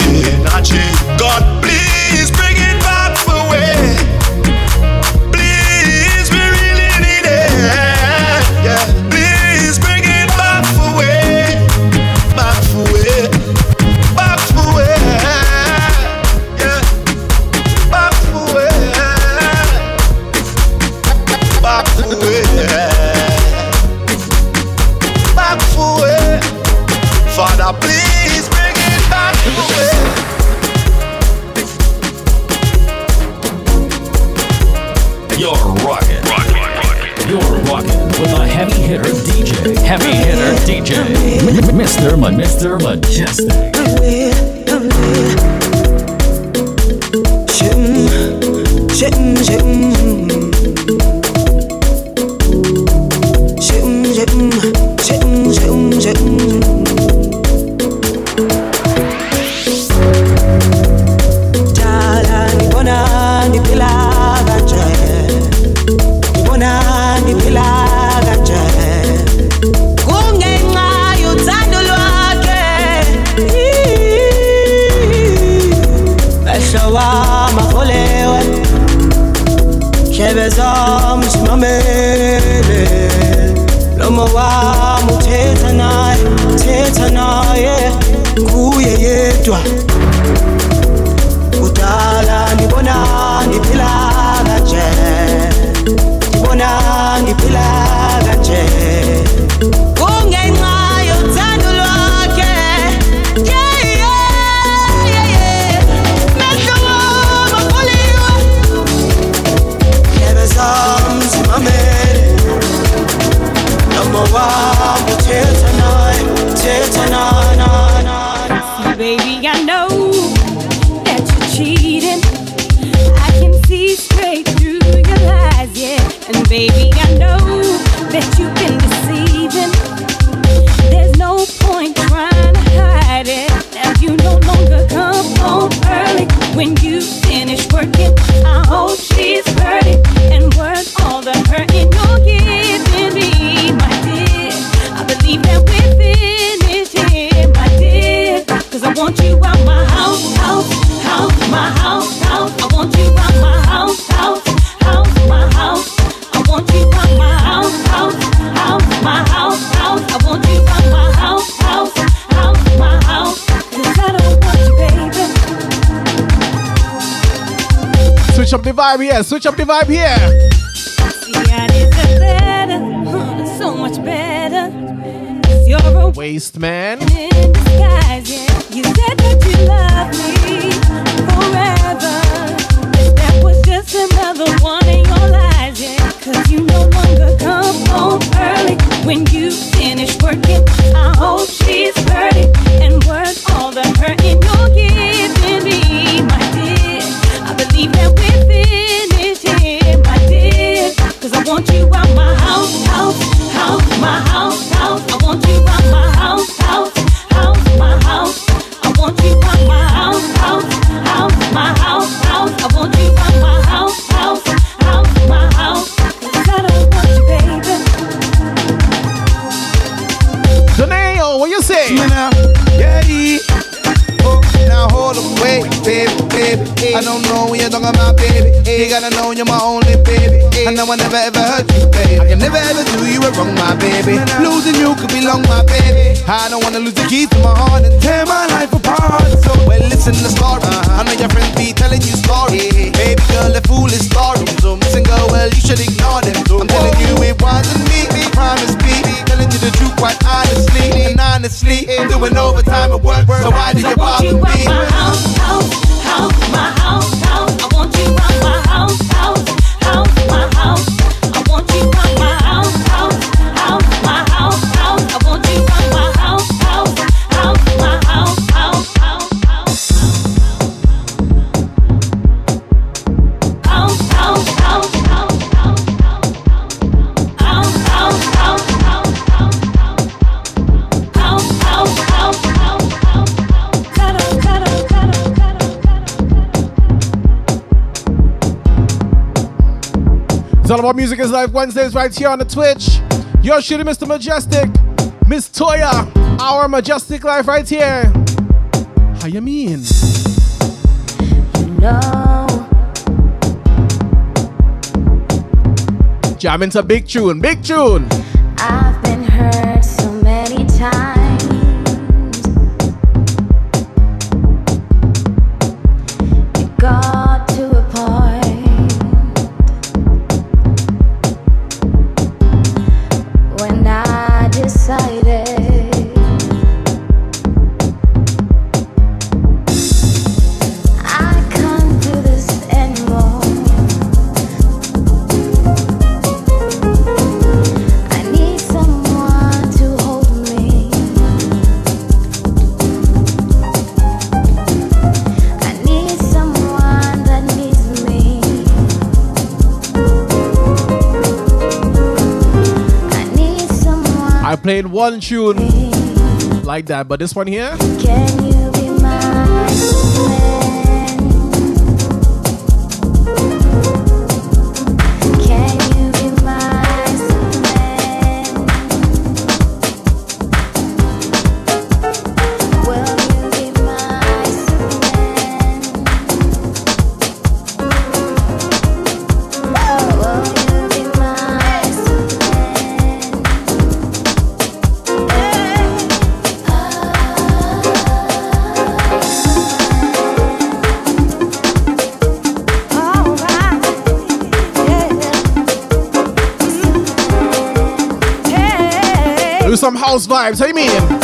God, please bring it back for way. DJ. Mr. Mr. Mejustik. ngathatha naye nguye yedwa. Vibe here. Switch up the vibe here. So much better. 'Cause You're a Waste man. disguise, yeah. You said that you love me forever. That was just another one in your lies, yeah. Cause you no longer come home early when you baby. And I never ever hurt you, baby. I can never ever do you a wrong, my baby. Losing you could be long, my baby. I don't wanna lose the keys to my heart and tear my life apart. So, well, listen to the story. Uh-huh. I know your friends be telling you stories. Baby girl, the foolish story. So, listen, girl, well, you should ignore them. I'm telling you, it wasn't me. Promise me, telling you the truth quite honestly. And honestly, doing overtime at work. So, why did you bother me? My house, music is live Wednesdays right here on the Twitch. You're shooting Mr. Mejustik, Miss Toya, our Majestic Life right here. How you mean? No, Jam into big tune, big tune. Played one tune. Like that, but this one here, house vibes. How you mean?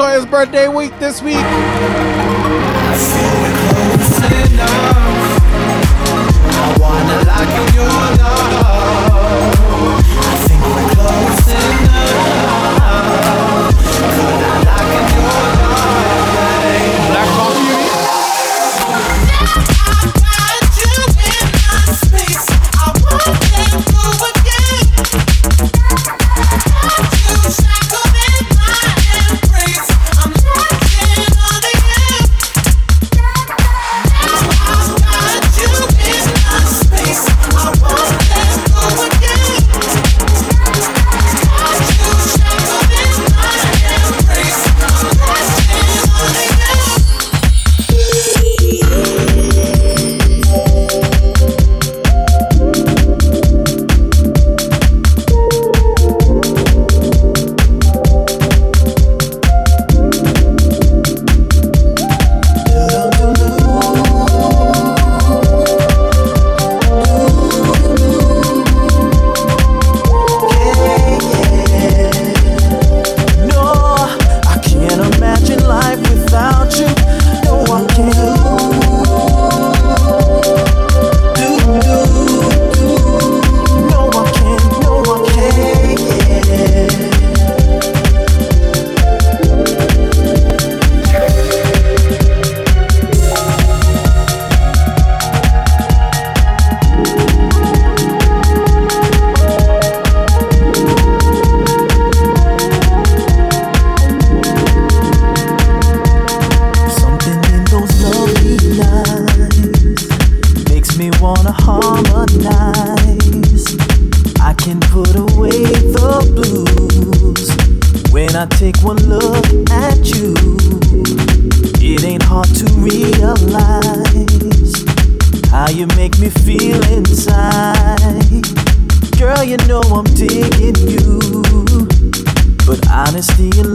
Toya's birthday week this week.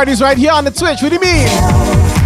parties right here on the Twitch. What do you mean?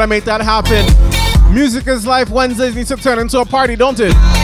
gotta make that happen. Music is life Wednesdays needs to turn into a party, don't it?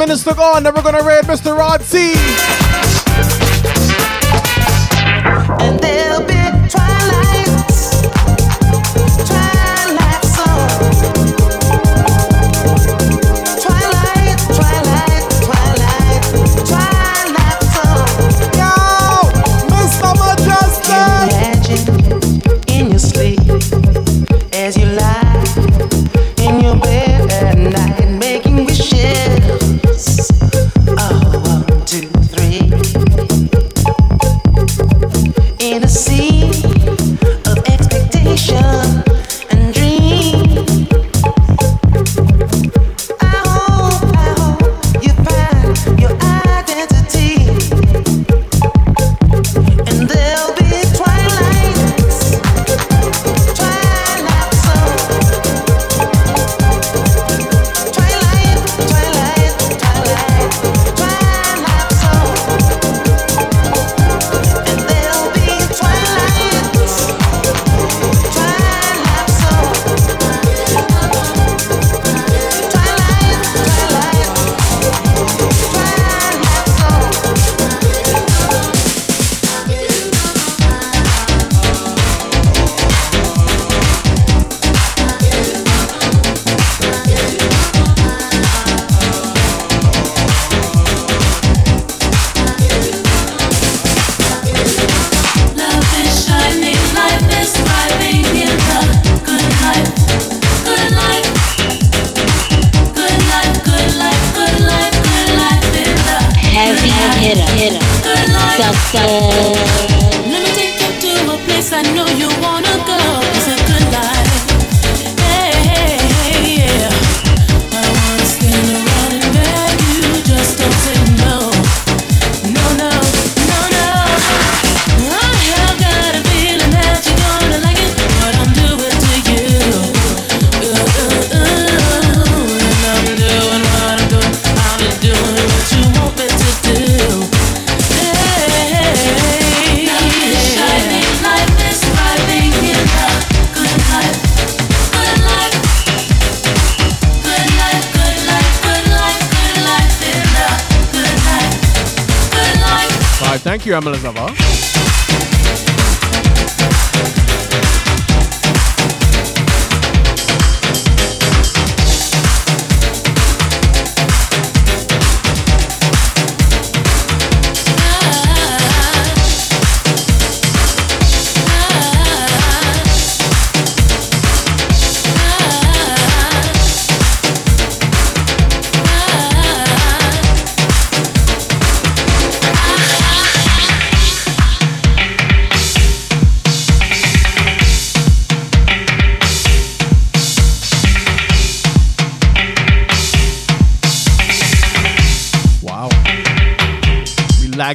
Minutes to go, and then we're gonna raid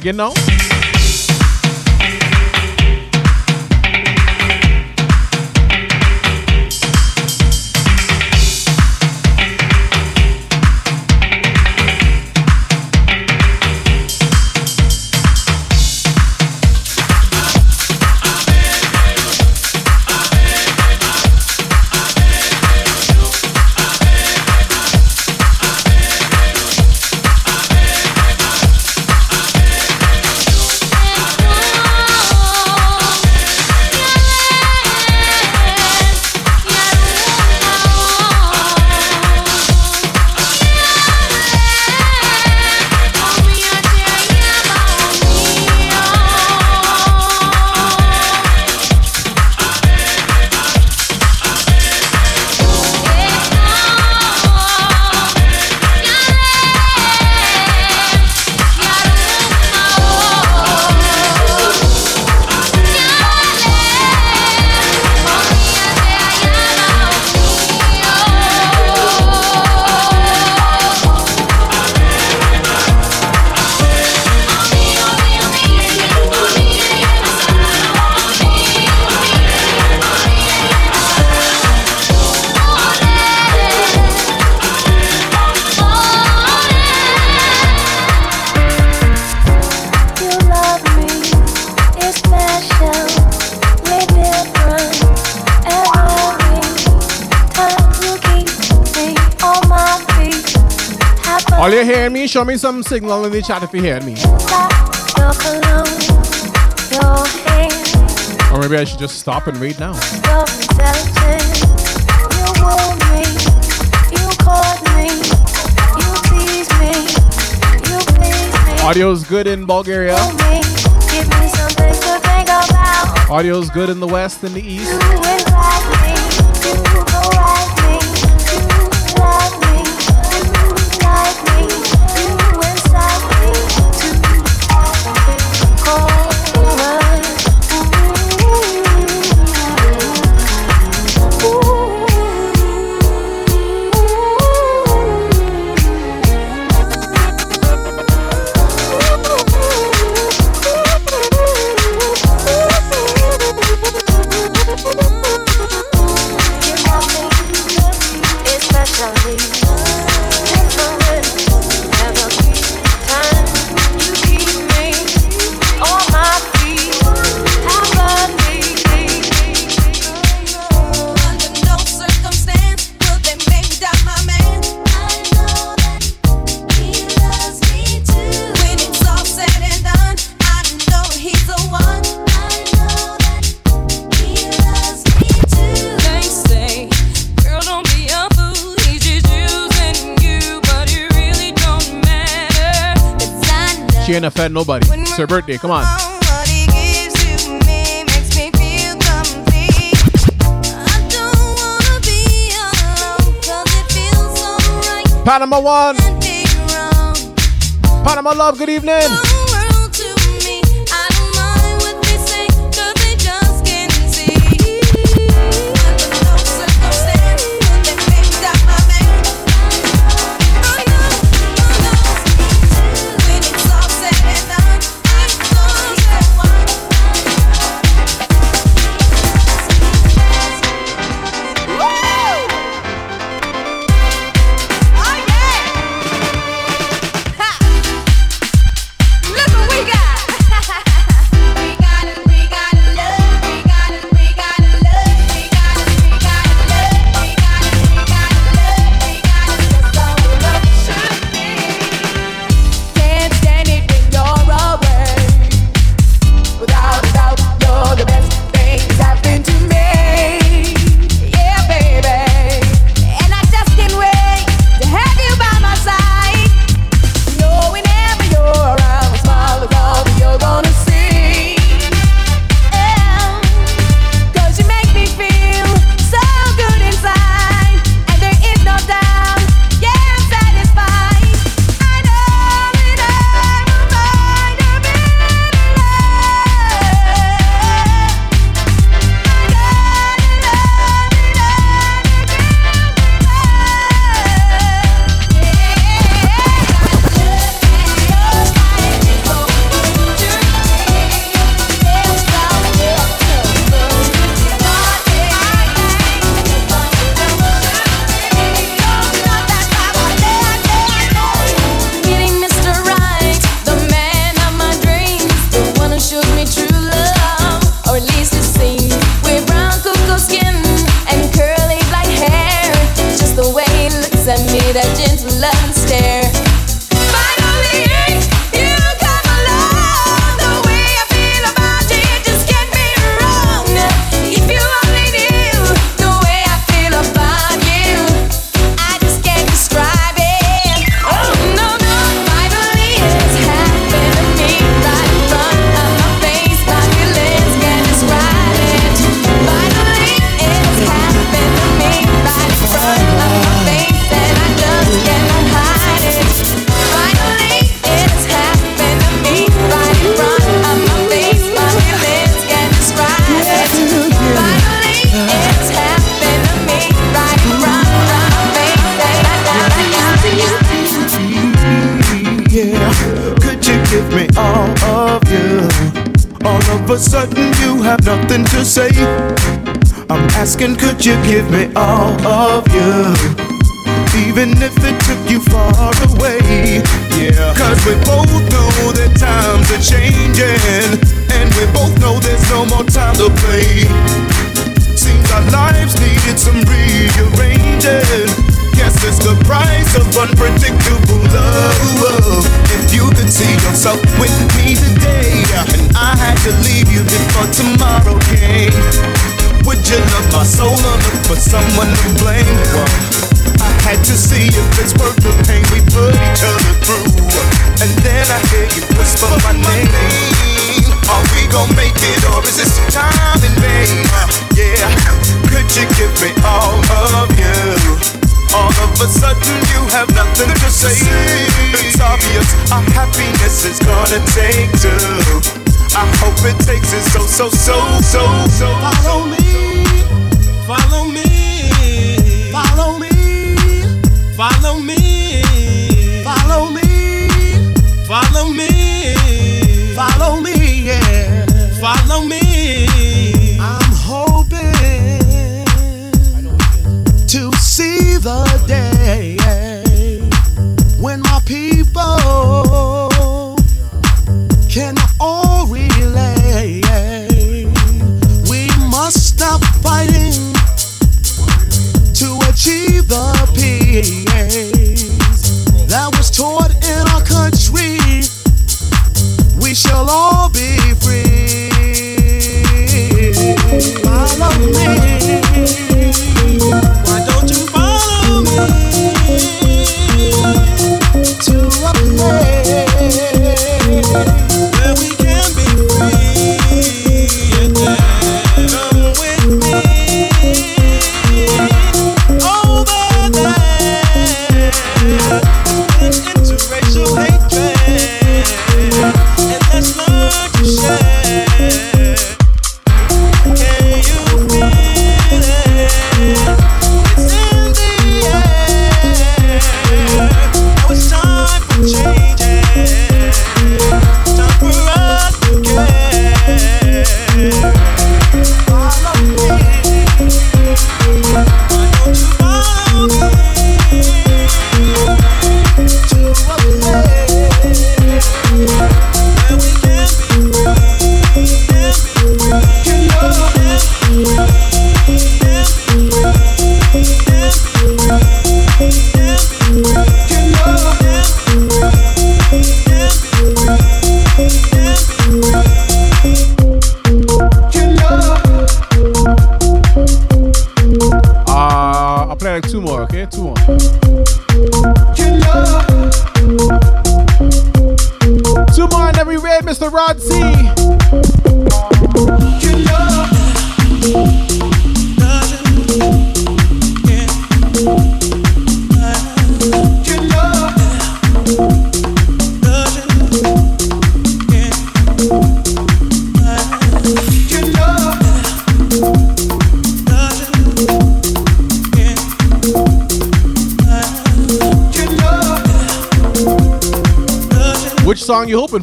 getting on? some signal in the chat if you hear me. Or maybe I should just stop and read now. Audio is good in Bulgaria. Audio is good in the West and the East. ain't offend nobody. It's her birthday. Come on. Panama One. Panama Love, good evening.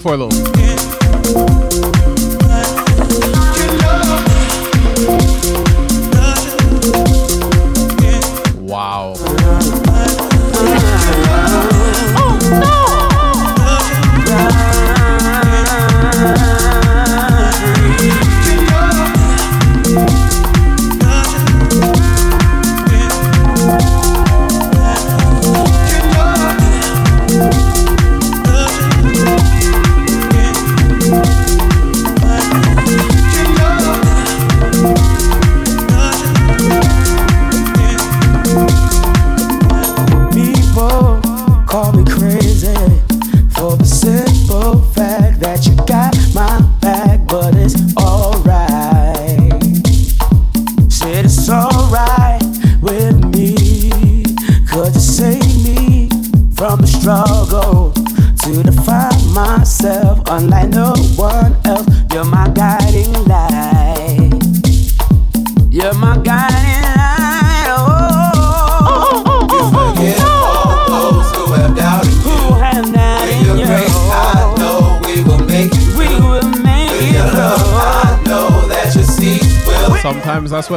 For though? Wow.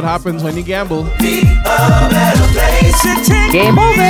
Happens when you gamble. Game over.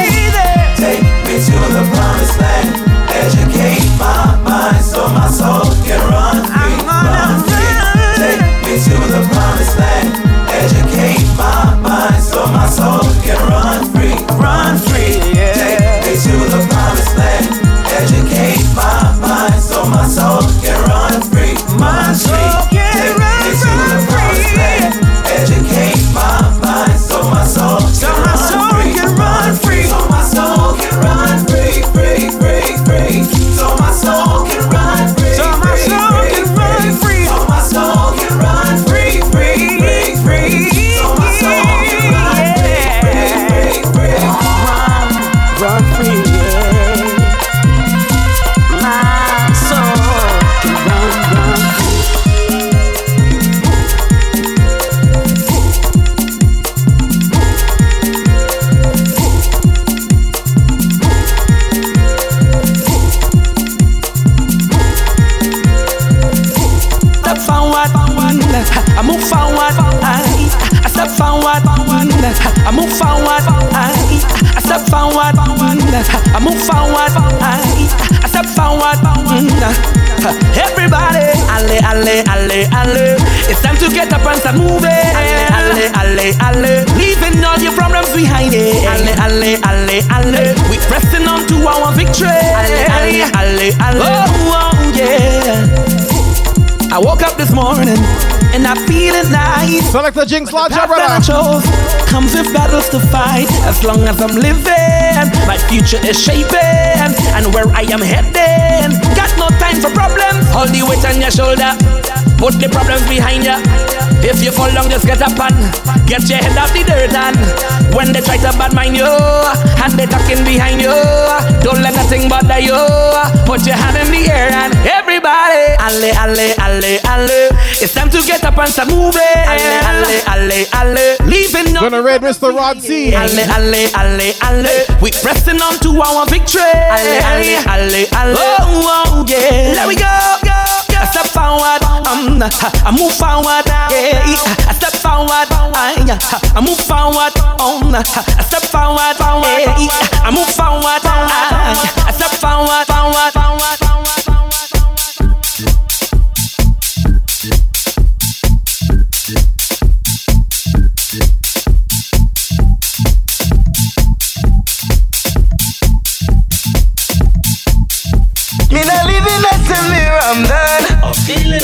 Select the Jinx Lodge, brother. I chose comes with battles to fight. As long as I'm living, my future is shaping, and where I am heading. Got no time for problems. Hold the weight on your shoulder. Put the problems behind you. If you fall down, just get up and get your head off the dirt. And when they try to bad mind you, and they talking behind you, don't let nothing bother you. Put your hand in the air and everybody, alle, alle, alle, alle. It's time to get up and start moving. Alle, alle, alle, alle. Leaving no Gonna raid Mr. Rod C. Alle, alle, alle, alle. We pressing on to our victory. Alle, alle, alle, alle. Oh, oh, yeah. Let we go, go, go. I step forward, um, I move forward, yeah. I step forward, I, I move forward, um, I step forward, yeah. I move forward, I, I step forward, forward, forward, forward.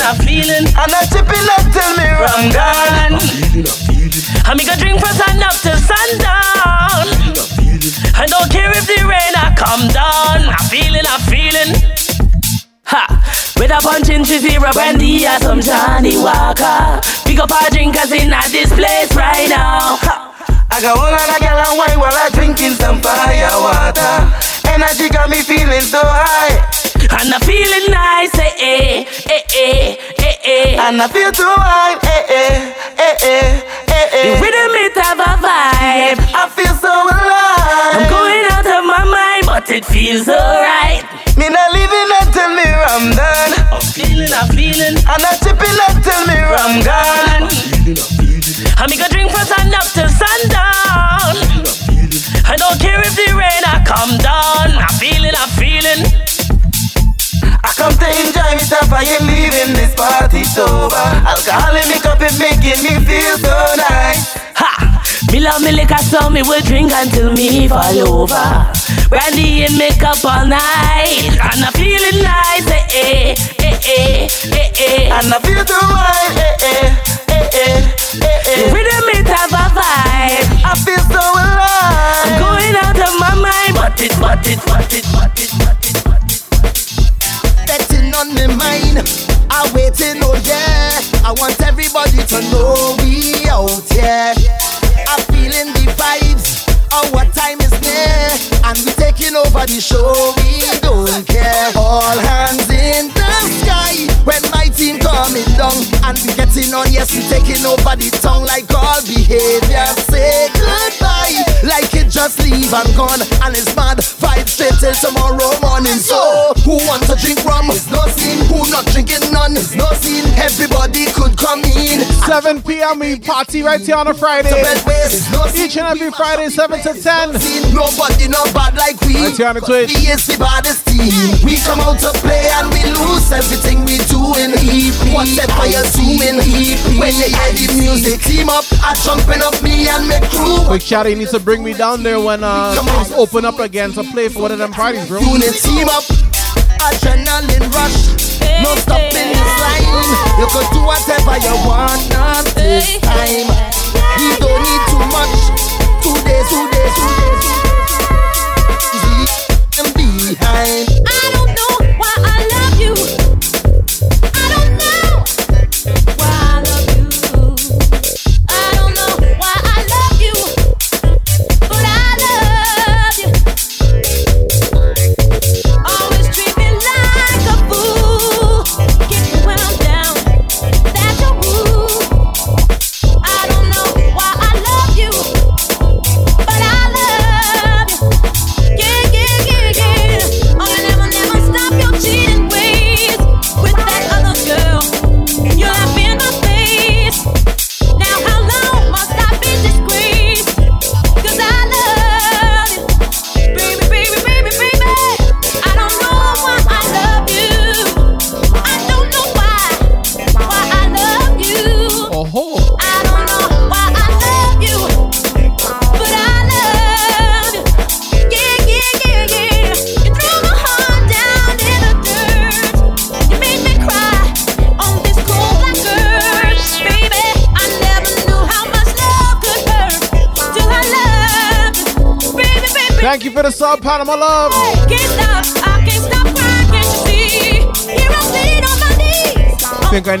Feeling, I'm feeling. I'm not chipping until me Ramadan. And me go drink from sun up till sundown. I don't care if the rain a come down. I'm feeling, I'm feeling. Ha! With a punch in brandy or some Johnnie Walker. Pick up our drinkers in at this place right now. Ha! I got one other girl and wine while I drinking some fire water. Energy got me feeling so high. And I'm feeling nice, eh, eh, eh, eh. And I feel too high, eh, eh, eh, eh, eh, eh. The rhythm it have a vibe. I feel so alive. I'm going out of my mind, but it feels alright. Me not living until me Ramadan. I'm feeling, I'm feeling. I'm not chipping until me Ramadan. And me go drink from sun up till sundown. I don't care if the rain a come down. I'm feeling, I'm feeling. I come to enjoy myself, I ain't leaving this party sober. Alcohol in me cup, it making me feel so nice. Ha! Me love me liquor, so me will drink until me fall over. Brandy and makeup all night, and I'm feeling nice, eh, eh, eh, eh, eh, eh. And I feel too high, eh, eh, eh, eh, eh, eh. The rhythm it have a vibe. I feel so alive. I'm going out of my mind, but it, but it, but it, but it, on my mind, I'm waiting, oh yeah. I want everybody to know we out here. I'm feeling the vibes of what time is near. And we taking over the show, we don't care. All hands in the sky when my team coming down. And we getting on, yes, we taking over the tongue like all behavior. Say goodbye, like it just leave and gone. And it's mad, fight straight till tomorrow morning. So, who wants to drink rum? It's no scene. Who not drinking none? It's no scene. Everybody could come in. 7 p.m. we party right here on a Friday. No Each and every Friday, 7 to 10. Nobody not bad like we. Right here on the Twitch. We is the baddest team. We come out to play and we lose everything we do doing. Whatever you're doing. When you hear the music, team up. I jumping up me and make crew. Quick shout, he needs to bring me down there when uh, things open up again to play for one of them parties, bro. Unit team up. Adrenaline rush. No stopping this line. You could do whatever you want at this time. We don't need too much. Two days, two days, two days. Easy and behind.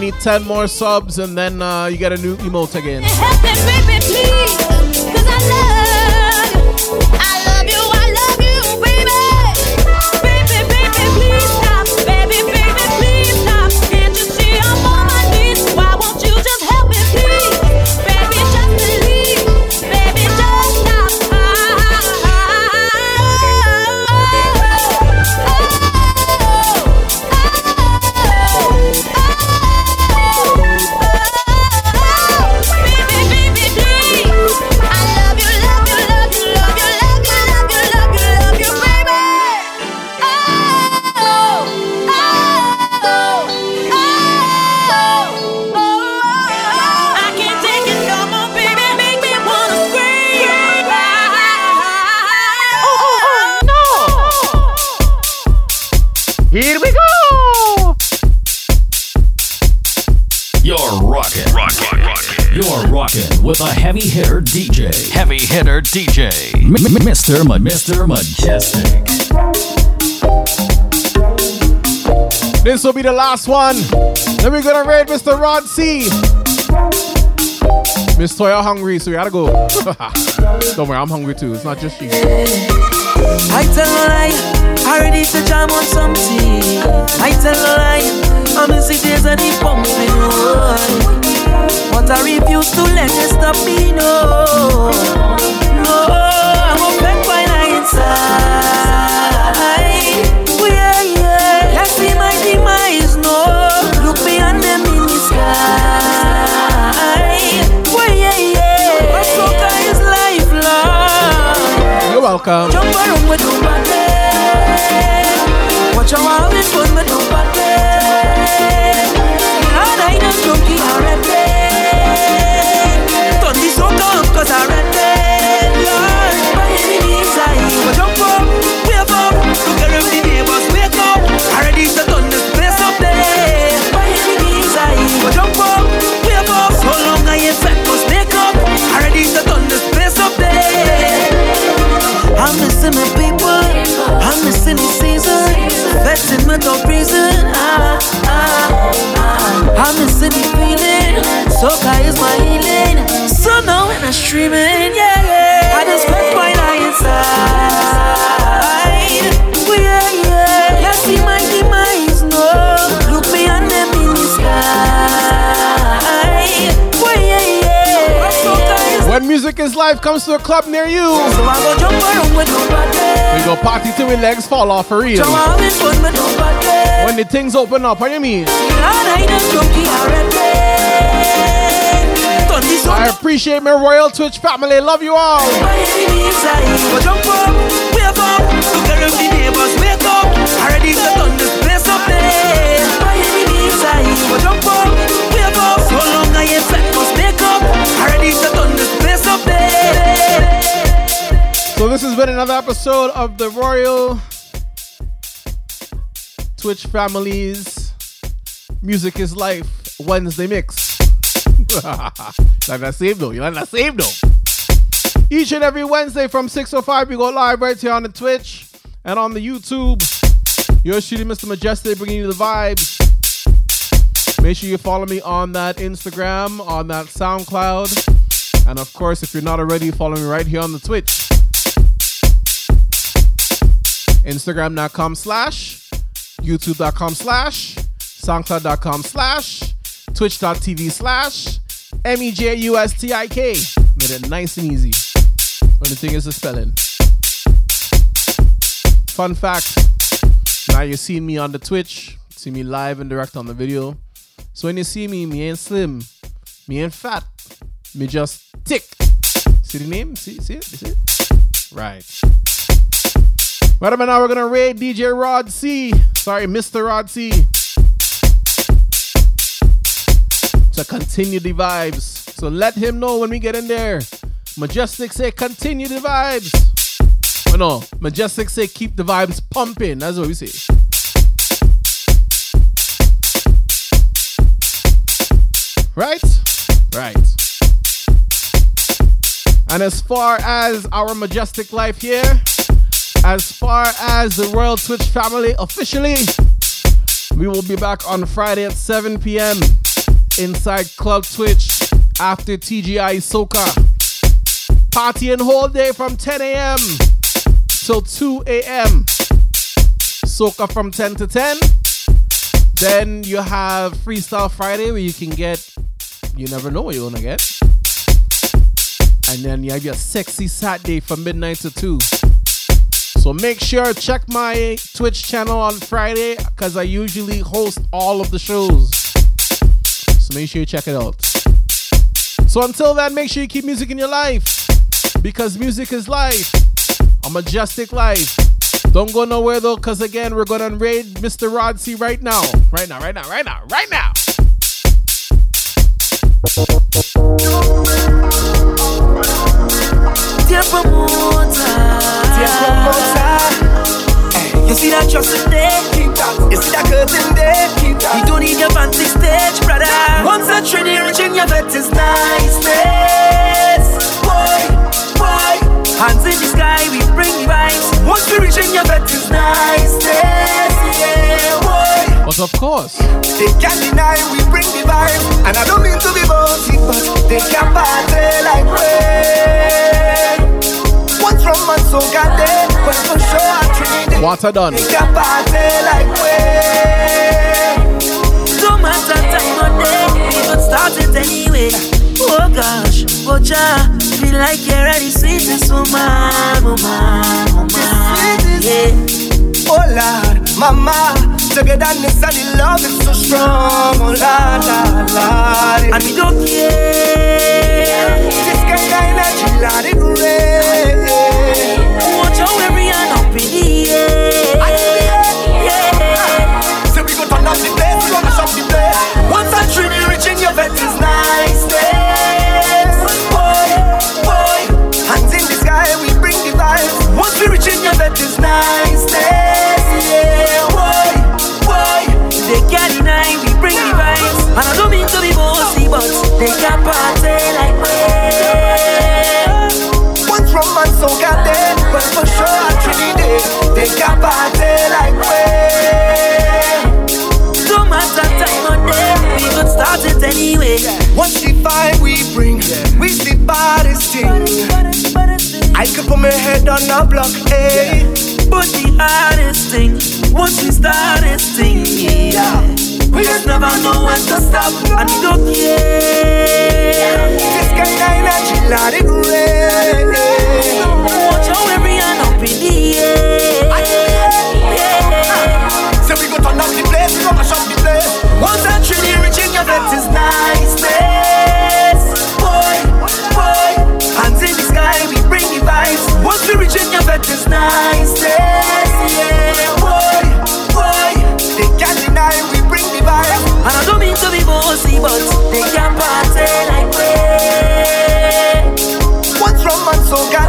Need 10 more subs and then uh, you get a new emote again. DJ. M- M- Mr. Ma- Mr. Mejustik. This will be the last one. Then we're gonna raid Mr. Rod C. Miss Toya hungry, so we gotta go. Don't worry, I'm hungry too. It's not just you. I tell a lie, I ready to jam on something. I tell a lie, I'm in six days and it pumping. oh. But I refuse to let it stop me, no. No, I'm a back when inside. Oh, yeah, yeah. Can't see my demise, no. Look beyond them in the sky. Oh, yeah, yeah. My soca is lifelong. You're welcome. Jump around with nobody. Watch how I win fun with nobody. And I done junkie already. Turn this song up cause I ready. Ah, ah, ah. I'm feeling. Soca is my healing. So now when I'm streaming, yeah, yeah. I just put my inside. Oh, yeah, yeah. See my demise, no. Look them in the sky. Well, yeah, yeah. When music is live comes to a club near you. So I go jump around with nobody. We go party till we legs fall off for real. So when the things open up, what you mean? I appreciate my royal Twitch family. Love you all. So this has been another episode of the Royal Twitch Families Music is Life Wednesday Mix. like that same though. You like that same though. Each and every Wednesday from 6.05 we go live right here on the Twitch and on the YouTube. Yours shooting Mr. Mejustik, bringing you the vibes. Make sure you follow me on that Instagram, on that SoundCloud. And of course, if you're not already, follow me right here on the Twitch. Instagram.com slash, YouTube.com slash, SoundCloud.com slash, Twitch.tv slash, M-E-J-U-S-T-I-K. Made it nice and easy. Only thing is the spelling. Fun fact, now you're seeing me on the Twitch, see me live and direct on the video. So when you see me, me ain't slim, me ain't fat, me just tick. See the name? See, see it? See it? Right. Right about now, we're gonna raid DJ Rod C. Sorry, Mr. Rod C. To continue the vibes. So let him know when we get in there. Mejustik say continue the vibes. Oh no, Mejustik say keep the vibes pumping. That's what we say. Right? Right. And as far as our majestic life here, as far as the Royal Twitch family officially, we will be back on Friday at 7 p.m. inside Club Twitch after TGI Soca. Party and whole day from 10 a.m. till 2 a.m. Soca from 10 to 10. Then you have Freestyle Friday where you can get, you never know what you're gonna get. And then you have your sexy Saturday from midnight to 2. So make sure check my Twitch channel on Friday because I usually host all of the shows. So make sure you check it out. So until then, make sure you keep music in your life because music is life, a majestic life. Don't go nowhere though, because again, we're gonna raid Mr. Rod C right now. Right now, right now, right now, right now. Tiempo muta. Tiempo muta. You see that trust in there? You see that curtain there? You don't need your fancy stage, brother. Once a trinity reaching your vet is niceness. Boy, boy. Hands in the sky, we bring the vibes. Once we reaching your vet is niceness. Yeah, boy. But of course, They can't deny we bring the vibes And I don't mean to be bossy But they can't party like we water done. No matter time or day We could start it anyway Oh gosh, ja Feel like you're ready sweetest woman, woman, woman Yeah Oh Lord, Mama, togetherness and the love is so strong. Oh Lord, Lord, Lord. And we don't care. This kind of energy, Lord, it great. Watch up in the. Yeah. So we turn up the we gonna the trinity reaching your. Boy, boy, hands in the sky, we bring the vibes. We your. Yeah, boy, boy, they can't deny we bring the vibes. And I don't mean to be bossy, but they can't the thing. I could put my head on a block, eh? But the hardest thing, once we start this thing, yeah. We just never know when to stop, and don't care. This kind of energy, let it rain. just nice days, yeah. Why, why? They can't deny we bring the vibe. And I don't mean to be bossy, but they can't party like we. What's wrong, man? So, guys.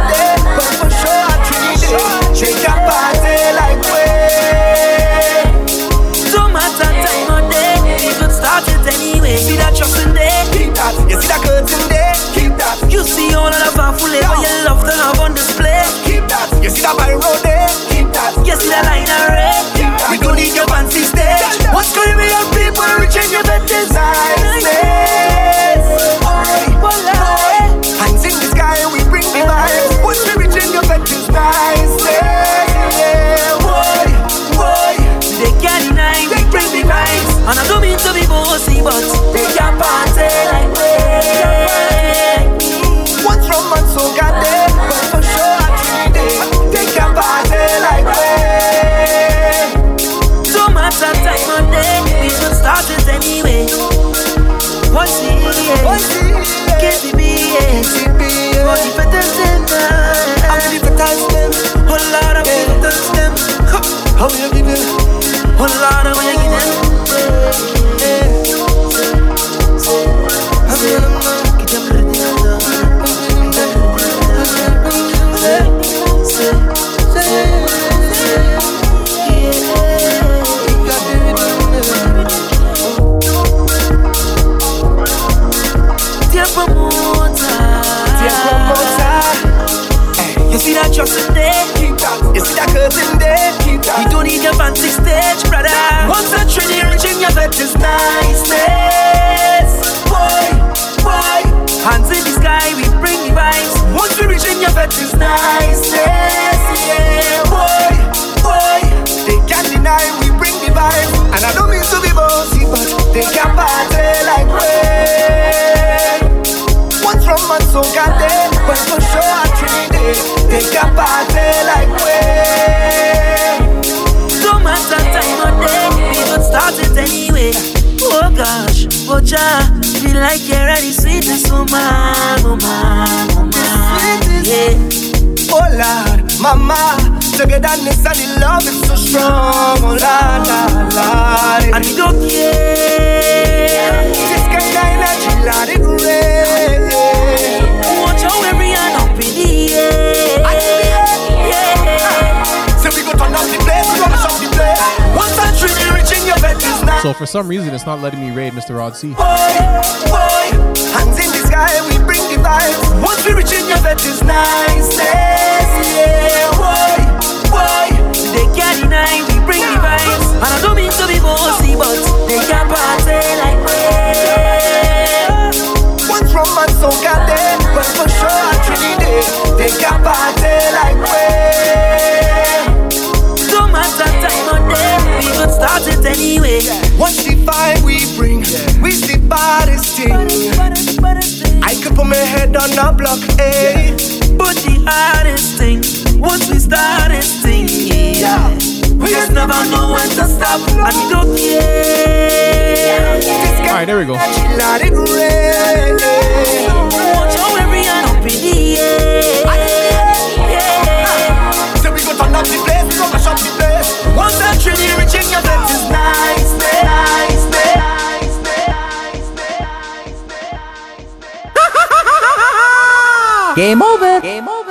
the line already. We gon' need your fancy stage. What's going on, people? We change your bed design. The we bring the vibes. Rich in your bed? They we bring the vibes. And I don't mean to be bossy, but. Trust there? You see that curtain there? We don't need your fancy stage, brother. Once a trinity reaching your vet is niceness. Boy, boy, hands in the sky, we bring the vibes. Once we reach in your vet is niceness. Yeah, boy, boy, They can't deny we bring the vibe And I don't mean to be bossy But they can party like we What's from my soul got They can party like we no matter time or day, we gon' start it anyway. Oh gosh, oh ja, feel like you're ready, sweetness, man, man, oh yeah. Oh Lord, mama Togetherness and the love is so strong. Oh Lord, Lord, Lord. And we don't care. This kind of energy, Lord, it great So for some reason, it's not letting me raid Mr. Rod C. Boy, boy, hands in the sky, we bring the vibes. Once we reach in your nice. Yeah, boy, boy, they can't deny we bring the vibes. And I don't mean to be bossy, but they can party like but for sure Trinity, they can party like. Day, we gon' start it anyway. Watch the vibe we bring, we the baddest thing. I could put my head on the block, eh? But the hardest thing, once we start this thing, yeah. We just never know when to stop, and we don't care. Alright, there we go. Let it rain. Watch how every hand up in the air. Yeah. So we go turn up the place, we gonna shut the Game over. Game over.